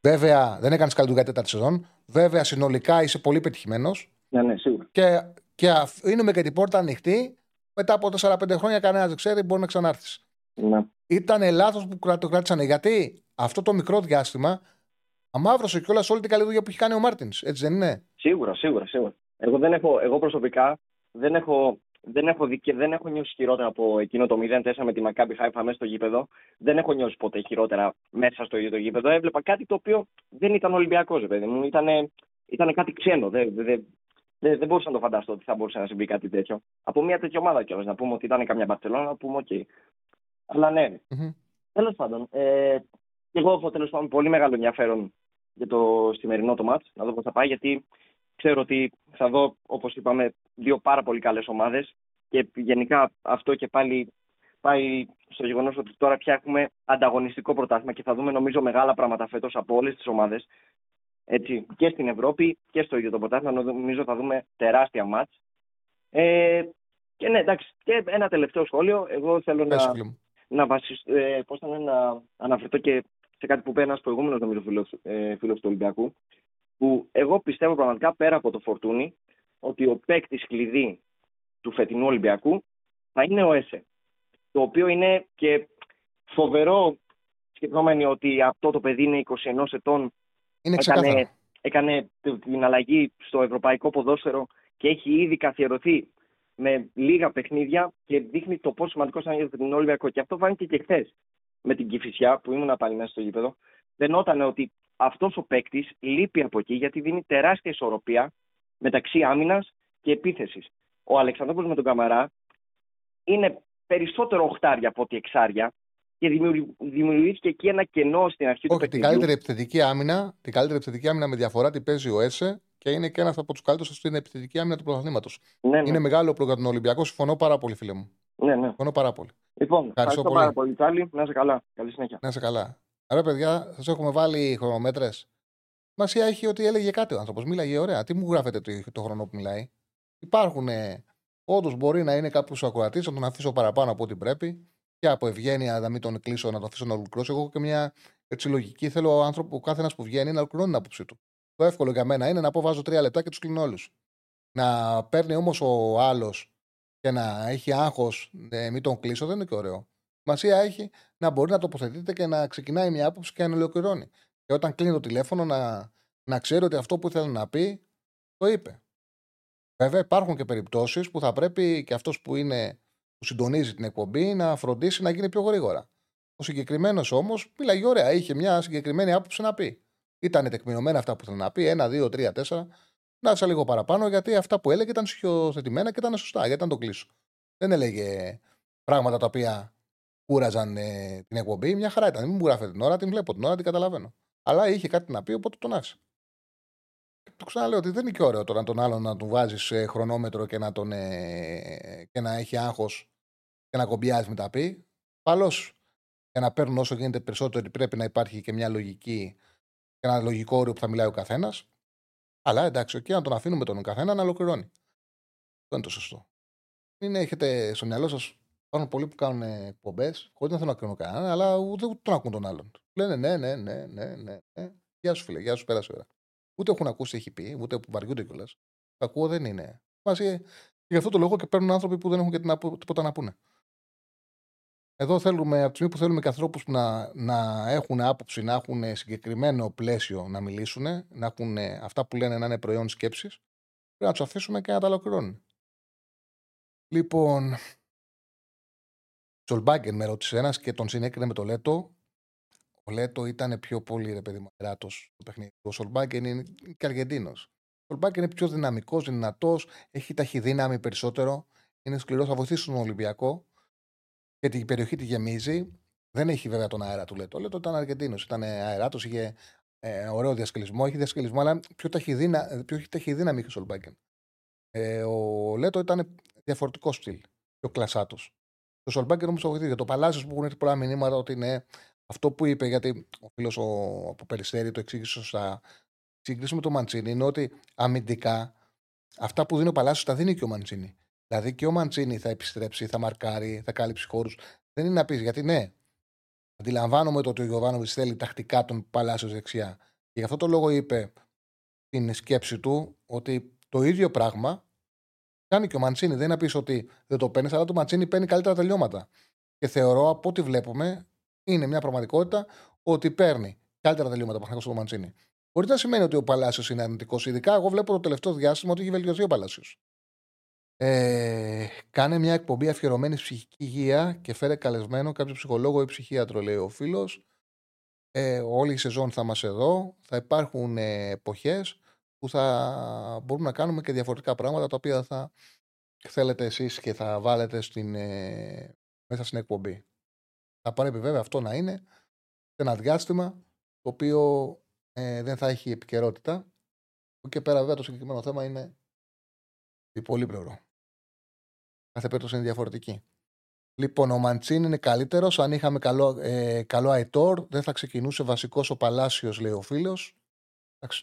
Βέβαια, δεν έκανες καλή δουλειά την τέταρτη σεζόν. Βέβαια, συνολικά είσαι πολύ πετυχημένος. Ναι, ναι, σίγουρα. Και, και αφ- είναι και την πόρτα ανοιχτή. Μετά από 4-5 χρόνια, κανένας δεν ξέρει, μπορεί να ξανάρθεις. Ναι. Ήταν λάθος που κρά- το κράτησαν. Γιατί αυτό το μικρό διάστημα αμάβρωσε κιόλας όλη την καλή δουλειά που έχει κάνει ο Μάρτινς. Έτσι δεν είναι; Σίγουρα, σίγουρα, σίγουρα. Εγώ, δεν έχω, εγώ προσωπικά δεν έχω, δεν, έχω δει και δεν έχω νιώσει χειρότερα από εκείνο το 0-4 με τη Μακάμπι Χάιφα μέσα στο γήπεδο. Δεν έχω νιώσει ποτέ χειρότερα μέσα στο ίδιο το γήπεδο. Έβλεπα κάτι το οποίο δεν ήταν Ολυμπιακός, παιδί μου. Ήταν, ήταν κάτι ξένο. Δεν, δεν, δεν, δεν μπορούσα να το φανταστώ ότι θα μπορούσε να συμβεί κάτι τέτοιο. Από μια τέτοια ομάδα κιόλας. Να πούμε ότι ήταν καμιά Μπαρσελόνα, να πούμε οκ. Αλλά ναι, Μμμ. Τέλος πάντων, ε, και εγώ έχω τέλος πάντων πολύ μεγάλο ενδιαφέρον για το σημερινό το ματς, να δω πώς θα πάει, γιατί ξέρω ότι θα δω, όπως είπαμε, δύο πάρα πολύ καλές ομάδες και γενικά αυτό και πάλι πάει στο γεγονός ότι τώρα πια έχουμε ανταγωνιστικό πρωτάθλημα και θα δούμε νομίζω μεγάλα πράγματα φέτος από όλες τις ομάδες. Έτσι, και στην Ευρώπη και στο ίδιο το πρωτάθλημα. Νομίζω θα δούμε τεράστια μάτς. Ε, και ναι, εντάξει, και ένα τελευταίο σχόλιο. Εγώ θέλω Πες, να, φίλε μου. Να, βασισ... ε, πώς θα είναι, να αναφερθώ και σε κάτι που είπε ένας προηγούμενος νομίζω φίλος, ε, φίλος του Ολυμπιακού. Που εγώ πιστεύω πραγματικά πέρα από το φορτούνι ότι ο παίκτης κλειδί του φετινού Ολυμπιακού θα είναι ο ΕΣΕ. Το οποίο είναι και φοβερό σκεφτόμενοι ότι αυτό το παιδί είναι 21 ετών Είναι ξεκάθαρο. έκανε, έκανε την αλλαγή στο ευρωπαϊκό ποδόσφαιρο και έχει ήδη καθιερωθεί με λίγα παιχνίδια και δείχνει το πόσο σημαντικό ήταν για τον Ολυμπιακό. Και αυτό φάνηκε και χθες με την Κυφυσιά που ήμουν πάλι μέσα στο γήπεδο. Φαινόταν ότι αυτός ο παίκτης λείπει από εκεί γιατί δίνει τεράστια ισορροπία μεταξύ άμυνας και επίθεσης. Ο Αλεξανδρόπουλος με τον Καμαρά είναι περισσότερο οχτάρια από ότι εξάρια και δημιουργη- δημιουργήθηκε εκεί ένα κενό στην αρχή του Όχι, την παιχνιδιού. καλύτερη επιθετική άμυνα, την καλύτερη επιθετική άμυνα με διαφορά την παίζει ο ΕΣΕ και είναι και ένα από τους καλύτερους στην επιθετική άμυνα του πρωταθλήματος. Ναι, ναι. Είναι μεγάλο προ για τον Ολυμπιακό. Συμφωνώ πάρα πολύ, φίλε μου. ναι, ναι. Συμφωνώ πάρα πολύ. Λοιπόν, ευχαριστώ, πολύ. πάρα πολύ, Τσάλι. Να είσαι καλά. Καλή συνέχεια. Να είσαι καλά. Άρα, παιδιά, σας έχουμε βάλει χρονομέτρες. Σημασία έχει ότι έλεγε κάτι ο άνθρωπος. Μίλαγε ωραία. Τι μου γράφετε το, το χρόνο που μιλάει. Υπάρχουν. Όντως μπορεί να είναι κάποιος ακροατής, να τον αφήσω παραπάνω από ό,τι πρέπει. Και από ευγένεια να μην τον κλείσω, να τον αφήσω να ολοκληρώσει. Εγώ έχω και μια έτσι λογική. Θέλω ο άνθρωπο, ο κάθε ένας που βγαίνει να ολοκληρώνει την άποψή του. Το εύκολο για μένα είναι να πω βάζω τρία λεπτά και τους κλείνω όλους. Να παίρνει όμως ο άλλος και να έχει άγχος, ε, μην τον κλείσω, δεν είναι και ωραίο. Σημασία έχει να μπορεί να τοποθετείται και να ξεκινάει μια άποψη και να ολοκληρώνει. Και όταν κλείνει το τηλέφωνο να, να ξέρει ότι αυτό που ήθελε να πει το είπε. Βέβαια, υπάρχουν και περιπτώσεις που θα πρέπει και αυτός που, είναι, που συντονίζει την εκπομπή να φροντίσει να γίνει πιο γρήγορα. Ο συγκεκριμένος όμως μίλαγε ωραία, είχε μια συγκεκριμένη άποψη να πει. Ήταν τεκμηριωμένα αυτά που ήθελε να πει, ένα, δύο, τρία, τέσσερα. Να είσαι λίγο παραπάνω, γιατί αυτά που έλεγε ήταν σιωθετημένα και ήταν σωστά, γιατί ήταν το κλείσω. Δεν έλεγε πράγματα τα οποία κούραζαν ε, την εκπομπή. Μια χαρά ήταν. Μην μου γράφετε την ώρα, την βλέπω την ώρα, την καταλαβαίνω. Αλλά είχε κάτι να πει, οπότε τον άφησε. Το ξαναλέω ότι δεν είναι και ωραίο τώρα τον άλλον να του βάζεις χρονόμετρο και να, τον, ε, και να έχει άγχος και να κομπιάζει με τα πει. Παλώ για να παίρνουν όσο γίνεται περισσότερο πρέπει να υπάρχει και μια λογική και ένα λογικό όριο που θα μιλάει ο καθένας. Αλλά εντάξει, και να τον αφήνουμε τον καθένα να ολοκληρώνει. Αυτό είναι το σωστό. Μην έχετε στο μυαλό σας Υπάρχουν πολλοί που κάνουν εκπομπές, χωρίς να θέλουν να κρίνουν κανέναν, αλλά ούτε, ούτε τον ακούν τον άλλον. Λένε ναι, ναι, ναι, ναι, ναι. ναι. Γεια σου, φίλε, γεια σου, πέρασε η ώρα. Ούτε έχουν ακούσει τι έχει πει, ούτε που βαριούνται κιόλας. Το ακούω δεν είναι. Μαζί, γι' αυτό το λόγο και παίρνουν άνθρωποι που δεν έχουν και τίποτα να πούνε. Εδώ θέλουμε, από τη στιγμή που θέλουμε και ανθρώπους να, να έχουν άποψη, να έχουν συγκεκριμένο πλαίσιο να μιλήσουν, να έχουν αυτά που λένε να είναι προϊόν σκέψης, πρέπει να τους αφήσουμε και να τα ολοκληρώνουν. Λοιπόν, Τζολμπάγκεν με ρώτησε ένας και τον συνέκρινε με το Λέτο. Ο Λέτο ήταν πιο πολύ ρε παιδί μου το παιχνίδι. Ο Σολμπάγκεν είναι και Αργεντίνος. Ο Σολμπάγκεν είναι πιο δυναμικός, δυνατός, έχει ταχυδύναμη περισσότερο. Είναι σκληρός, θα βοηθήσει τον Ολυμπιακό και την περιοχή τη γεμίζει. Δεν έχει βέβαια τον αέρα του Λέτο. Ο Λέτο ήταν Αργεντίνος, ήταν αεράτος, είχε ε, ωραίο διασκελισμό. Έχει διασκελισμό, αλλά πιο, ταχυδύνα, πιο ταχυδύναμη είχε ο Σολμπάγκεν. Ε, ο Λέτο ήταν διαφορετικό στυλ, πιο κλασάτος. Το Σολμπάγκερ όμως το βοηθήσει. Για το Παλάσιος που έχουν έρθει πολλά μηνύματα ότι είναι αυτό που είπε, γιατί ο φίλος από Περιστέρη το εξήγησε σωστά. Συγκρίσουμε με το Μαντσίνη είναι ότι αμυντικά αυτά που δίνει ο Παλάσιος τα δίνει και ο Μαντσίνη. Δηλαδή και ο Μαντσίνη θα επιστρέψει, θα μαρκάρει, θα κάλυψει χώρους. Δεν είναι να πεις γιατί ναι. Αντιλαμβάνομαι το ότι ο Γιωβάνοβιτς θέλει τακτικά τον Παλάσιος δεξιά. Και γι' αυτό το λόγο είπε την σκέψη του ότι το ίδιο πράγμα κάνει και ο Μαντσίνη. Δεν είναι να πεις ότι δεν το παίρνεις, αλλά το Μαντσίνη παίρνει καλύτερα τελειώματα. Και θεωρώ από ό,τι βλέπουμε είναι μια πραγματικότητα ότι παίρνει καλύτερα τελειώματα από το Μαντσίνη. Μπορεί να σημαίνει ότι ο Παλάσιος είναι αρνητικός. Ειδικά, εγώ βλέπω το τελευταίο διάστημα ότι έχει βελτιωθεί ο Παλάσιος. Ε, κάνε μια εκπομπή αφιερωμένης στη ψυχική υγεία και φέρε καλεσμένο κάποιο ψυχολόγο ή ψυχίατρο, λέει ο φίλος. Ε, όλη η σεζόν θα είμαστε εδώ. Θα υπάρχουν ε, εποχές που θα μπορούμε να κάνουμε και διαφορετικά πράγματα τα οποία θα θέλετε εσείς και θα βάλετε στην, ε, μέσα στην εκπομπή. Θα πρέπει βέβαια αυτό να είναι σε ένα διάστημα το οποίο ε, δεν θα έχει επικαιρότητα. Και πέρα βέβαια το συγκεκριμένο θέμα είναι πολύ πλευρό. Κάθε περίπτωση είναι διαφορετική. Λοιπόν, ο Μαντσίν είναι καλύτερος. Αν είχαμε καλό, ε, καλό Αϊτόρ, δεν θα ξεκινούσε βασικός ο Παλάσιος, λέει ο φίλος.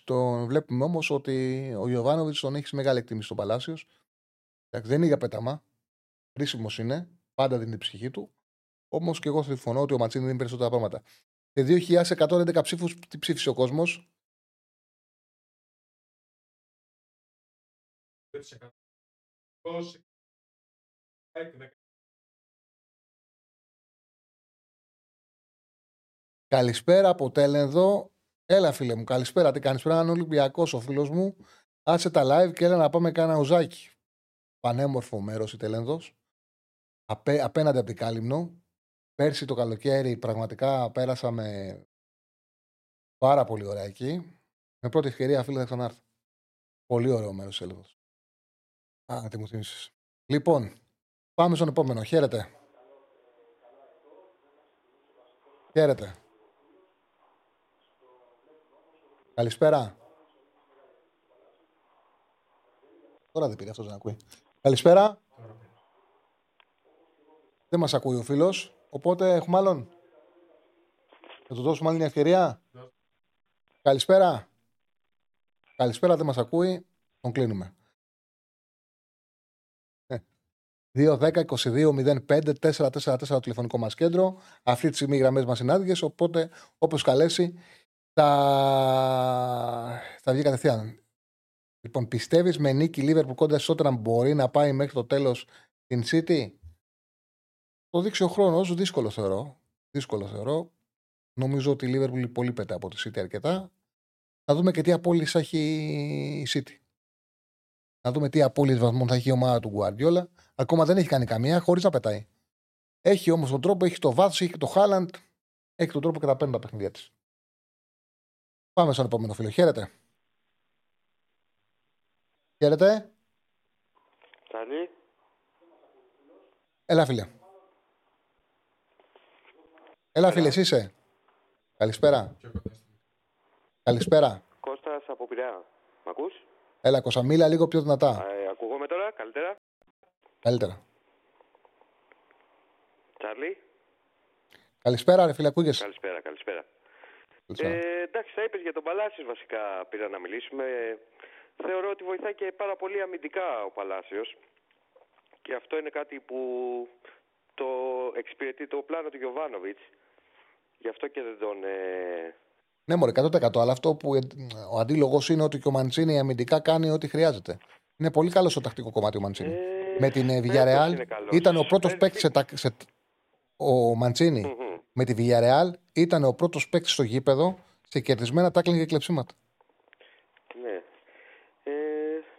Τον βλέπουμε όμως ότι ο Ιωβάνοβιτς τον έχει μεγάλη εκτίμηση στον Παλάσιος. Δεν είναι για πέταμα. Χρήσιμος είναι. Πάντα δίνει την ψυχή του. Όμως και εγώ συμφωνώ ότι ο Ματσίνη δίνει περισσότερα πράγματα. Σε 2.111 ψήφους, τι ψήφισε ο κόσμος; Καλησπέρα από Τέλενδο. Έλα, φίλε μου, καλησπέρα. Τι κάνεις, πέρα, είναι Ολυμπιακός ο φίλος μου. Άσε τα live και έλα να πάμε κάνα ουζάκι. Πανέμορφο μέρος η Τελένδο. Απέ, απέναντι από την Κάλυμνο. Πέρσι το καλοκαίρι πραγματικά πέρασαμε πάρα πολύ ωραία εκεί. Με πρώτη ευκαιρία, φίλε, θα ξανάρθω. Πολύ ωραίο μέρος τη Έλβο. Α, τι μου θύμισε. Λοιπόν, πάμε στον επόμενο. Χαίρετε. Χαίρετε. Καλησπέρα. Τώρα δεν πήρε αυτός να ακούει. Καλησπέρα. Δεν μας ακούει ο φίλος. Οπότε έχουμε άλλον. Θα του δώσουμε άλλη μια ευκαιρία. Καλησπέρα. Καλησπέρα, δεν μας ακούει. Τον κλείνουμε. 2-10-22-05-444 το τηλεφωνικό μας κέντρο. Αυτή τη στιγμή οι γραμμές μας είναι άδειες. Οπότε, όπως καλέσει, θα, θα βγει κατευθείαν. Λοιπόν, πιστεύεις με νίκη Λίβερπουλ κοντά Σότραμ μπορεί να πάει μέχρι το τέλος την City; Το δείξει ο χρόνος, δύσκολο θεωρώ. Δύσκολο θεωρώ. Νομίζω ότι η Λίβερπουλ πολύ πέτα από τη City αρκετά. Να δούμε και τι απόλυση έχει η City. Να δούμε τι απόλυση βαθμών θα έχει η ομάδα του Guardiola. Ακόμα δεν έχει κάνει καμία χωρίς να πετάει. Έχει όμως τον τρόπο, έχει το βάθος, έχει το Χάλαντ. Έχει τον τρόπο και τα παίρνει τα παιχνίδια της. Πάμε στον επόμενο φίλο. Χαίρετε. Χαίρετε. Καλή. Έλα, φίλε. Έλα, φίλε, εσύ είσαι. Καλησπέρα. Καλησπέρα. Κώστας από Πειραιά. Μ' ακούς; Έλα, Κώστα, μίλα λίγο πιο δυνατά. Ε, ακούγομαι τώρα, καλύτερα; Καλύτερα. Τσάρλι. Καλησπέρα, ρε φίλε, ακούγεσαι; Καλησπέρα, καλησπέρα. Ε, εντάξει, θα είπες για τον Παλάσιος βασικά πήρα να μιλήσουμε. Θεωρώ ότι βοηθάει και πάρα πολύ αμυντικά ο Παλάσιος. Και αυτό είναι κάτι που το εξυπηρετεί το πλάνο του Γιωβάνοβιτς. Γι' αυτό και δεν τον... Ε... Ναι, μωρέ, 100%. Αλλά αυτό που ε, ο αντίλογος είναι ότι και ο Μαντσίνη αμυντικά κάνει ό,τι χρειάζεται. Είναι πολύ καλός στο τακτικό κομμάτι ο Μαντσίνη. Ε, με την φέτος Villarreal είναι καλός. ήταν ο πρώτος Πέρσι- παίκτης σε, τα- σε- Ο Μαντσίνη Μμμ. με τη Villarreal ήταν ο πρώτος παίκτης στο γήπεδο σε κερδισμένα τάκλινγκ και κλεψίματα. Ναι. Ε,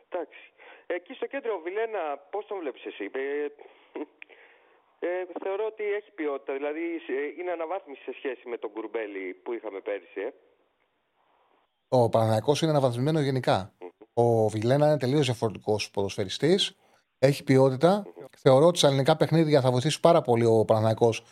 εντάξει. Εκεί στο κέντρο, ο Βιλένα, πώς τον βλέπεις εσύ; Ε, ε, θεωρώ ότι έχει ποιότητα. Δηλαδή ε, είναι αναβάθμιση σε σχέση με τον Κουρμπέλη που είχαμε πέρυσι. Ε. Ο Παναθηναϊκός είναι αναβαθμισμένο γενικά. Ο Βιλένα είναι τελείως διαφορετικός ποδοσφαιριστής. Έχει ποιότητα. Θεωρώ ότι στα ελληνικά παιχνίδια θα βοηθήσει πάρα πολύ ο Παναθηναϊκός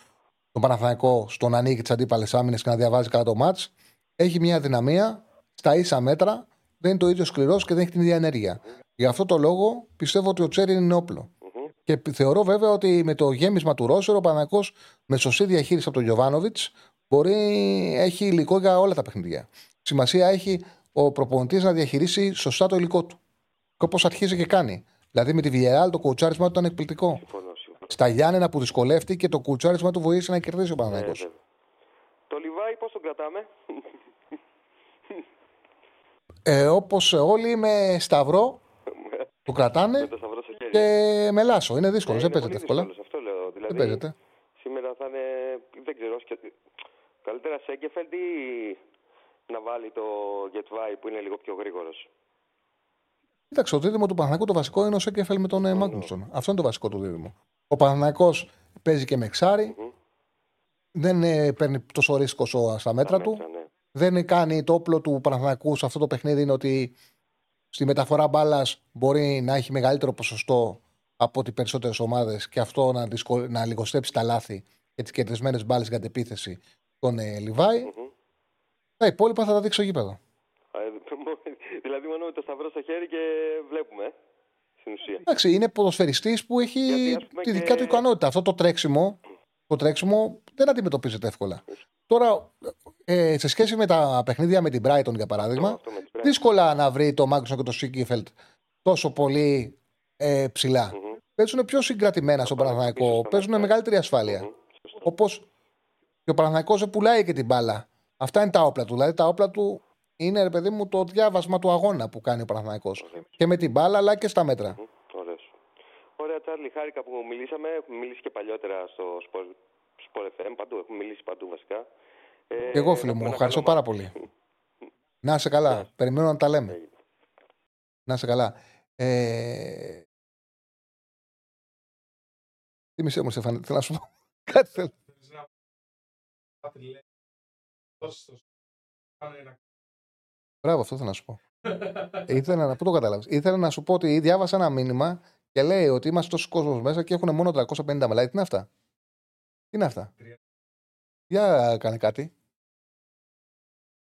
τον Παναθηναϊκό στο να ανοίγει τις αντίπαλες άμυνες και να διαβάζει καλά το μάτς. Έχει μια δυναμία στα ίσα μέτρα. Δεν είναι το ίδιο σκληρός και δεν έχει την ίδια ενέργεια. Γι' αυτό το λόγο πιστεύω ότι ο Τσέρι είναι όπλο. Και πι- θεωρώ βέβαια ότι με το γέμισμα του Ρώσερο ο Παναθηναϊκός με σωστή διαχείριση από τον Γιωβάνοβιτς μπορεί έχει υλικό για όλα τα παιχνίδια. Σημασία έχει ο προπονητής να διαχειρίσει σωστά το υλικό του. Και όπως αρχίζει και κάνει. Δηλαδή με τη Villarreal το κουτσάρισμα του ήταν εκπληκτικό. Συμφωνώ, συμφωνώ. Στα Γιάννενα που δυσκολεύτηκε και το κουτσάρισμα του βοήθησε να κερδίσει ο Ε, Παναθηναϊκός. βέβαια. το Λιβάη πώς τον κρατάμε; Ε, Όπως όλοι με σταυρό του κρατάνε με το σταυρό στο χέρι. και με λάσο. Είναι δύσκολο, Ε, δεν είναι παίζεται πολύ εύκολα. δύσκολος, Αυτό λέω. Δηλαδή, Δεν παίζεται. Σήμερα θα είναι, δεν ξέρω, σκε- καλύτερα Σέγκεφελντ ή να βάλει το Γετβάη που είναι λίγο πιο γρήγορος. Κοίταξε, το δίδυμο του Παναθηναϊκού το βασικό είναι ο Σέκεφελ με τον ε, Μάγνουσον. Αυτό είναι το βασικό του δίδυμο. Ο Παναθηναϊκός παίζει και με εξάρι. Δεν ε, παίρνει τόσο ρίσκος στο- στα μέτρα του. Μέτρα, ναι. Δεν κάνει το όπλο του Παναθηναϊκού σε αυτό το παιχνίδι είναι ότι στη μεταφορά μπάλας μπορεί να έχει μεγαλύτερο ποσοστό από τις περισσότερες ομάδες και αυτό να, δυσκολ... να λιγοστέψει τα λάθη και τις κερδισμένες μπάλες για την επίθεση των ε, Λιβάη. Τα υπόλοιπα θα τα δείξει στο γήπεδο. Α, ε, δηλαδή μόνο με το σταυρό στο χέρι και βλέπουμε, ε, στην ουσία. Εντάξει, είναι ποδοσφαιριστής που έχει Γιατί, ας πούμε, τη και- δικιά του ικανότητα. Αυτό το τρέξιμο, το τρέξιμο δεν αντιμετωπίζεται εύκολα. Τώρα, ε, σε σχέση με τα παιχνίδια με την Brighton, για παράδειγμα, Αυτό με τις Brighton. δύσκολα να βρει το Μάγκουσον και το Σίκιφελτ τόσο πολύ ε, ψηλά. Παίζουν πιο συγκρατημένα στον Παναθηναϊκό, παίζουν με μεγαλύτερη ασφάλεια. Όπως και ο Παναθηναϊκός δεν πουλάει και την μπάλα. Αυτά είναι τα όπλα του. Δηλαδή τα όπλα του είναι, ρε παιδί μου, το διάβασμα του αγώνα που κάνει ο Παναθηναϊκός. Και με την μπάλα, αλλά και στα μέτρα. Ωραίος. Ωραία, Τσάρλι, χάρηκα που μιλήσαμε. Έχουμε μιλήσει και παλιότερα στο Sport, Sport FM, παντού. Έχουμε μιλήσει παντού βασικά. Ε, Και εγώ, φίλε να μου, πούμε ευχαριστώ ένα πάρα καλό πολύ. Να είσαι καλά. Περιμένω να τα λέμε. Έγινε. Να είσαι καλά. Ε... Τι μισέ μου, Στεφάνη, θέλω να σου πω. Κάτι θέλω. Μπράβο, αυτό θέλω να σου πω. Ήθελα να, πού το κατάλαβες; Ήθελα να σου πω ότι διάβασα ένα μήνυμα και λέει ότι είμαστε τόσος κόσμος μέσα και έχουν μόνο 350 μελάι. Τι είναι αυτά; Τι είναι αυτά; Για κάνε κάτι.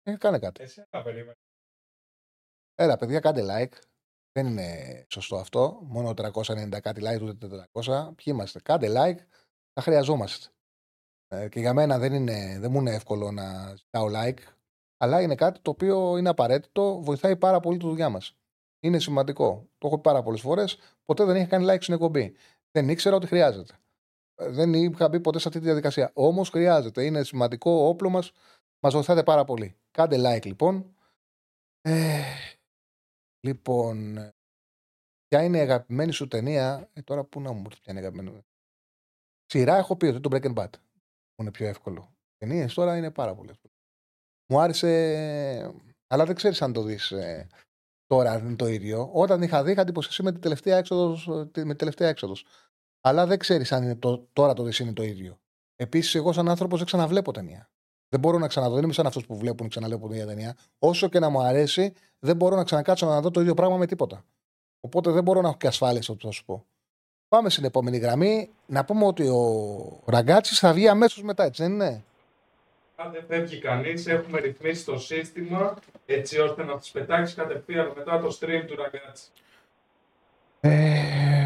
Ε, κάνε κάτι. Εσύ να περίμενε. Έλα, παιδιά, κάντε like. Δεν είναι σωστό αυτό. Μόνο 390 κάτι like, ούτε 400. Ποιοι είμαστε; Κάντε like. Τα χρειαζόμαστε. Ε, και για μένα δεν, είναι, δεν μου είναι εύκολο να ζητάω like. Αλλά είναι κάτι το οποίο είναι απαραίτητο. Βοηθάει πάρα πολύ τη δουλειά μας. Είναι σημαντικό. Το έχω πει πάρα πολλές φορές. Ποτέ δεν είχα κάνει like στην εκπομπή. Δεν ήξερα ότι χρειάζεται. Ε, Δεν είχα μπει ποτέ σε αυτή τη διαδικασία. Όμως χρειάζεται. Είναι σημαντικό όπλο μας. Μας βοηθάτε πάρα πολύ. Κάντε like λοιπόν. Ε, λοιπόν, ε, ποια είναι η αγαπημένη σου ταινία; Ε, τώρα πού να μου έρθει ποια είναι η αγαπημένη μου. Σειρά έχω πει ότι το Breaking Bad. Μου είναι πιο εύκολο. Ταινίες τώρα είναι πάρα πολλές. Μου άρεσε. Αλλά δεν ξέρεις αν το δεις τώρα αν είναι το ίδιο. Όταν είχα δει, είχα εντυπωσιαστεί με την τελευταία έξοδος. Με την τελευταία έξοδος. Αλλά δεν ξέρεις αν είναι το, τώρα το δεις είναι το ίδιο. Επίσης, εγώ σαν άνθρωπος δεν ξαναβλέπω ταινία. Δεν μπορώ να ξαναδώ. Δεν είμαι σαν αυτούς που βλέπουν και ξαναβλέπουν την ίδια ταινία. Όσο και να μου αρέσει, δεν μπορώ να ξανακάτσω να δω το ίδιο πράγμα με τίποτα. Οπότε δεν μπορώ να έχω και ασφάλεια σε αυτό θα σου πω. Πάμε στην επόμενη γραμμή. Να πούμε ότι ο Ραγκάτσης θα βγει αμέσως μετά, έτσι δεν είναι; Αν δεν φεύγει κανείς, έχουμε ρυθμίσει το σύστημα έτσι ώστε να τους πετάξεις κατευθείαν μετά το stream του ραγκάτσι. Ε,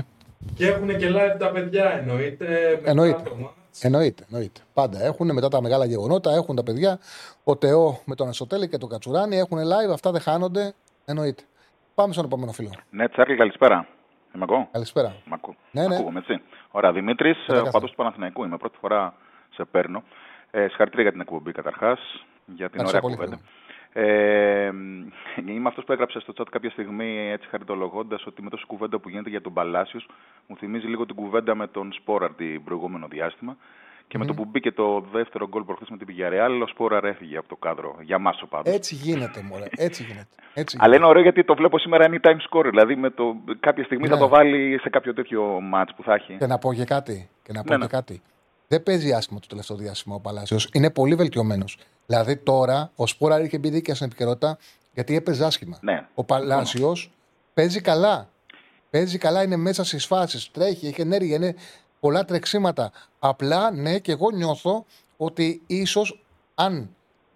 Και έχουν και live τα παιδιά, εννοείται. μετά Εννοείται. το match. εννοείται, εννοείται. Πάντα έχουν μετά τα μεγάλα γεγονότα, έχουν τα παιδιά. Ο Τεό με τον Ασοτέλη και τον Κατσουράνη έχουν live, αυτά δεν χάνονται. Εννοείται. Πάμε στον επόμενο φίλο. Ναι, Τσάρλι, καλησπέρα. Είμαι εγώ. Καλησπέρα. Μ' ακού. Ναι, ναι. Ακούγομαι, έτσι. Ωραία, Δημήτρης, Καταρχάς. παδό του Παναθηναϊκού είμαι. Πρώτη φορά σε παίρνω. Ε, συγχαρητήρια για την εκπομπή καταρχάς, για την Ευχαριστώ ωραία πολύ, κουβέντα. φίλε. Ε, είμαι αυτός που έγραψε στο chat κάποια στιγμή έτσι χαριτολογώντας ότι με τόση κουβέντα που γίνεται για τον Παλάσιος μου θυμίζει λίγο την κουβέντα με τον Σπόραρ την προηγούμενο διάστημα. Και με το που μπήκε το δεύτερο γκολ προχθές με την Πηγιαρεάλ, ο Σπόραρ έφυγε από το κάδρο. Για μάσο πάντως. Έτσι γίνεται, μωρέ. Έτσι γίνεται. Έτσι Αλλά είναι ωραίο γιατί το βλέπω σήμερα anytime score. Δηλαδή με το, κάποια στιγμή Ναι. θα το βάλει σε κάποιο τέτοιο match που θα έχει. Και να πω και κάτι. Και να πω Ναι, και ναι. κάτι. Δεν παίζει άσχημα το τελευταίο διάστημα ο Παλάσιος. Είναι πολύ βελτιωμένος. Δηλαδή τώρα ο Σπόρα είχε μπει δίκαια στην επικαιρότητα γιατί έπαιζε άσχημα. Ναι. Ο Παλάσιος παίζει καλά. Παίζει καλά, είναι μέσα στις φάσεις. Τρέχει, έχει ενέργεια, είναι πολλά τρεξίματα. Απλά ναι, και εγώ νιώθω ότι ίσως αν.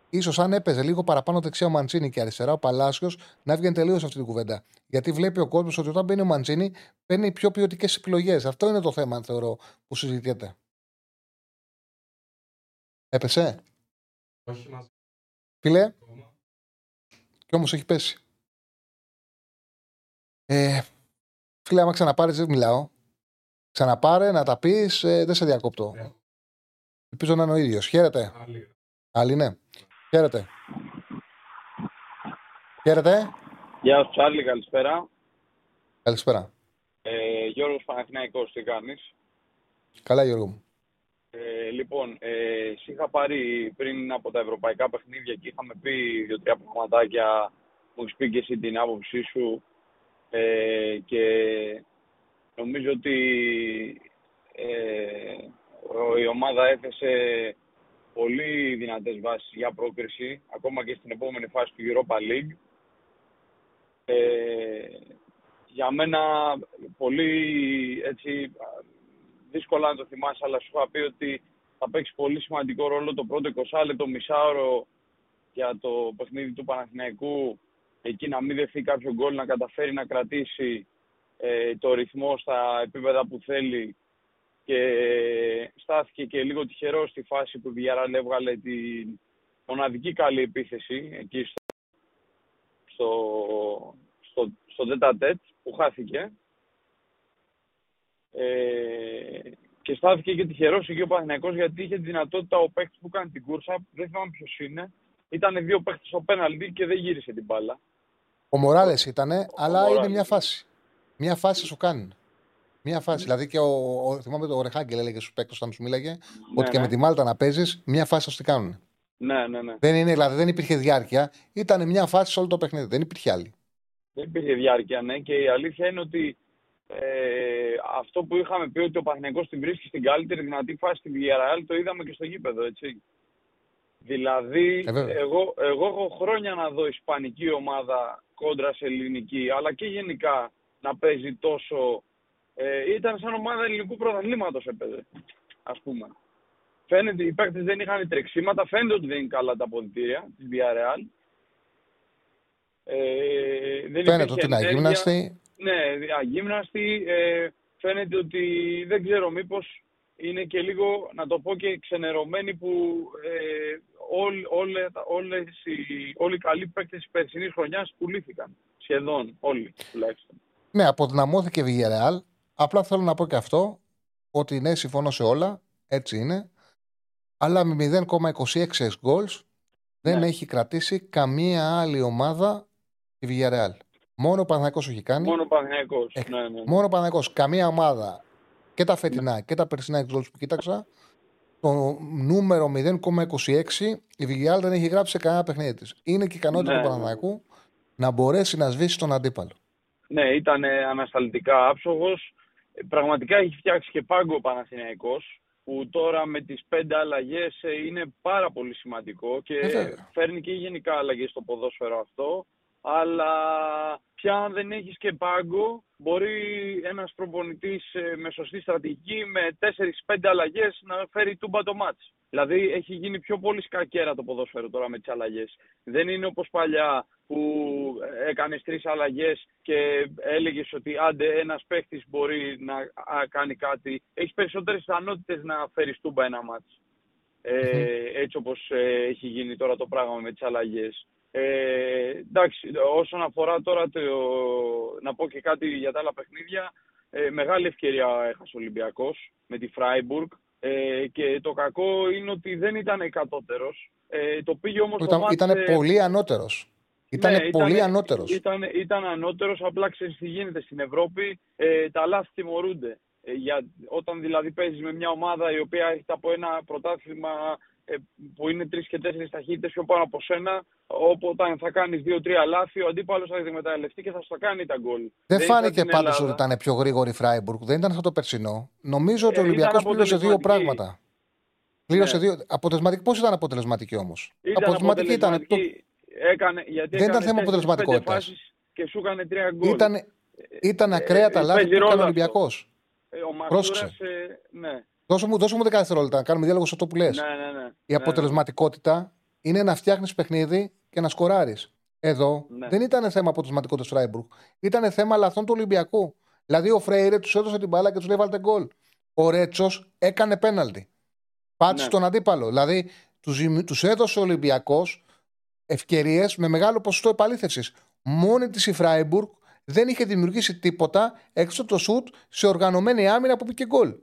Ίσως αν έπαιζε λίγο παραπάνω δεξιά ο Μαντσίνη και αριστερά ο Παλάσιος να έβγαινε τελείως αυτή την κουβέντα. Γιατί βλέπει ο κόσμος ότι όταν μπαίνει ο Μαντσίνη παίρνει πιο ποιοτικές επιλογές. Αυτό είναι το θέμα, θεωρώ, που συζητιέται. Έπεσε; Όχι μαζί. Φίλε, και όμως έχει πέσει. Ε, φίλε, άμα ξαναπάρεις, δεν μιλάω. Ξαναπάρε να τα πεις, δεν σε διακόπτω. Ναι. Ελπίζω να είναι ο ίδιος. Χαίρετε. Άλλη. Άλλη, ναι. Χαίρετε. Χαίρετε. Γεια σου Τσάρλι, καλησπέρα. Καλησπέρα. Ε, Γιώργος Παναθηναϊκός, τι κάνεις; Καλά, Γιώργο μου. Ε, λοιπόν, ε, σε είχα πάρει πριν από τα ευρωπαϊκά παιχνίδια και είχαμε πει δύο-τρία πραγματάκια, μου έχεις πει και εσύ την άποψή σου ε, και νομίζω ότι ε, ο- η ομάδα έθεσε πολύ δυνατές βάσεις για πρόκριση, ακόμα και στην επόμενη φάση του Europa League. Ε, για μένα πολύ έτσι δύσκολα να το θυμάσαι, αλλά σου είχα πει ότι θα παίξει πολύ σημαντικό ρόλο το πρώτο 20 λεπτό μισάωρο για το παιχνίδι του Παναθηναϊκού εκεί να μην δεχθεί κάποιο γκολ, να καταφέρει να κρατήσει ε, το ρυθμό στα επίπεδα που θέλει και στάθηκε και λίγο τυχερό στη φάση που η Villarreal έβγαλε τη μοναδική καλή επίθεση εκεί στο, στο, στο, στο τέτα-τέτ που χάθηκε. Ε, και στάθηκε και τυχερός εκεί ο Παναθηναϊκός γιατί είχε τη δυνατότητα ο παίκτης που έκανε την κούρσα, δεν θυμάμαι ποιος είναι, ήταν δύο παίκτες στο πέναλτι και δεν γύρισε την μπάλα. Ο Μοράλες ήταν, αλλά είναι Μοράλες. μια φάση. Μια φάση σου κάνει. Μια φάση. Δηλαδή και ο, ο, θυμάμαι το Ρεχάγκελ έλεγε στους παίκτες όταν τους μίλαγε ότι και ναι. με τη Μάλτα να παίζεις, μια φάση θα σου την κάνουν. Ναι, ναι, ναι. Δεν, είναι, δηλαδή, δεν υπήρχε διάρκεια. Ήταν μια φάση σε όλο το παιχνίδι. Δεν υπήρχε άλλη. Δεν υπήρχε διάρκεια, ναι. Και η αλήθεια είναι ότι ε, αυτό που είχαμε πει ότι ο Παναθηναϊκός την βρίσκει στην καλύτερη δυνατή φάση στη Villarreal το είδαμε και στο γήπεδο, έτσι. Δηλαδή, Ε, βέβαια. εγώ, εγώ έχω χρόνια να δω ισπανική ομάδα κόντρα σε ελληνική, αλλά και γενικά να παίζει τόσο... Ε, ήταν σαν ομάδα ελληνικού πρωταθλήματος έπαιζε, ας πούμε. Φαίνεται, οι παίκτες δεν είχαν τρεξίματα, φαίνεται ότι δεν είναι καλά τα αποδητήρια της Villarreal. Ε, δεν Φαίνεται υπήρχε ότι είναι ενέργεια. αγύμναστη. Ναι, αγύμναστη. Ε, φαίνεται ότι δεν ξέρω μήπως είναι και λίγο, να το πω και ξενερωμένοι που ε, όλ, όλε, όλες οι, όλοι οι καλοί παίκτες της περσινής χρονιάς πουλήθηκαν. Σχεδόν όλοι τουλάχιστον. Ναι, αποδυναμώθηκε η Villarreal. Απλά θέλω να πω και αυτό, ότι ναι, συμφωνώ σε όλα, έτσι είναι. Αλλά με 0,26 goals δεν Ναι. έχει κρατήσει καμία άλλη ομάδα τη Villarreal. Μόνο ο Παναθηναϊκός έχει κάνει. Μόνο ο Παναθηναϊκός. Ε, ναι, ναι. Μόνο ο Παναθηναϊκός. Καμία ομάδα και τα φετινά και τα περσινά goals που κοίταξα, το νούμερο 0,26 η Villarreal δεν έχει γράψει σε κανένα παιχνίδι της. Είναι και η ικανότητα Ναι, του ναι. Παναθηναϊκού να μπορέσει να σβήσει τον αντίπαλο. Ναι, ήταν ε, ανασταλτικά άψογος. Ε, Πραγματικά έχει φτιάξει και πάγκο ο Παναθηναϊκός που τώρα με τις πέντε αλλαγές ε, είναι πάρα πολύ σημαντικό και Ε, βέβαια. φέρνει και γενικά αλλαγές στο ποδόσφαιρο αυτό. Αλλά πια αν δεν έχεις και πάγκο μπορεί ένας προπονητής ε, με σωστή στρατηγική με 4-5 αλλαγές να φέρει τούμπα το μάτς. Δηλαδή έχει γίνει πιο πολύ σκακέρα το ποδόσφαιρο τώρα με τις αλλαγές. Δεν είναι όπως παλιά που έκανες τρεις αλλαγές και έλεγες ότι άντε ένας παίχτης μπορεί να α, κάνει κάτι. Έχεις περισσότερες πιθανότητες να φέρεις τούμπα ένα μάτς. Ε, έτσι όπως ε, έχει γίνει τώρα το πράγμα με τις αλλαγές. Ε, εντάξει, όσον αφορά τώρα το, να πω και κάτι για τα άλλα παιχνίδια, Ε, μεγάλη ευκαιρία έχασε ο Ολυμπιακός με τη Φράιμπουργκ. Ε, και το κακό είναι ότι δεν ήταν κατώτερος. Ε, το πήγε όμως Ήταν, το μάτς, ήταν ε, πολύ ανώτερος. Ήταν ναι, πολύ ανώτερος. Ήταν, ήταν ανώτερος, απλά ξέρεις τι γίνεται στην Ευρώπη, ε, τα λάθη τιμωρούνται. Ε, για, όταν δηλαδή παίζεις με μια ομάδα η οποία έχει από ένα πρωτάθλημα ε, που είναι τρεις και τέσσερις ταχύτητες πιο πάνω από σένα, όπου όταν θα κάνεις δύο-τρία λάθη, ο αντίπαλος θα εκμεταλλευτεί και θα σου τα κάνει τα γκολ. Δεν ήταν φάνηκε στην πάντως Ελλάδα. ότι ήταν πιο γρήγορη η Φράιμπουργκ. Δεν ήταν αυτό το περσινό. Νομίζω ότι ο Ε, ήταν Ολυμπιακός πλήρωσε δύο αποτελεσματική. πράγματα. Πλήρωσε Ναι. δύο. Αποτελεσματική. Πώς ήταν αποτελεσματική όμως; Ήταν Αποτελεσματική ήταν. Το... αποτελεσματική. Έκανε, γιατί Δεν ήταν έκανε θέμα τέσσερις, αποτελεσματικότητας. πέντε φάσεις Και σου έκανε τρία γκολ. Ήταν, ήταν ακραία τα ε, λάθη παίζει που έκανε ρόλο ο Ολυμπιακός. Ε, ο Πρόσεξε. Μασούρας, ε, ναι. Δώσε μου, δώσε μου 10 δευτερόλεπτα να κάνουμε διάλογο σε αυτό που λες. Ναι, ναι, ναι. Η Ναι, αποτελεσματικότητα είναι να φτιάχνεις παιχνίδι και να σκοράρεις. Εδώ Ναι. δεν ήταν θέμα αποτελεσματικότητα του Φράιμπουργκ. Ήταν θέμα λαθών του Ολυμπιακού. Δηλαδή ο Φρέιρε τους έδωσε την μπάλα και τους λέει βάλτε γκολ. Ο Ρέτσος έκανε πέναλτι. Πάτησε Ναι. τον αντίπαλο. Δηλαδή τους τους έδωσε ο Ολυμπιακός ευκαιρίες με μεγάλο ποσοστό επαλήθευσης. Μόνη της η Φράιμπουργκ δεν είχε δημιουργήσει τίποτα έξω από το σουτ σε οργανωμένη άμυνα που πήγε γκολ.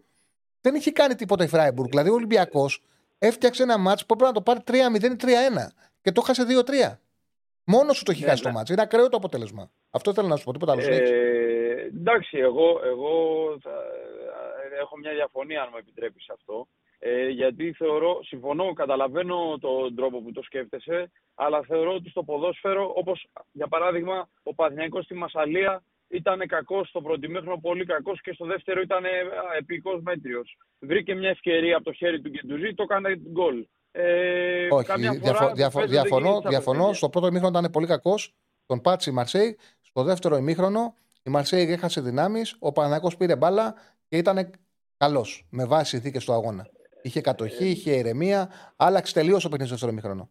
Δεν είχε κάνει τίποτα η Φράιμπουργκ. Δηλαδή ο Ολυμπιακός έφτιαξε ένα μάτσο που έπρεπε να το πάρει 3-0 ή 3-1 και το χάσε 2-3. Μόνος σου το έχει Ναι, χάσει ναι. το μάτσο. Είναι ακραίο το αποτέλεσμα. Αυτό θέλω να σου πω. Τίποτα άλλο. συνέχισε. Ε, εντάξει, εγώ, εγώ θα, έχω μια διαφωνία, αν μου επιτρέπεις αυτό. Ε, γιατί θεωρώ, συμφωνώ, καταλαβαίνω τον τρόπο που το σκέφτεσαι, αλλά θεωρώ ότι στο ποδόσφαιρο, όπως για παράδειγμα ο Παθηναϊκός στη Μασαλία ήταν κακός στο πρώτο ημίχρονο, πολύ κακός και στο δεύτερο ήταν ε, επικός μέτριος. Βρήκε μια ευκαιρία από το χέρι του Γκεντουζή, το έκανε γκολ. Ε, Όχι, καμιά διαφο- φορά διαφο- παίζονται και διαφωνώ. στα διαφωνώ. παιχνίδια. Στο πρώτο ημίχρονο ήταν πολύ κακός. Τον πάτησε η Μαρσέη. Στο δεύτερο ημίχρονο η Μαρσέη έχασε δυνάμεις. Ο Παναγιώ πήρε μπάλα και ήταν καλός με βάση συνθήκες του αγώνα. Είχε κατοχή, είχε ηρεμία. Άλλαξε τελείως ο παιχνίδι στο δεύτερο ημίχρονο.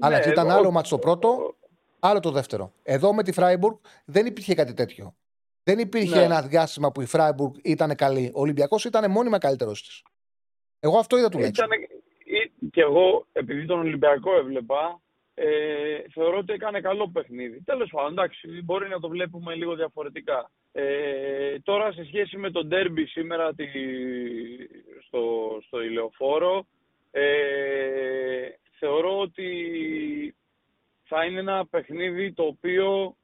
Άλλαξε. Ήταν Ναι, εγώ- άλλο μάτσο το πρώτο, άλλο το δεύτερο. Εδώ με τη Φράιμπουργκ δεν υπήρχε κάτι τέτοιο. Δεν υπήρχε Ναι. ένα διάστημα που η Φράιμπουργκ ήταν καλή. Ο Ολυμπιακός ήταν μόνιμα καλύτερος της. Εγώ αυτό είδα τουλάχιστον. Ήταν, και εγώ, επειδή τον Ολυμπιακό έβλεπα, ε, θεωρώ ότι έκανε καλό παιχνίδι. Τέλος πάντων, εντάξει, μπορεί να το βλέπουμε λίγο διαφορετικά. Ε, τώρα, σε σχέση με τον ντέρμπι σήμερα τη, στο, στο ηλεοφόρο, ε, θεωρώ ότι θα είναι ένα παιχνίδι το οποίο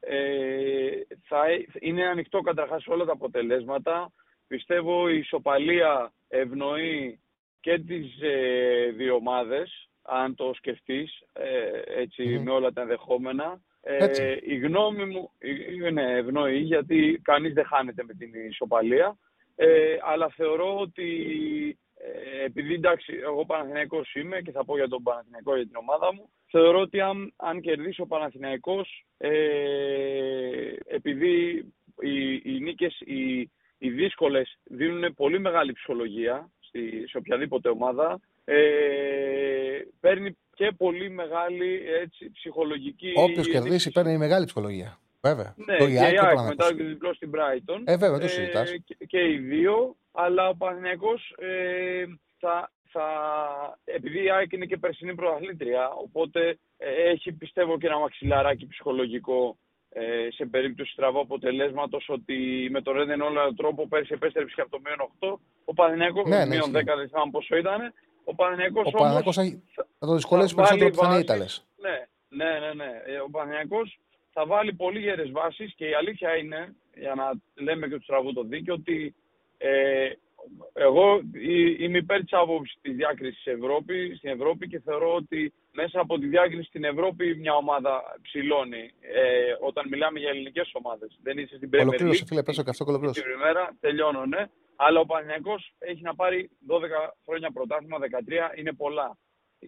ε, θα ε- είναι ανοιχτό καταρχάς σε όλα τα αποτελέσματα. Πιστεύω η ισοπαλία ευνοεί και τις ε, δύο ομάδες, αν το σκεφτείς, ε, έτσι, Μμμ. με όλα τα ενδεχόμενα. Ε, Έτσι. η γνώμη μου ε, ναι, ευνοεί, γιατί κανείς δεν χάνεται με την ισοπαλία. Ε, αλλά θεωρώ ότι ε, επειδή εντάξει, εγώ Παναθηναϊκός είμαι και θα πω για τον Παναθηναϊκό για την ομάδα μου, θεωρώ ότι αν, αν κερδίσει ο Παναθηναϊκός, ε, επειδή οι, οι νίκες, οι, οι δύσκολες δίνουν πολύ μεγάλη ψυχολογία στη, σε οποιαδήποτε ομάδα, ε, παίρνει και πολύ μεγάλη έτσι, ψυχολογική... Όποιος κερδίσει παίρνει μεγάλη ψυχολογία. Βέβαια. Ναι, το και η Ιάκ και ο ΑΕΚ Παναθηναϊκός. μετά το διπλό στην Brighton. Ε, βέβαια, το συζητάς. και, και οι δύο, αλλά ο Παναθηναϊκός ε, θα, θα, επειδή η ΑΕΚ είναι και περσινή πρωταθλήτρια, οπότε ε, έχει πιστεύω και ένα μαξιλαράκι ψυχολογικό ε, σε περίπτωση στραβού αποτελέσματος ότι με τον Ρέντεν όλο τρόπο πέρσι επέστρεψε και από το μείον 8. Ο Παναθηναϊκός, Ναι, ναι, μείον 10 ισχύει. δεν θυμάμαι πόσο ήταν. Ο Παναθηναϊκός Ο όμως Παναγιώ θα το δυσκολεύσει θα περισσότερο βάλει από το θα είναι οι βάσεις. Ήταλε. Ναι, ναι, ναι, ναι. Ε, Ο Παναθηναϊκός θα βάλει πολύ γερές βάσεις και η αλήθεια είναι, για να λέμε και τους στραβού το δίκιο, ότι ε, εγώ ε, είμαι υπέρ της άποψης της διάκρισης Ευρώπη, στην Ευρώπη και θεωρώ ότι μέσα από τη διάκριση στην Ευρώπη μια ομάδα ψηλώνει. Ε, όταν μιλάμε για ελληνικές ομάδες. Δεν είσαι στην Premier Ολοκλήρωσε, League. φίλε, πέσω και αυτό και ολοκλήρωσε. Την ημέρα, τελειώνω, ναι. Αλλά ο Παναθηναϊκός έχει να πάρει 12 χρόνια πρωτάθλημα, 13, είναι πολλά.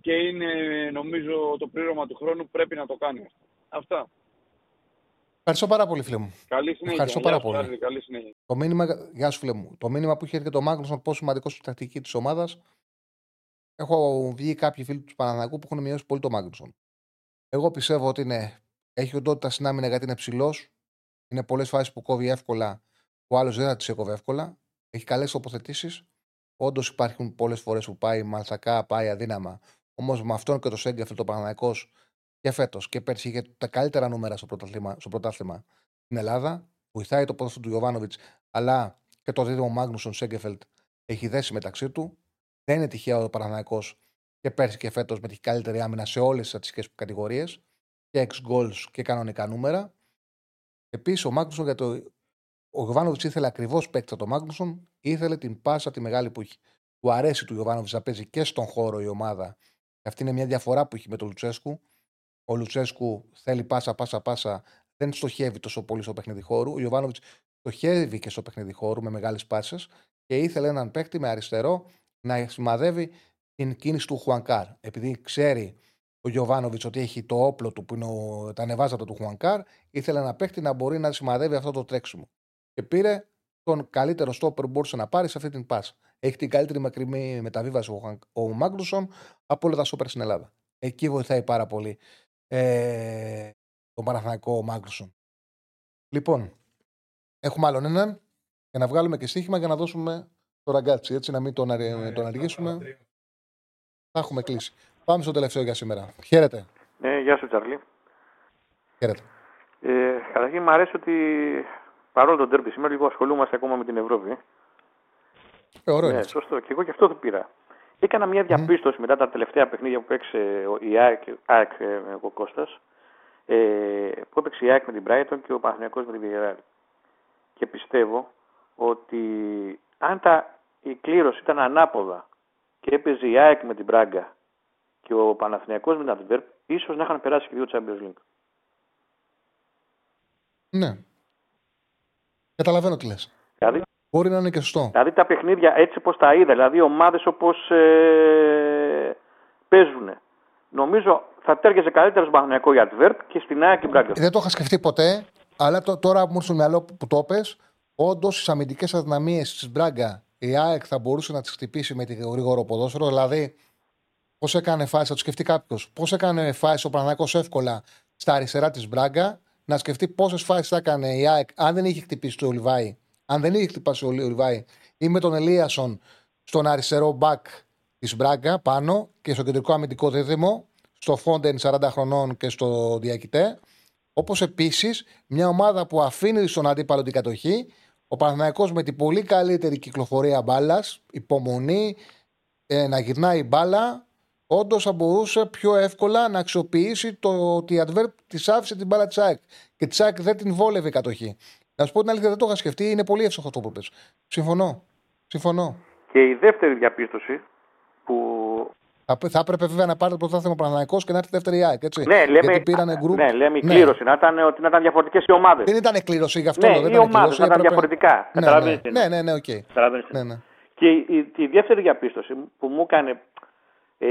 Και είναι νομίζω το πλήρωμα του χρόνου πρέπει να το κάνει αυτό. Αυτά. Ευχαριστώ πάρα πολύ, φίλε μου. Καλή συνέχεια. Ευχαριστώ Γεια πάρα σου, πολύ. Άρη, Καλή συνέχεια. Το μήνυμα, γεια σου, φίλε μου. Το μήνυμα που είχε έρθει και το Μάγνουσον, πόσο σημαντικό είναι η τακτική της ομάδας. Έχω βγει κάποιοι φίλοι του Παναναναϊκού που έχουν μειώσει πολύ το Μάγνουσον. Εγώ πιστεύω ότι είναι, έχει οντότητα στην άμυνα γιατί είναι ψηλός. Είναι πολλές φάσεις που κόβει εύκολα, που άλλος δεν θα τις έκοβε εύκολα. Έχει καλές τοποθετήσεις. Όντως υπάρχουν πολλές φορές που πάει μαλθακά, πάει αδύναμα. Όμως με αυτόν και το Σέγκεφελ, το Παναναναϊκό και φέτος και πέρσι είχε τα καλύτερα νούμερα στο πρωτάθλημα, στο πρωτάθλημα στην Ελλάδα. βοηθάει το ποδόσφαιρο του Γιωβάνοβιτς, αλλά και το δίδυμο Μάγνουσον Σέγκεφελτ έχει δέσει μεταξύ του. Δεν είναι τυχαίο ο Παναναναϊκό και πέρσι και φέτος με τη καλύτερη άμυνα σε όλες τις στατιστικές κατηγορίες και ex goals και κανονικά νούμερα. Επίσης, ο Μάγνουσον για το. Ο Γιωβάνοβιτς ήθελε ακριβώς παίκτη το Μάγνουσον, ήθελε την πάσα τη μεγάλη που έχει. Του αρέσει του Γιωβάνοβιτς να παίζει και στον χώρο η ομάδα. Αυτή είναι μια διαφορά που έχει με τον Λουτσέσκου. Ο Λουτσέσκου θέλει πάσα, πάσα, πάσα. Δεν στοχεύει τόσο πολύ στο παιχνίδι χώρου. Ο Γιωβάνοβιτ στοχεύει και στο παιχνίδι χώρου με μεγάλες πάσες και ήθελε έναν παίκτη με αριστερό να σημαδεύει την κίνηση του Χουανκάρ. Επειδή ξέρει ο Γιωβάνοβιτς ότι έχει το όπλο του που είναι ο, τα ανεβάζατα του Χουανκάρ, ήθελε ένα παίκτη να μπορεί να σημαδεύει αυτό το τρέξιμο. Και πήρε τον καλύτερο στόπερ που μπορούσε να πάρει σε αυτή την πάσα. Έχει την καλύτερη μακρινή μεταβίβαση ο, ο Μάγνουσον από όλα τα στόπερ στην Ελλάδα. Εκεί βοηθάει πάρα πολύ ε, τον Παναθηναϊκό Μάγνουσον. Λοιπόν, έχουμε άλλον έναν για να βγάλουμε και στοίχημα για να δώσουμε το ραγκάτσι, έτσι να μην τον, ναι, τον αργήσουμε. Θα έχουμε κλείσει. Πάμε στο τελευταίο για σήμερα. Χαίρετε. Ναι, γεια σου Τσαρλί. Χαίρετε. Ε, καταρχήν μου αρέσει ότι παρόλο τον τέρπι σήμερα λίγο ασχολούμαστε ακόμα με την Ευρώπη. Ε, ωραίο ναι, σωστό. Και εγώ και αυτό το πήρα. Έκανα μια διαπίστωση mm. μετά τα τελευταία παιχνίδια που έπαιξε η ΑΕΚ, ΑΕΚ ε, ο Κώστας, ε, που έπαιξε η ΑΕΚ με την Brighton και ο Παναθηναϊκός με την Villarreal. Και πιστεύω ότι αν τα, η κλήρωση ήταν ανάποδα και έπαιζε η ΑΕΚ με την Μπράγκα και ο Παναθηναϊκός με την Αντβέρπ, ίσως να είχαν περάσει και δύο Champions League. Ναι. Καταλαβαίνω τι λες. Δηλαδή, Μπορεί να είναι και σωστό. Δηλαδή τα παιχνίδια έτσι όπως τα είδα, δηλαδή ομάδες όπως ε, παίζουν. Νομίζω θα τέργεζε καλύτερο στον Παναθηναϊκό για Αντβέρπ και στην ΑΕΚ και Μπράγκα. Δεν το είχα σκεφτεί ποτέ, αλλά το, τώρα που μου στο μυαλό που το πες, όντως τι αμυντικές αδυναμίες της Μπράγκα η ΑΕΚ θα μπορούσε να τις χτυπήσει με τη γρήγορο ποδόσφαιρο. Δηλαδή, πώς έκανε φάση, θα το σκεφτεί κάποιος, πώς έκανε φάση ο Παναγιώ εύκολα στα αριστερά της Μπράγκα, να σκεφτεί πόσες φάσεις θα έκανε η ΑΕΚ αν δεν είχε χτυπήσει το Ολιβάη, αν δεν είχε χτυπήσει ο Ολιβάη ή με τον Ελίασον στον αριστερό μπακ της Μπράγκα πάνω και στο κεντρικό αμυντικό δίδυμο, στο Φόντεν 40 χρονών και στο Διακητέ. Όπως επίσης μια ομάδα που αφήνει στον αντίπαλο την κατοχή ο Παναθηναϊκός με την πολύ καλύτερη κυκλοφορία μπάλας, υπομονή, ε, να γυρνάει μπάλα, όντως θα μπορούσε πιο εύκολα να αξιοποιήσει το ότι η Adverb της άφησε την μπάλα της ΑΕΚ. Και της ΑΕΚ δεν την βόλευε η κατοχή. Να σου πω την αλήθεια, δεν το είχα σκεφτεί, είναι πολύ εύστοχο αυτό που πες. Συμφωνώ. Συμφωνώ. Και η δεύτερη διαπίστωση που θα, θα έπρεπε βέβαια να πάρει το πρωτάθλημα Παναναναϊκό και να έρθει δεύτερη ΑΕΚ. Έτσι. Ναι, λέμε, Γιατί πήρανε γκρουπ. Ναι, λέμε η ναι. κλήρωση. Να ήταν, ότι να ήταν διαφορετικές οι ομάδες. Δεν ήταν κλήρωση γι' αυτό. Ναι, δεν οι ομάδες να ήταν διαφορετικά. Ναι, ναι, ναι, ναι, ναι, okay. ναι, ναι. Και η, η, δεύτερη διαπίστωση που μου έκανε ε,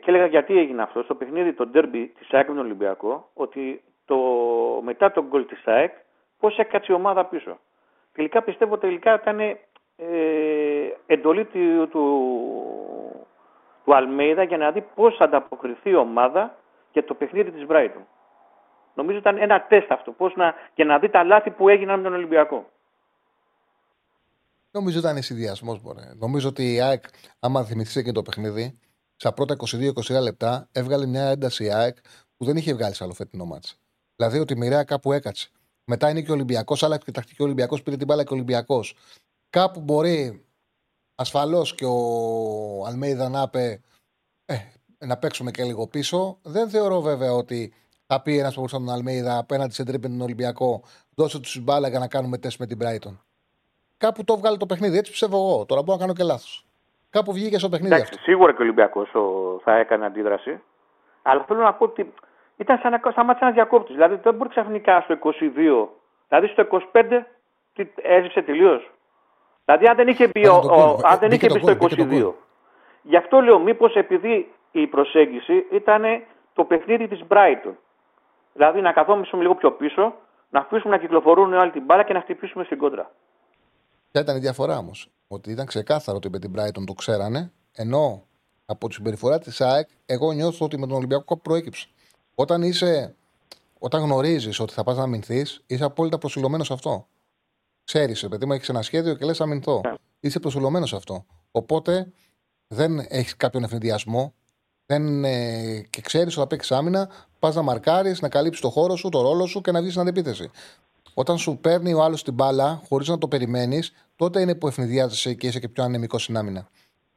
και έλεγα γιατί έγινε αυτό στο παιχνίδι το ντέρμπι της ΑΕΚ με τον Ολυμπιακό, ότι το, μετά τον γκολ της ΑΕΚ, πώς έκατσε η ομάδα πίσω. Τελικά πιστεύω τελικά ήταν ε, εντολή του, του, του Αλμέιδα για να δει πώς θα ανταποκριθεί η ομάδα για το παιχνίδι της Brighton. Νομίζω ήταν ένα τεστ αυτό, πώς να, και να δει τα λάθη που έγιναν με τον Ολυμπιακό. Νομίζω ήταν συνδυασμός, μπορεί. Νομίζω ότι η ΑΕΚ, άμα θυμηθείς και το παιχνίδι, στα πρώτα 22-23 λεπτά έβγαλε μια ένταση η ΑΕΚ που δεν είχε βγάλει σε άλλο φετινό μάτς. Δηλαδή ότι μοιραία κάπου έκατσε. Μετά είναι και ο Ολυμπιακός, άλλαξε και τακτική ο Ολυμπιακός, πήρε την μπάλα και ο Ολυμπιακός. Κάπου μπορεί ασφαλώς και ο Αλμέιδα να είπε ε, να παίξουμε και λίγο πίσω. Δεν θεωρώ βέβαια ότι θα πει ένας που τον Αλμέιδα απέναντι σε τρίπεν τον Ολυμπιακό, δώσε τους μπάλα για να κάνουμε τεστ με την Brighton. Κάπου το βγάλε το παιχνίδι, έτσι πιστεύω εγώ. Τώρα μπορώ να κάνω και λάθος. Κάπου βγήκε στο παιχνίδι Εντάξει, αυτό. Σίγουρα και ο Ολυμπιακός θα έκανε αντίδραση. Αλλά θέλω να πω ότι ήταν σαν να σταμάτησε ένας διακόπτης. Δηλαδή δεν μπορεί ξαφνικά στο 22, δηλαδή στο 25 έζησε τελείως. Δηλαδή, αν δεν είχε μπει, ο, ο, αν δεν είχε μπει στο 22. Γι' αυτό λέω, μήπως επειδή η προσέγγιση ήταν το παιχνίδι της Brighton. Δηλαδή, να καθόμαστε λίγο πιο πίσω, να αφήσουμε να κυκλοφορούν όλοι την μπάλα και να χτυπήσουμε στην κόντρα. Ποια ήταν η διαφορά όμως; Ότι ήταν ξεκάθαρο ότι με την Brighton το ξέρανε, ενώ από τη συμπεριφορά της ΑΕΚ, εγώ νιώθω ότι με τον Ολυμπιακό προέκυψε. Όταν είσαι, όταν γνωρίζεις ότι θα πας να αμυνθείς, είσαι απόλυτα προσιλωμένος σε αυτό. Ξέρεις, παιδί μου, έχεις ένα σχέδιο και λες αμυνθώ. Yeah. Είσαι προσιλωμένος σε αυτό. Οπότε δεν έχεις κάποιον ευνηδιασμό δεν, ε, και ξέρεις ότι θα παίξεις άμυνα, πας να μαρκάρεις, να καλύψεις το χώρο σου, το ρόλο σου και να βγεις στην αντεπίθεση. Όταν σου παίρνει ο άλλος την μπάλα χωρίς να το περιμένεις, τότε είναι που ευνηδιάζεσαι και είσαι και πιο ανεμικός στην άμυνα.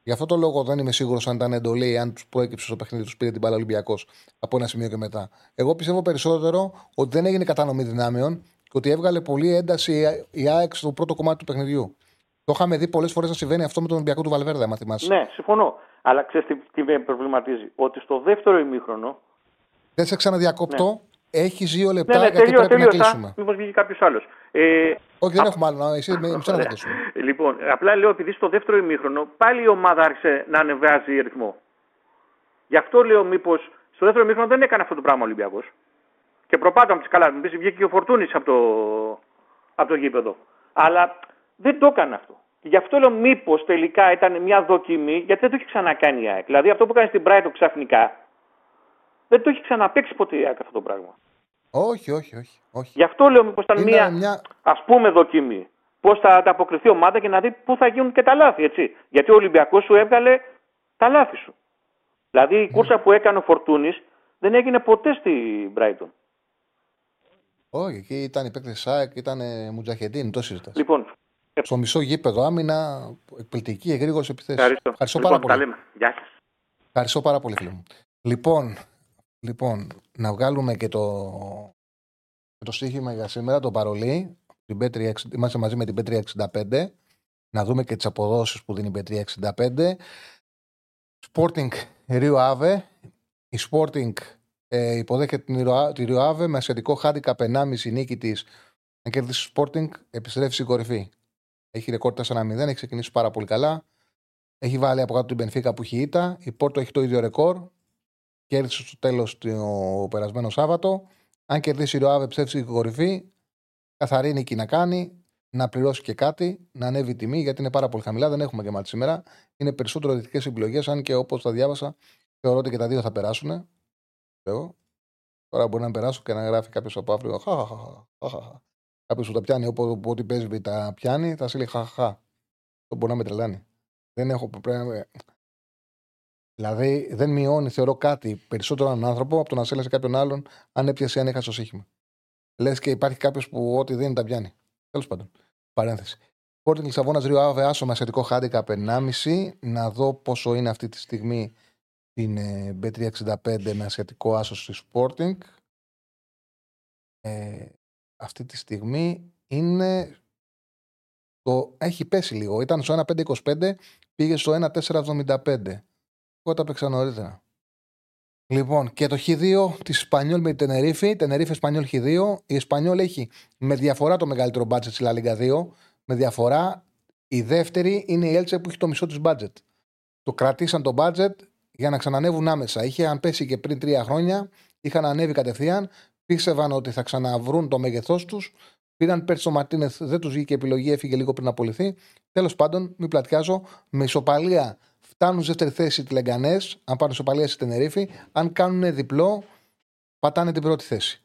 Γι' αυτό το λόγο δεν είμαι σίγουρος αν ήταν εντολή, αν τους προέκυψε στο παιχνίδι, τους πήρε την μπάλα Ολυμπιακός από ένα σημείο και μετά. Εγώ πιστεύω περισσότερο ότι δεν έγινε κατανομή δυνάμεων και ότι έβγαλε πολύ ένταση η ΑΕΚ στο πρώτο κομμάτι του παιχνιδιού. Το είχαμε δει πολλές φορές να συμβαίνει αυτό με τον Ολυμπιακό του Βαλβέρδε, αν θυμάσαι. Ναι, συμφωνώ. Αλλά ξέρεις τι, τι με προβληματίζει. Ότι στο δεύτερο ημίχρονο. Δεν σε ξαναδιακόπτω. Ναι. Έχεις δύο λεπτά ναι, ναι, γιατί τελείω, πρέπει να κλείσουμε. Μήπως βγει κάποιος άλλος. Ε, Όχι, δεν α... έχουμε άλλο. Εσύ με να κλείσουμε. Λοιπόν, απλά λέω επειδή στο δεύτερο ημίχρονο πάλι η ομάδα άρχισε να ανεβάζει ρυθμό. Γι' αυτό λέω μήπως στο δεύτερο ημίχρονο δεν έκανε αυτό το πράγμα ο Ολυμπιακός. Και προπάτω από τι καλά. Μην βγήκε και ο Φορτούνης από το, από το γήπεδο. Αλλά δεν το έκανε αυτό. Γι' αυτό λέω μήπως τελικά ήταν μια δοκιμή, γιατί δεν το έχει ξανακάνει η ΑΕΚ. Δηλαδή αυτό που έκανε στην Brighton ξαφνικά, δεν το έχει ξαναπέξει ποτέ η ΑΕΚ αυτό το πράγμα. Όχι, όχι, όχι. όχι. Γι' αυτό λέω μήπως ήταν μια, μια... ας πούμε δοκιμή. Πώς θα ανταποκριθεί η ομάδα και να δει πού θα γίνουν και τα λάθη, έτσι. Γιατί ο Ολυμπιακός σου έβγαλε τα λάθη σου. Δηλαδή η κούρσα που έκανε ο Φορτούνης δεν έγινε ποτέ στην Brighton. Όχι, εκεί ήταν η παίκτη ΣΑΕΚ, ήταν Μουτζαχεντίν, το συζητάς. Λοιπόν, στο μισό γήπεδο άμυνα, εκπληκτική εγρήγορη επιθέση. Ευχαριστώ. Ευχαριστώ λοιπόν, πάρα πολύ. Γεια σας. Ευχαριστώ πάρα πολύ, φίλε μου. Λοιπόν, λοιπόν, να βγάλουμε και το, το στοίχημα για σήμερα, το παρολί. Την είμαστε μαζί με την P365. Να δούμε και τις αποδόσεις που δίνει η P365. Sporting Rio Ave. Η Sporting ε, υποδέχεται την Rio Ave με ασιατικό handicap 1,5 νίκη της. Αν κερδίσει Sporting, επιστρέφει στην κορυφή. Έχει ρεκόρ 4-0, έχει ξεκινήσει πάρα πολύ καλά. Έχει βάλει από κάτω την Πενφύκα που έχει ήττα. Η Πόρτο έχει το ίδιο ρεκόρ. Κέρδισε στο τέλος το περασμένο Σάββατο. Αν κερδίσει η Ροάβε, ψεύσει στην κορυφή. Καθαρή νίκη να κάνει. Να πληρώσει και κάτι. Να ανέβει η τιμή γιατί είναι πάρα πολύ χαμηλά. Δεν έχουμε και μάτι σήμερα. Είναι περισσότερο δυτικέ επιλογές. Αν και όπως τα διάβασα, θεωρώ ότι και τα δύο θα περάσουν. Τώρα μπορεί να περάσω και να γράφει κάποιος από αύριο. Κάποιος που τα πιάνει όπου ό,τι παίζει τα πιάνει, θα σε λέει χαχαχά. Αυτό μπορεί να με τρελάνει. Δεν έχω πρέπει Δηλαδή δεν μειώνει, θεωρώ κάτι περισσότερο έναν άνθρωπο από το να σε σε κάποιον άλλον αν έπιασε αν έχασε το σύγχυμα. Λες και υπάρχει κάποιος που ό,τι δίνει τα πιάνει. Τέλος πάντων. Παρένθεση. Πόρτη Λισαβόνας Ρίο Άβε Άσο με ασιατικό χάντικα 1,5. Να δω πόσο είναι αυτή τη στιγμή την B365 με ασιατικό άσο στη Sporting. Ε, αυτή τη στιγμή είναι. Το... Έχει πέσει λίγο. Ήταν στο 1,525, πήγε στο 1,475. Εγώ τα παίξα νωρίτερα. Λοιπόν, και το Χ2 της Ισπανιόλ με την Τενερίφη. Τενερίφη Ισπανιόλ Χ2. Η Ισπανιόλ έχει με διαφορά το μεγαλύτερο μπάτζετ στη Λαλίγκα 2. Με διαφορά η δεύτερη είναι η Έλτσε που έχει το μισό της μπάτζετ. Το κρατήσαν το μπάτζετ για να ξανανεύουν άμεσα. Είχε αν πέσει και πριν τρία χρόνια, είχαν ανέβει κατευθείαν πίστευαν ότι θα ξαναβρούν το μέγεθός τους. Πήραν πέρσι ο Μαρτίνεθ, δεν τους βγήκε επιλογή, έφυγε λίγο πριν να απολυθεί. Τέλος πάντων, μην πλατιάζω, με ισοπαλία φτάνουν σε δεύτερη θέση οι Λεγκανέ, αν πάρουν ισοπαλία στη Τενερίφη. Αν κάνουν διπλό, πατάνε την πρώτη θέση.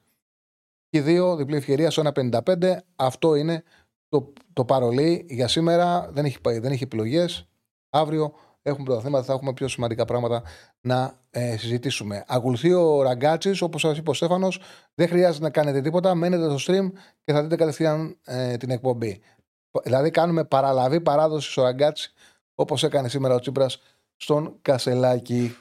Και δύο, διπλή ευκαιρία στο 1,55. Αυτό είναι το, το παρολί για σήμερα. Δεν έχει, δεν έχει επιλογές. Αύριο έχουμε πρωταθλήματα, θα έχουμε πιο σημαντικά πράγματα να ε, συζητήσουμε. Ακολουθεί ο Ραγκάτσης, όπως σας είπε ο Στέφανος, δεν χρειάζεται να κάνετε τίποτα. Μένετε στο stream και θα δείτε κατευθείαν ε, την εκπομπή. Δηλαδή, κάνουμε παραλαβή παράδοση στο Ραγκάτση, όπως έκανε σήμερα ο Τσίπρας στον Κασελάκη.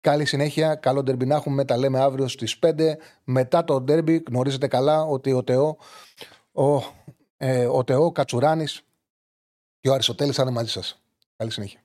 Καλή συνέχεια, καλό ντερμπι να έχουμε. Τα λέμε αύριο στις 5. Μετά το ντερμπι, γνωρίζετε καλά ότι ο Τεό, ο, ε, ο Τεό Κατσουράνης και ο Αριστοτέλης θα είναι μαζί σας. Καλή συνέχεια.